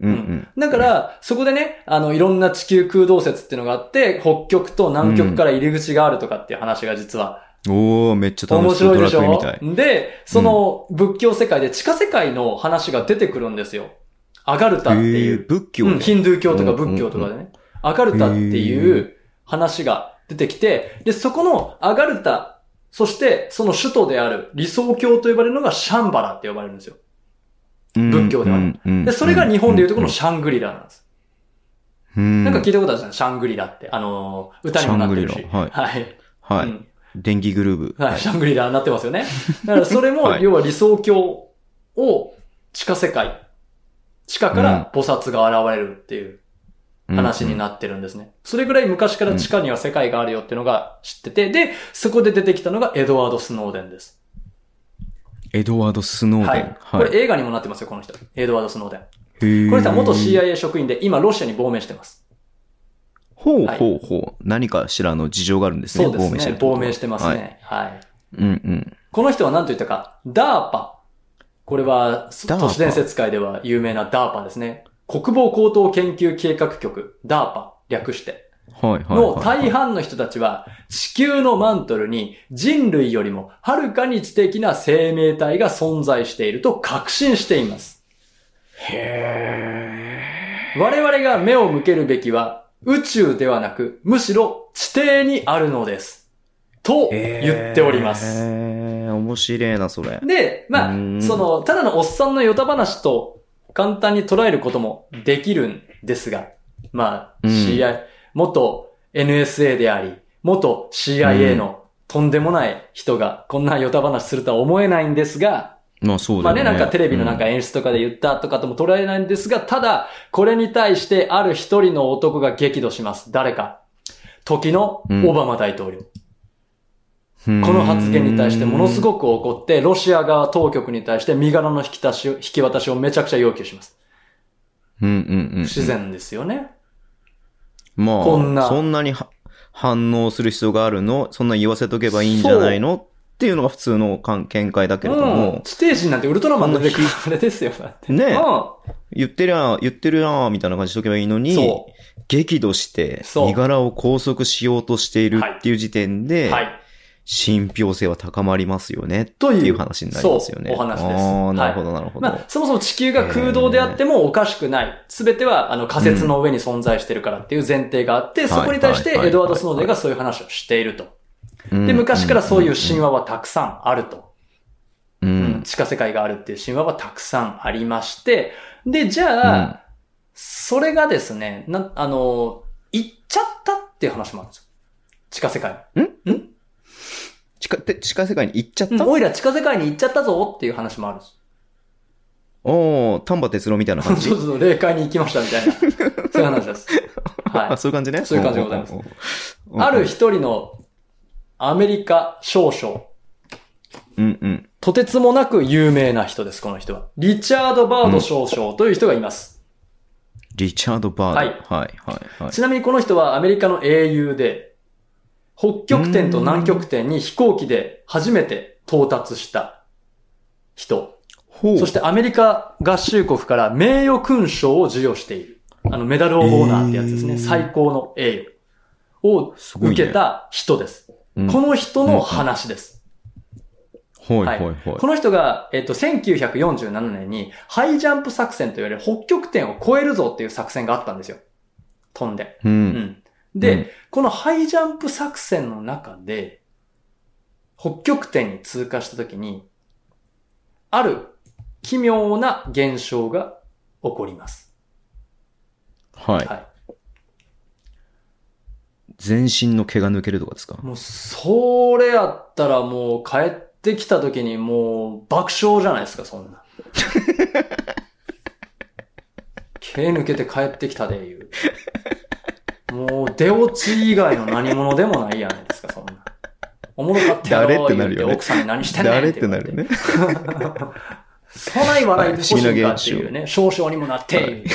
[SPEAKER 2] うん。うん
[SPEAKER 3] だから、そこでね、あの、いろんな地球空洞説っていうのがあって、北極と南極から入り口があるとかっていう話が実は
[SPEAKER 2] うん。おー、めっちゃ楽
[SPEAKER 3] 面
[SPEAKER 2] しそう。ド
[SPEAKER 3] 白いでしょ？で、その仏教世界で地下世界の話が出てくるんですよ。アガルタって
[SPEAKER 2] へ
[SPEAKER 3] いう
[SPEAKER 2] ー、仏教
[SPEAKER 3] うん、ヒンドゥー教とか
[SPEAKER 2] うん
[SPEAKER 3] 仏教とかでね、アガルタっていう話が出てきて、で、そこのアガルタ、そしてその首都である理想郷と呼ばれるのがシャンバラって呼ばれるんですよ。仏教ではね
[SPEAKER 2] ね
[SPEAKER 3] で、それが日本でいうとこのシャングリラなんです。
[SPEAKER 2] うん、
[SPEAKER 3] なんか聞いたことあるじゃん、シャングリラって。あのー、歌にもなってるし。
[SPEAKER 2] シャングリラはい
[SPEAKER 3] はい。
[SPEAKER 2] はい。
[SPEAKER 3] うん
[SPEAKER 2] 電気グルーブ。
[SPEAKER 3] はい、シャングリラになってますよね。<laughs> だからそれも、
[SPEAKER 2] はい
[SPEAKER 3] 要は理想郷を地下世界、地下から菩薩が現れるっていう話になってるんですね。それぐらい昔から地下には世界があるよっていうのが知ってて、で、そこで出てきたのがエドワード・スノーデンです。
[SPEAKER 2] エドワード・スノーデン。
[SPEAKER 3] はい。これ映画にもなってますよ、この人。エドワード・スノーデン。
[SPEAKER 2] へー
[SPEAKER 3] この人は元 CIA 職員で、今ロシアに亡命してます。
[SPEAKER 2] ほう
[SPEAKER 3] はい
[SPEAKER 2] ほうほう。何かしらの事情があるんですね。
[SPEAKER 3] そうですね。
[SPEAKER 2] 亡命して
[SPEAKER 3] 亡命してます
[SPEAKER 2] はい。
[SPEAKER 3] ね。はい。
[SPEAKER 2] うんうん。
[SPEAKER 3] この人は何と言ったか、DARPA。これは、都市伝説界では有名な DARPA ですね。国防高等研究計画局、DARPA、略して。
[SPEAKER 2] はいはいはい。
[SPEAKER 3] の大半の人たちは、地球のマントルに人類よりもはるかに知的な生命体が存在していると確信しています。我々が目を向けるべきは宇宙ではなく、むしろ地底にあるのです。と言っております。
[SPEAKER 2] へー面面白いな、それ。
[SPEAKER 3] で、まあ、その、ただのおっさんのヨタ話と簡単に捉えることもできるんですが、まあ、
[SPEAKER 2] うん
[SPEAKER 3] 元 NSA であり、元 CIA のとんでもない人がこんなヨタ話するとは思えないんですが、
[SPEAKER 2] まあそうだよね。
[SPEAKER 3] まあね、なんかテレビのなんか演出とかで言ったとかとも捉えないんですが、ただ、これに対してある一人の男が激怒します。誰か。時のオバマ大統領。
[SPEAKER 2] うん、
[SPEAKER 3] この発言に対してものす
[SPEAKER 2] く。
[SPEAKER 3] ごく怒って、ロシア側当局に対して身柄の引き出しを、引き渡しをめちゃくちゃ要求します。
[SPEAKER 2] うんうんうん。
[SPEAKER 3] 不自然ですよね。
[SPEAKER 2] まあ、
[SPEAKER 3] こんな
[SPEAKER 2] そんなには反応する必要があるの？そんな言わせとけばいいんじゃないの？っていうのが普通の見解だけれど
[SPEAKER 3] うん
[SPEAKER 2] も。、
[SPEAKER 3] 地底人なんてウルトラマン出てくるあれですよ。だって
[SPEAKER 2] ね
[SPEAKER 3] う
[SPEAKER 2] 言ってりゃ、言ってるなみたいな感じしとけばいいのに
[SPEAKER 3] そ、
[SPEAKER 2] 激怒して、身柄を拘束しようとしているっていう時点で、
[SPEAKER 3] ん。はい。
[SPEAKER 2] 信憑性は高まりますよね。
[SPEAKER 3] という
[SPEAKER 2] 話になりますよね。
[SPEAKER 3] そうお話です
[SPEAKER 2] ああ、なるほど、
[SPEAKER 3] はい
[SPEAKER 2] なるほど。
[SPEAKER 3] まあ、そもそも地球が空洞であってもおかしくない。すべては、あの、仮説の上に存在してるからっていう前提があって、
[SPEAKER 2] ん
[SPEAKER 3] そこに対してエドワード・スノーデンがそういう話をしていると。
[SPEAKER 2] うん
[SPEAKER 3] で、昔からそういう神話はたくさんあると。
[SPEAKER 2] う
[SPEAKER 3] うん
[SPEAKER 2] ん。
[SPEAKER 3] 地下世界があるっていう神話はたくさんありまして、で、じゃあ、
[SPEAKER 2] うん
[SPEAKER 3] それがですね、な、あの、行っちゃったっていう話もあるんですよ。地下世界に。
[SPEAKER 2] 地下、て地下世界に行っちゃっ
[SPEAKER 3] うん
[SPEAKER 2] た、
[SPEAKER 3] おいら地下世界に行っちゃったぞっていう話もあるんです。
[SPEAKER 2] おお丹波哲郎みたいな感じ？
[SPEAKER 3] そうそう、霊界に行きましたみたいな。<laughs> そういう話です。は
[SPEAKER 2] あ、そういう感じね。
[SPEAKER 3] そういう感じでございます。ある一人のアメリカ少将。
[SPEAKER 2] うんうん。
[SPEAKER 3] とてつもなく有名な人です、この人は。リチャード・バード少将という人がいます。
[SPEAKER 2] リチャード・バード。
[SPEAKER 3] はい
[SPEAKER 2] はい、はい、はい。
[SPEAKER 3] ちなみにこの人はアメリカの英雄で、北極点と南極点に飛行機で初めて到達した人。そしてアメリカ合衆国から名誉勲章を授与している。あの、メダル・オブ・オーナーってやつですね。
[SPEAKER 2] えー
[SPEAKER 3] 最高の栄誉を受けた人です。
[SPEAKER 2] うん
[SPEAKER 3] この人の話です。
[SPEAKER 2] はい、
[SPEAKER 3] は
[SPEAKER 2] はいい、はい。
[SPEAKER 3] この人が、えっと、1947年にハイジャンプ作戦と言われる北極点を越えるぞっていう作戦があったんですよ。飛んで。
[SPEAKER 2] う。
[SPEAKER 3] うんん。で、
[SPEAKER 2] うん
[SPEAKER 3] このハイジャンプ作戦の中で、北極点に通過した時に、ある奇妙な現象が起こります。
[SPEAKER 2] はい。
[SPEAKER 3] はい。
[SPEAKER 2] 全身の毛が抜けるとかですか？
[SPEAKER 3] もう、それやったらもう帰ってきた時にもう爆笑じゃないですか、そんな。<laughs> 毛抜けて帰ってきたでいう。もう出落ち以外の何者でもないやないですか、そんな。おもろかったやろ
[SPEAKER 2] 誰ってなるよね
[SPEAKER 3] 奥さんに何してんねん
[SPEAKER 2] 誰っ
[SPEAKER 3] って
[SPEAKER 2] なるね。
[SPEAKER 3] そない笑いで欲しいって
[SPEAKER 2] はい
[SPEAKER 3] うね。少々にもなって、<laughs>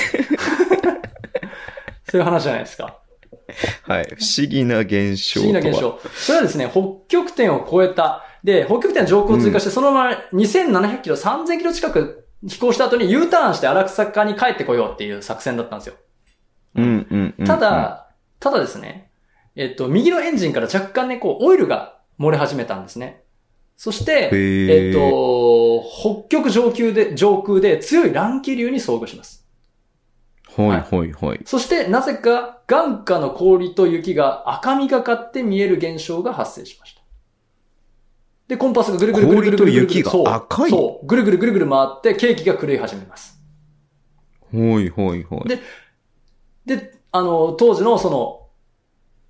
[SPEAKER 3] そういう話じゃないですか。
[SPEAKER 2] はい。不思議な現象
[SPEAKER 3] 不思議な現象。それはですね、北極点を越えた。で、北極点上空を通過して、そのまま2700キロ、3000キロ近く飛行した後に U ターンして荒坂に帰ってこようっていう作戦だったんですよ。
[SPEAKER 2] うん、うん、うん。
[SPEAKER 3] ただ、ただですね、えっと、右のエンジンから若干ね、こう、オイルが漏れ始めたんですね。そして、
[SPEAKER 2] ー
[SPEAKER 3] えっと、北極上空で、上空で強い乱気流に遭遇します。
[SPEAKER 2] うん、はい、はい、はい。
[SPEAKER 3] そして、なぜか、眼下の氷と雪が赤みがかって見える現象が発生しました。で、コンパスがぐるぐるぐるぐるぐるぐるぐる
[SPEAKER 2] 氷と雪が赤い
[SPEAKER 3] そう。そう。ぐるぐるぐるぐる回って、ケーキが狂い始めます。
[SPEAKER 2] はい、はい、はい。
[SPEAKER 3] でで、あの、当時のその、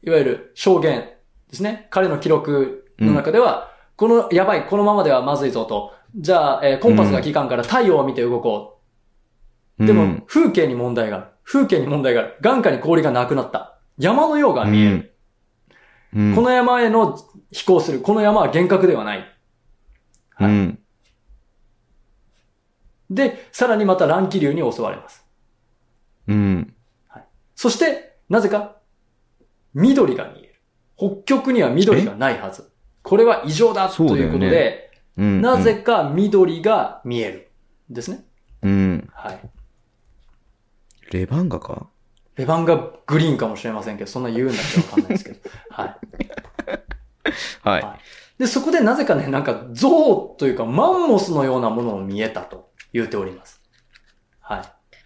[SPEAKER 3] いわゆる証言ですね。彼の記録の中では、この、やばい、このままではまずいぞと。じゃあ、えーコンパスが効かんから太陽を見て動こう。でも
[SPEAKER 2] うん、
[SPEAKER 3] 風景に問題がある。風景に問題がある。眼下に氷がなくなった。山のようが見える。
[SPEAKER 2] うん、
[SPEAKER 3] この山への飛行する。この山は幻覚ではない。はい
[SPEAKER 2] うん。
[SPEAKER 3] で、さらにまた乱気流に襲われます。
[SPEAKER 2] うん。
[SPEAKER 3] そして、なぜか、緑が見える。北極には緑がないはず。これは異常だということで、
[SPEAKER 2] うん。
[SPEAKER 3] なぜか緑が見える。ですね。
[SPEAKER 2] うん。
[SPEAKER 3] はい。
[SPEAKER 2] レバンガか？
[SPEAKER 3] レバンガグリーンかもしれませんけど、そんな言うんだってわかんないですけど。<laughs> はい。
[SPEAKER 2] はい。
[SPEAKER 3] はいで、そこでなぜかね、なんか象というかマンモスのようなものを見えたと言っております。は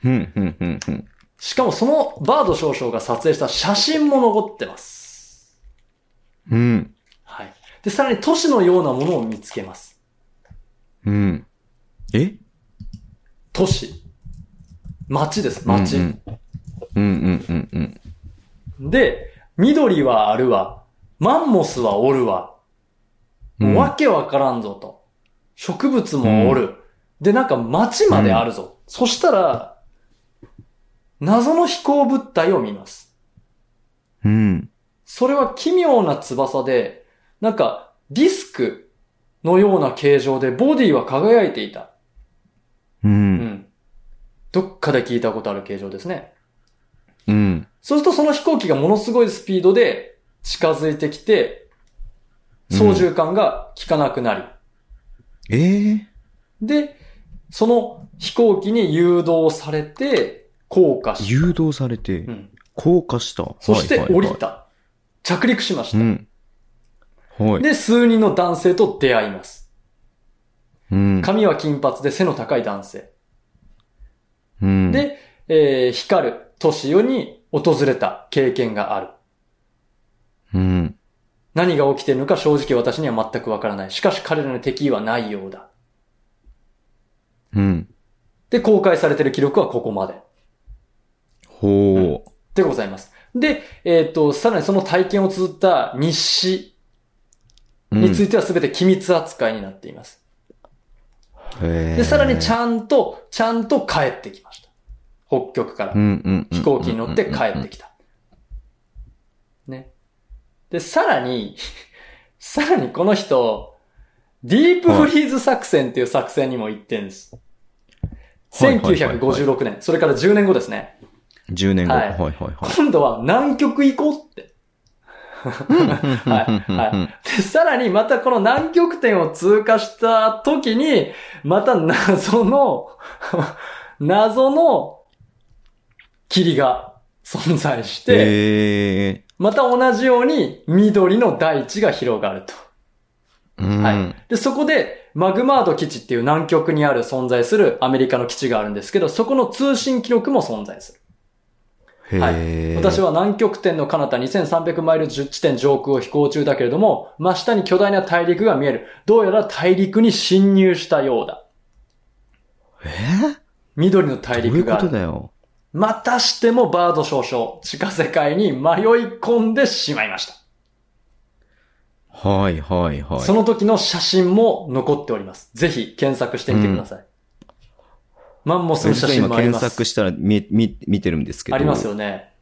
[SPEAKER 3] い。
[SPEAKER 2] うん、うん、うん、うん。
[SPEAKER 3] しかもそのバード少将が撮影した写真も残ってます。
[SPEAKER 2] うん。
[SPEAKER 3] はい。で、さらに都市のようなものを見つけます。
[SPEAKER 2] うん。え？
[SPEAKER 3] 都市。町です、町。
[SPEAKER 2] うんうんうんうんうん
[SPEAKER 3] で、緑はあるわ。マンモスはおるわ。
[SPEAKER 2] うん。
[SPEAKER 3] わけわからんぞと。植物もおる。で、なんか街まであるぞ。そしたら、謎の飛行物体を見ます。
[SPEAKER 2] うん。
[SPEAKER 3] それは奇妙な翼で、なんかディスクのような形状でボディは輝いていた。
[SPEAKER 2] う。
[SPEAKER 3] うんん。どっかで聞いたことある形状ですね。
[SPEAKER 2] うん。
[SPEAKER 3] そうするとその飛行機がものすごいスピードで近づいてきて、操縦桿が効かなくなり、
[SPEAKER 2] ええ
[SPEAKER 3] で、その飛行機に誘導されて、降下し、
[SPEAKER 2] 誘導されて
[SPEAKER 3] う、ん、
[SPEAKER 2] 降下した。
[SPEAKER 3] そして
[SPEAKER 2] はいはいはい
[SPEAKER 3] 降りた。着陸しました。
[SPEAKER 2] うん。はい。
[SPEAKER 3] で、数人の男性と出会います。
[SPEAKER 2] うん。
[SPEAKER 3] 髪は金髪で背の高い男性。
[SPEAKER 2] うん、
[SPEAKER 3] で、えー光る都市に訪れた経験がある。
[SPEAKER 2] うん。
[SPEAKER 3] 何が起きているのか正直私には全くわからない。しかし彼らの敵意はないようだ。
[SPEAKER 2] うん。
[SPEAKER 3] で、公開されている記録はここまで。
[SPEAKER 2] ほう。
[SPEAKER 3] でございます。で、えっ、と、さらにその体験を綴った日誌
[SPEAKER 2] うん
[SPEAKER 3] については全て機密扱いになっています。
[SPEAKER 2] へー
[SPEAKER 3] で、さらにちゃんと、ちゃんと帰ってきました。北極から
[SPEAKER 2] うんうんうん
[SPEAKER 3] 飛行機に乗って帰ってきた。ね。で、さらに、<laughs> さらにこの人、ディープフリーズ作戦っていう作戦にも行ってんです。
[SPEAKER 2] はいはいはいはい
[SPEAKER 3] 1956年、それから10年後ですね。
[SPEAKER 2] 10年後。
[SPEAKER 3] は
[SPEAKER 2] はいいはいはい。
[SPEAKER 3] 今度は南極行こうって。<laughs> はい。はい。で、さらにまたこの南極点を通過した時に、また謎の、<laughs> 謎の霧が存在して、
[SPEAKER 2] え
[SPEAKER 3] また同じように緑の大地が広がると。
[SPEAKER 2] ー。うん。
[SPEAKER 3] はい。で、そこで、マグマード基地っていう南極にある存在するアメリカの基地があるんですけど、そこの通信記録も存在する。
[SPEAKER 2] へー
[SPEAKER 3] 私は南極点の彼方2300マイル地点上空を飛行中だけれども、真下に巨大な大陸が見える。どうやら大陸に侵入したようだ。
[SPEAKER 2] えー？
[SPEAKER 3] 緑の大
[SPEAKER 2] どういうこ。とだよ。
[SPEAKER 3] またしてもバード少々、地下世界に迷い込んでしまいました。
[SPEAKER 2] はいはいはい。
[SPEAKER 3] その時の写真も残っております。ぜひ検索してみてください。マンモスの写真
[SPEAKER 2] 今
[SPEAKER 3] もあります。
[SPEAKER 2] 検索したら見、見、見てるんですけど。
[SPEAKER 3] ありますよね。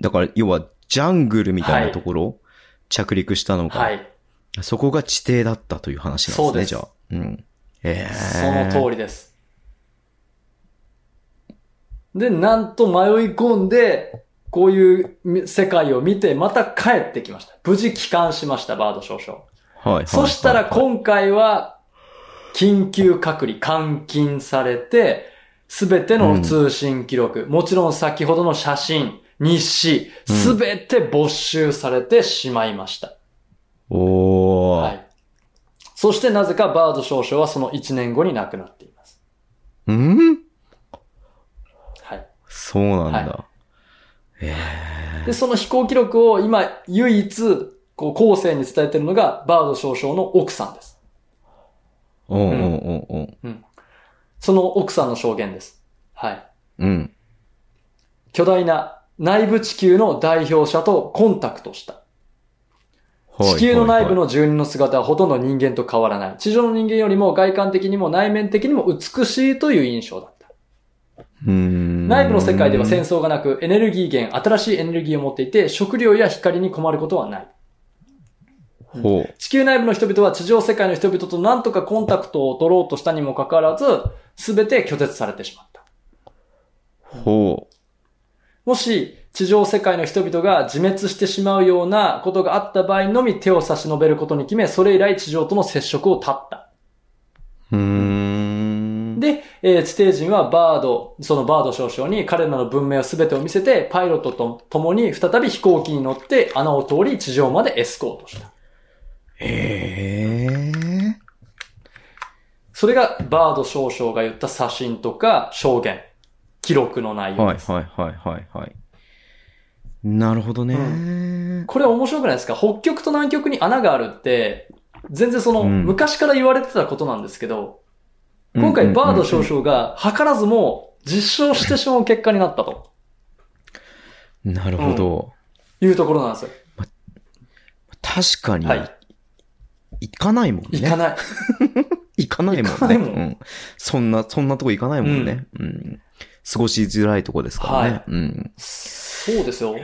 [SPEAKER 2] だから、要は、ジャングルみたいなところ、着陸したのが、
[SPEAKER 3] はい。
[SPEAKER 2] そこが地底だったという話なんですね、
[SPEAKER 3] そうです
[SPEAKER 2] じゃあ。うん。ええ
[SPEAKER 3] その通りです。で、なんと迷い込んで、こういう世界を見て、また帰ってきました。無事帰還しました、バード少々。
[SPEAKER 2] はいはい。
[SPEAKER 3] そしたら
[SPEAKER 2] はい
[SPEAKER 3] 今回は、緊急隔離、監禁されて、すべての通信記録、もちろん先ほどの写真、日誌、すべて没収されてしまいました。
[SPEAKER 2] おー。
[SPEAKER 3] はい。そしてなぜかバード少々はその1年後に亡くなっています。
[SPEAKER 2] うん？
[SPEAKER 3] はい。
[SPEAKER 2] そうなんだ。
[SPEAKER 3] は
[SPEAKER 2] ええ
[SPEAKER 3] で、その飛行記録を今唯一、こう後世に伝えてるのがバード少々の奥さんです。
[SPEAKER 2] おうおうおうおう
[SPEAKER 3] その奥さんの証言です。はい。
[SPEAKER 2] うん。
[SPEAKER 3] 巨大な内部地球の代表者とコンタクトした。
[SPEAKER 2] はい
[SPEAKER 3] 地球の内部
[SPEAKER 2] はい
[SPEAKER 3] の住人の姿はほとんど人間と変わらない。地上の人間よりも外観的にも内面的にも美しいという印象だった。内部の世界では戦争がなく、エネルギー源、新しいエネルギーを持っていて、食料や光に困ることはない。
[SPEAKER 2] ほう。
[SPEAKER 3] 地球内部の人々は地上世界の人々と何とかコンタクトを取ろうとしたにもかかわらず、すべて拒絶されてしまった。
[SPEAKER 2] ほ
[SPEAKER 3] もし、地上世界の人々が自滅してしまうようなことがあった場合のみ手を差し伸べることに決め、それ以来地上との接触を絶った。
[SPEAKER 2] う。うーん。
[SPEAKER 3] で、えー地底人はバード、そのバード少将に彼らの文明を全てを見せて、パイロットと共に再び飛行機に乗って穴を通り地上までエスコートした。
[SPEAKER 2] ええ
[SPEAKER 3] それがバード少将が言った写真とか証言、記録の内容です。
[SPEAKER 2] はいはいはいはいはい。なるほどね。
[SPEAKER 3] これ面白くないですか？北極と南極に穴があるって、全然その、
[SPEAKER 2] うん
[SPEAKER 3] 昔から言われてたことなんですけど、今回バード少々が図らずも実証してしまう結果になったと
[SPEAKER 2] なるほど。
[SPEAKER 3] いうところなんですよ。
[SPEAKER 2] 確かに、
[SPEAKER 3] はい。
[SPEAKER 2] 行かないもんね。
[SPEAKER 3] いかない。<laughs>
[SPEAKER 2] 行かないもんね。
[SPEAKER 3] 行かないもん
[SPEAKER 2] うん。そんな、そんなとこ行かないもんね。うん。過ごしづらいとこですからね。
[SPEAKER 3] はい
[SPEAKER 2] うん。
[SPEAKER 3] そうですよ。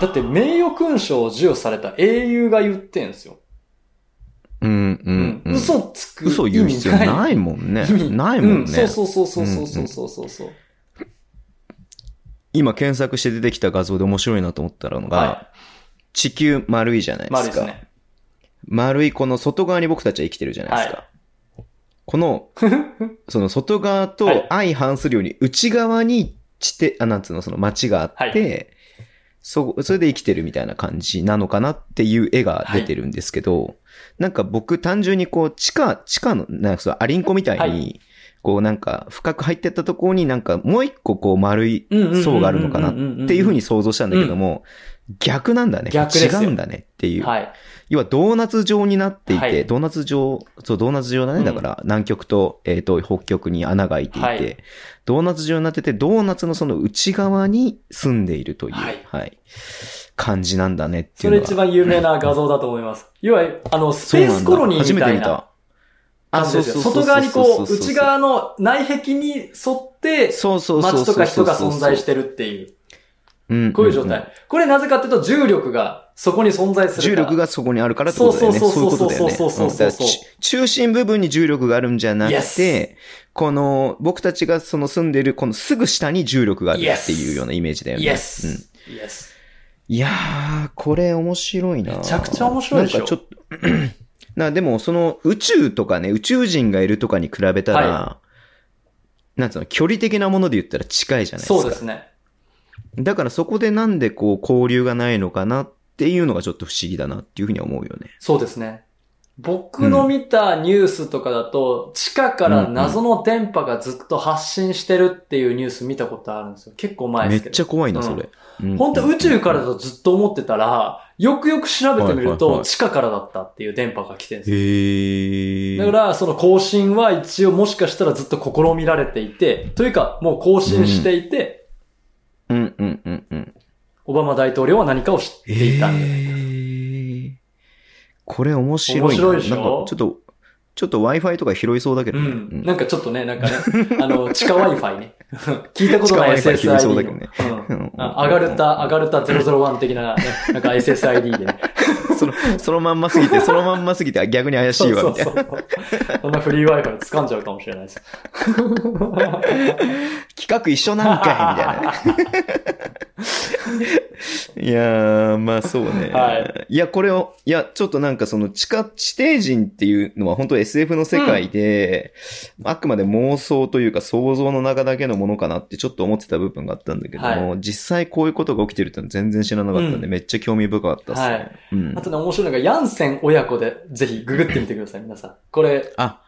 [SPEAKER 3] だって名誉勲章を授与された英雄が言ってんですよ。
[SPEAKER 2] うん、うん、うん。
[SPEAKER 3] 嘘つく
[SPEAKER 2] 嘘言う必要ないもんねないもんね。
[SPEAKER 3] うんそうそうそうそうそうそうそうそう。
[SPEAKER 2] 今検索して出てきた画像で面白いなと思ったのが、
[SPEAKER 3] は
[SPEAKER 2] 地球丸いじゃない
[SPEAKER 3] い。
[SPEAKER 2] ですか。
[SPEAKER 3] 丸いですね。
[SPEAKER 2] 丸いこの外側に僕たちは生きてるじゃないですか。この、<laughs> その外側と相反するように内側に地底、あ、なんつうの、その街があって、
[SPEAKER 3] は
[SPEAKER 2] そ、それで生きてるみたいな感じなのかなっていう絵が出てるんですけど、なんか僕単純にこう地下、地下の、なんかそう、アリンコみたい
[SPEAKER 3] は
[SPEAKER 2] に、こうなんか深く入ってったところになんかもう一個こう丸い層があるのかなっていうふうに想像したんだけども、逆なんだね。
[SPEAKER 3] 逆
[SPEAKER 2] 違うんだねっていう。
[SPEAKER 3] はい。
[SPEAKER 2] 要はドーナツ状になっていて、
[SPEAKER 3] はい
[SPEAKER 2] ドーナツ状、そう、ドーナツ状だね。
[SPEAKER 3] うん
[SPEAKER 2] だから、南極と、えっ、と、北極に穴が開いていて、
[SPEAKER 3] はい
[SPEAKER 2] ドーナツ状になってて、ドーナツのその内側に住んでいるという、
[SPEAKER 3] は
[SPEAKER 2] はいい、感じなんだねってい
[SPEAKER 3] そうれ
[SPEAKER 2] のが。
[SPEAKER 3] 一番有名な画像だと思います。要は、あの、スペースコロニーみ
[SPEAKER 2] 初めて見た
[SPEAKER 3] たいな。
[SPEAKER 2] あ、
[SPEAKER 3] 感じですよ。
[SPEAKER 2] そうそう。
[SPEAKER 3] 外側にこう、内側の内壁に沿って、
[SPEAKER 2] そうそう。
[SPEAKER 3] 街とか人が存在してるっていう、
[SPEAKER 2] うん
[SPEAKER 3] こういう状態。これなぜかっていうと、重力がそこに存在する。
[SPEAKER 2] 重力がそこにあるからってことだよね。
[SPEAKER 3] そう
[SPEAKER 2] そういうことだよね。
[SPEAKER 3] そうそうそうそうそう
[SPEAKER 2] うん中心部分に重力があるんじゃなく
[SPEAKER 3] Yes
[SPEAKER 2] て、この、僕たちがその住んでいる、このすぐ下に重力があるっていうようなイメージだよね。
[SPEAKER 3] Yes.
[SPEAKER 2] うん
[SPEAKER 3] Yes.
[SPEAKER 2] いやー、これ面白いな
[SPEAKER 3] めちゃくちゃ面白いでしょ
[SPEAKER 2] なんかちょっと、<clears throat> な、でもその宇宙とかね、宇宙人がいるとかに比べたら、
[SPEAKER 3] は
[SPEAKER 2] なんつうの、距離的なもので言ったら近いじゃないですか。
[SPEAKER 3] そうですね。
[SPEAKER 2] だからそこでなんでこう交流がないのかなっていうのがちょっと不思議だなっていうふうには思うよね。
[SPEAKER 3] そうですね。僕の見たニュースとかだと、地下から謎の電波がずっと発信してるっていうニュース見たことあるんですよ。結構前
[SPEAKER 2] めっ
[SPEAKER 3] ですけど。
[SPEAKER 2] ちゃ怖いな、
[SPEAKER 3] うん
[SPEAKER 2] それ。うん
[SPEAKER 3] 本当宇宙からだとずっと思ってたら、よくよく調べてみると、地下からだったっていう電波が来てるんですよ。だから、その更新は一応もしかしたらずっと試みられていて、というか、もう更新していて、
[SPEAKER 2] うんうんうんうん。
[SPEAKER 3] オバマ大統領は何かを知っていたんで。
[SPEAKER 2] へーこれ面白いな。
[SPEAKER 3] 面白いでしょ？
[SPEAKER 2] ちょっと、ちょっと Wi-Fi とか拾いそうだけどね。
[SPEAKER 3] うん。なんかちょっとね、なんかね、あの、<laughs> 地下 Wi-Fi <laughs> ね。聞いたことない
[SPEAKER 2] 地下 Wi-Fi 拾いそう
[SPEAKER 3] SSID
[SPEAKER 2] だけどね
[SPEAKER 3] アガルタ、アガルタ001的なね、なんか SSID でね。<laughs>
[SPEAKER 2] その、そのまんますぎて、そのまんますぎて逆に怪しいわ、みたいな。
[SPEAKER 3] そうそうそう。そんなフリー Wi-Fi 掴んじゃうかもしれないです。
[SPEAKER 2] 企画一緒なんかい、みたいなね。<laughs> いやー、まあそうね。
[SPEAKER 3] はい
[SPEAKER 2] や、これを、いや、ちょっとなんかその地下、地底人っていうのは本当 SF の世界で、あくまで妄想というか想像の中だけのものかなってちょっと思ってた部分があったんだけども、実際こういうことが起きてるってのは全然知らなかったんで、
[SPEAKER 3] うん
[SPEAKER 2] めっちゃ興味深かったっすね。
[SPEAKER 3] はい。
[SPEAKER 2] うん
[SPEAKER 3] あとね、面白いのが、ヤンセン親子で、ぜひググってみてください、皆さん。これ、
[SPEAKER 2] あ、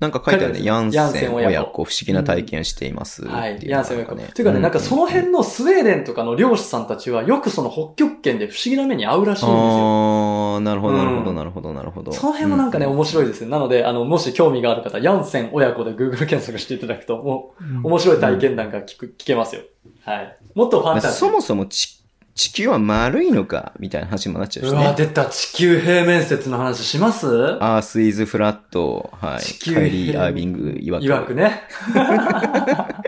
[SPEAKER 2] なんか書いてあるね。ヤン
[SPEAKER 3] セ
[SPEAKER 2] セン
[SPEAKER 3] ン親子
[SPEAKER 2] 不思議な体験をしています。
[SPEAKER 3] はい。ヤンセン親子。
[SPEAKER 2] ね
[SPEAKER 3] というかね、なんかその辺のスウェーデンとかの漁師さんたちは、よくその北極圏で不思議な目に遭うらしいんですよ。
[SPEAKER 2] ああ、なるほど、なるほど、
[SPEAKER 3] うん
[SPEAKER 2] なるほど、なるほど。
[SPEAKER 3] その辺もなんかね、
[SPEAKER 2] う
[SPEAKER 3] 面白いですよ。なので、あの、もし興味がある方、ヤンセン親子で Google 検索していただくと、もう、面白い体験談が聞く、聞けますよ。はい。もっとファンタジー。
[SPEAKER 2] そもそもち地球は丸いのか、みたいな話にもなっちゃうし
[SPEAKER 3] うわ、
[SPEAKER 2] ね。
[SPEAKER 3] 出た、地球平面説の話します？
[SPEAKER 2] アースイズフラット、はい。
[SPEAKER 3] 地球
[SPEAKER 2] カイリー・アービング曰く。
[SPEAKER 3] 曰くね。<laughs>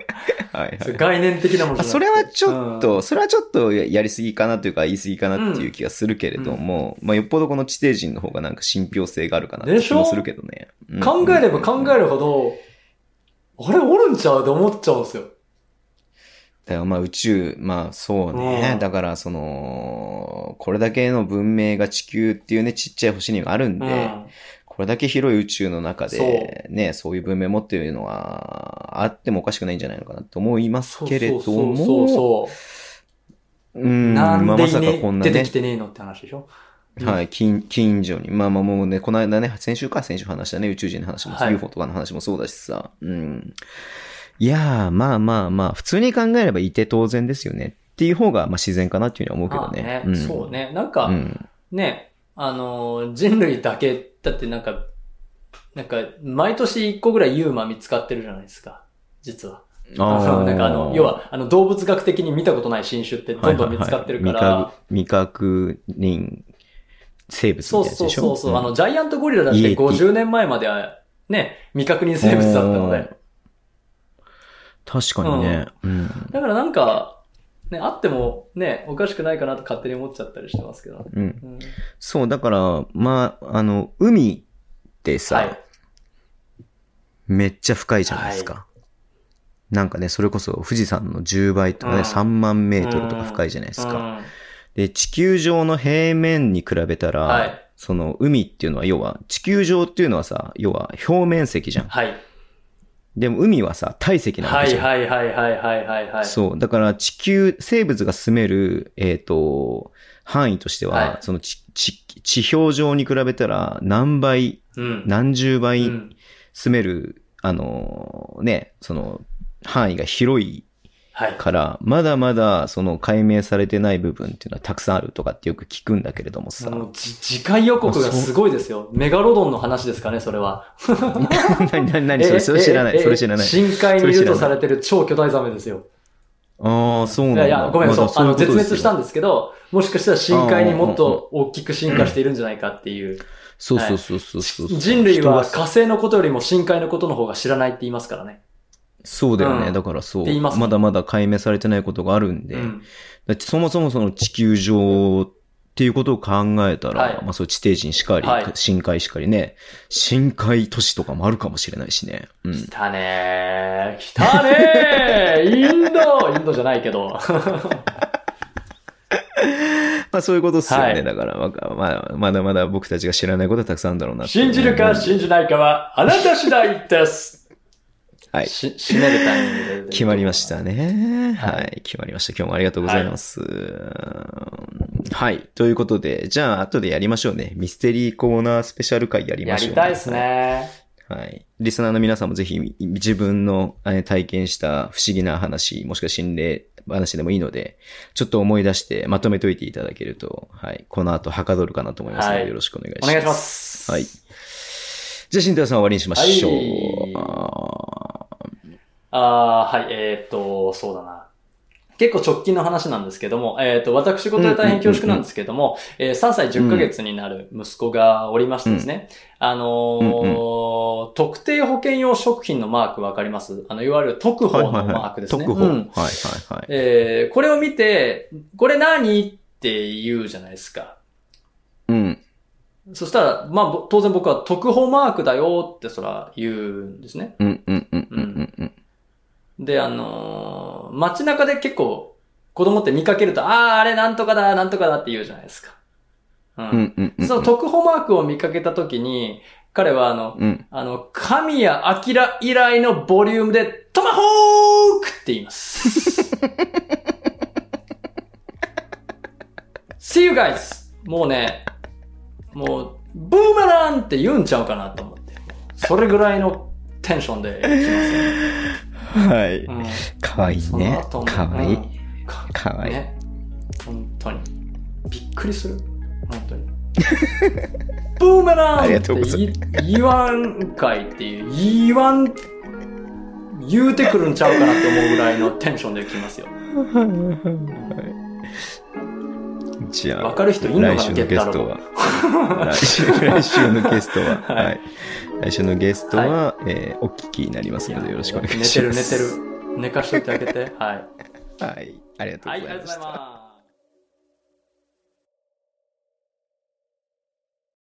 [SPEAKER 2] はいはい
[SPEAKER 3] 概念的なもの
[SPEAKER 2] それはちょっ
[SPEAKER 3] うん
[SPEAKER 2] と、それはちょっとややりすぎかなというか言い過ぎかなっていう気がするけれども、まあよっぽどこの地底人の方がなんか信憑性があるかなって気もするけどね。うん
[SPEAKER 3] 考えれば考えるほど、あれおるんちゃう？って思っちゃうんですよ。
[SPEAKER 2] だからまあ宇宙、まあそうね。
[SPEAKER 3] うん。
[SPEAKER 2] だからその、これだけの文明が地球っていうね、ちっちゃい星にはあるんで、
[SPEAKER 3] うん。
[SPEAKER 2] これだけ広い宇宙の中で、ね、そう。いう文明持っているのは、あってもおかしくないんじゃないのかなと思いますけれど
[SPEAKER 3] そうそう
[SPEAKER 2] も、
[SPEAKER 3] そうう。
[SPEAKER 2] ん、
[SPEAKER 3] なん
[SPEAKER 2] まあまさ
[SPEAKER 3] でいね
[SPEAKER 2] かこんなね。
[SPEAKER 3] 出てき、てねえのって話でしょ？
[SPEAKER 2] はい、近、近所に、まあまあもうね、この間ね、先週か先週話したね、宇宙人の話も、
[SPEAKER 3] はい。
[SPEAKER 2] UFO とかの話もそうだしさ、うん。いやー、まあまあまあ、普通に考えればいて当然ですよね。っていう方が、まあ自然かなっていうふうには思うけどね。
[SPEAKER 3] まあ
[SPEAKER 2] ん、
[SPEAKER 3] そうね。なんか、
[SPEAKER 2] うん。
[SPEAKER 3] ね、あのー、人類だけだってなんか、なんか、毎年1個ぐらいユーマ見つかってるじゃないですか。実は。あのなんかあの、要は、あの、動物学的に見たことない新種ってどんどん見つかってるから。
[SPEAKER 2] はいはいはい未確認生物みた
[SPEAKER 3] そ
[SPEAKER 2] いうなやつでしょ？
[SPEAKER 3] そうそうそう、
[SPEAKER 2] ん
[SPEAKER 3] あの、ジャイアントゴリラだって
[SPEAKER 2] イエティ
[SPEAKER 3] 50年前までは、ね、未確認生物だったので。
[SPEAKER 2] 確かにね。うん。
[SPEAKER 3] だからなんか、ね、あっても、ね、おかしくないかなと勝手に思っちゃったりしてますけど。
[SPEAKER 2] うん。
[SPEAKER 3] うん、
[SPEAKER 2] そう、だから、まあ、あの、海ってさ、
[SPEAKER 3] はい。
[SPEAKER 2] めっちゃ深いじゃないですか。なんかね、それこそ富士山の10倍とかね、
[SPEAKER 3] うん
[SPEAKER 2] 3万メートルとか深いじゃないですか。
[SPEAKER 3] うん
[SPEAKER 2] で、地球上の平面に比べたら、
[SPEAKER 3] はい
[SPEAKER 2] その海っていうのは要は、地球上っていうのはさ、要は表面積じゃん。
[SPEAKER 3] はい。
[SPEAKER 2] でも海はさ、体積なわ
[SPEAKER 3] はい
[SPEAKER 2] けじゃん。
[SPEAKER 3] はいはいはいはいはいはい。
[SPEAKER 2] そう。だから地球、生物が住める、えっ、と、範囲としては、
[SPEAKER 3] はい
[SPEAKER 2] その地地地表上に比べたら何倍、
[SPEAKER 3] うん。
[SPEAKER 2] 何十
[SPEAKER 3] う
[SPEAKER 2] 倍
[SPEAKER 3] ん
[SPEAKER 2] 住める、あのね、その範囲が広い
[SPEAKER 3] はい。
[SPEAKER 2] から、まだまだその解明されてない部分っていうのはたくさんあるとかってよく聞くんだけれどもさ。
[SPEAKER 3] も次回予告がすごいですよ。メガロドンの話ですかね、それは。<laughs>
[SPEAKER 2] 何、何、何、それ、それ知らない、
[SPEAKER 3] ええ
[SPEAKER 2] それ知らない。
[SPEAKER 3] 深海にいるとされてる超巨大ザメですよ。
[SPEAKER 2] ああ、そうなんだ。
[SPEAKER 3] いやごめん、
[SPEAKER 2] まだ
[SPEAKER 3] そう、あの、絶滅した
[SPEAKER 2] ん
[SPEAKER 3] んですけど、もしかしたら深海にもっと大きく進化しているんじゃないかっていう。
[SPEAKER 2] そうそうそうそうそう。
[SPEAKER 3] 人類は火星のことよりも深海のことの方が知らないって言いますからね。
[SPEAKER 2] そうだよね。
[SPEAKER 3] うん
[SPEAKER 2] だからそう
[SPEAKER 3] って言いますもん
[SPEAKER 2] まだまだ解明されてないことがあるんで。
[SPEAKER 3] うん。
[SPEAKER 2] だってそもそもその地球上っていうことを考えたら、
[SPEAKER 3] はい
[SPEAKER 2] まあそう地底人しかり、
[SPEAKER 3] はい
[SPEAKER 2] 深海しかりね、深海都市とかもあるかもしれないしね。うん。
[SPEAKER 3] 来たねー。来たねー。インドインドじゃないけど。<laughs>
[SPEAKER 2] まあそういうことっすよね。
[SPEAKER 3] はい
[SPEAKER 2] だから、まあ、まあ、まだまだ僕たちが知らないことはたくさんあるんだろうなって
[SPEAKER 3] 信じるか信じないかは、あなた次第です。
[SPEAKER 2] はい。
[SPEAKER 3] し、締めるタイミングで。
[SPEAKER 2] 決まりましたね。
[SPEAKER 3] は
[SPEAKER 2] はいい、決まりました。今日もありがとうございます。はい。ということで、じゃあ、後でやりましょうね。ミステリーコーナースペシャル回やり
[SPEAKER 3] や
[SPEAKER 2] ましょう、
[SPEAKER 3] りたいです。ね。
[SPEAKER 2] はい。リスナーの皆さんもぜひ自分のえー体験した不思議な話、もしくは心霊話でもいいので、ちょっと思い出してまとめといていただけると、はい。この後はかどるかなと思いますので、
[SPEAKER 3] はい
[SPEAKER 2] よろしくお願いします。
[SPEAKER 3] お願いします。
[SPEAKER 2] はい。じゃあ、新太さん終わりにしましょう。
[SPEAKER 3] はいあーはい、えーっと、そうだな。結構直近の話なんですけども、えーっと、私事で大変恐縮なんですけども、えー3歳10ヶ月になる息子がおりましてですね、あのー特定保険用食品のマークわかります？あの、いわゆる特報のマークですね。
[SPEAKER 2] 特報。
[SPEAKER 3] うん
[SPEAKER 2] はいはいはい。
[SPEAKER 3] えーこれを見て、これ何って言うじゃないですか。
[SPEAKER 2] うん。
[SPEAKER 3] そしたら、まあ、ぼ当然僕は特報マークだよってそら言うんですね。
[SPEAKER 2] うんうんうんうんうんうん。
[SPEAKER 3] で、あのー街中で結構子供って見かけると、ああ、あれなんとかだ、なんとかだって言うじゃないですか。うん。
[SPEAKER 2] うんうんうん。
[SPEAKER 3] その特報マークを見かけたときに、彼はあの、
[SPEAKER 2] うん。
[SPEAKER 3] あの、神谷明以来のボリュームで、トマホークって言います。<laughs> See you guys! もうね、もう、ブーメランって言うんちゃうかなと思って。それぐらいのテンションで行きますよ。
[SPEAKER 2] はい。
[SPEAKER 3] うん
[SPEAKER 2] かわいいねかわいい。
[SPEAKER 3] うんか
[SPEAKER 2] かわいい。
[SPEAKER 3] ね。本当に。びっくりする。本当に。<laughs> ブーメラン
[SPEAKER 2] ありがとうござい
[SPEAKER 3] 言言わんかいっていう、言わん、言うてくるんちゃうかなって思うぐらいのテンションで来ますよ。
[SPEAKER 2] じゃあ、
[SPEAKER 3] わかる人いんのかな
[SPEAKER 2] 来週のゲストは。<laughs> 来週、来週のゲストは、
[SPEAKER 3] はい
[SPEAKER 2] はい。来週のゲストは、えーお聞きになりますので、よろしくお願いします。
[SPEAKER 3] 寝てる寝てる。寝かしといてあげて。はい。<laughs>
[SPEAKER 2] はい。ありがとうございました。
[SPEAKER 3] はい、ありがとうございます。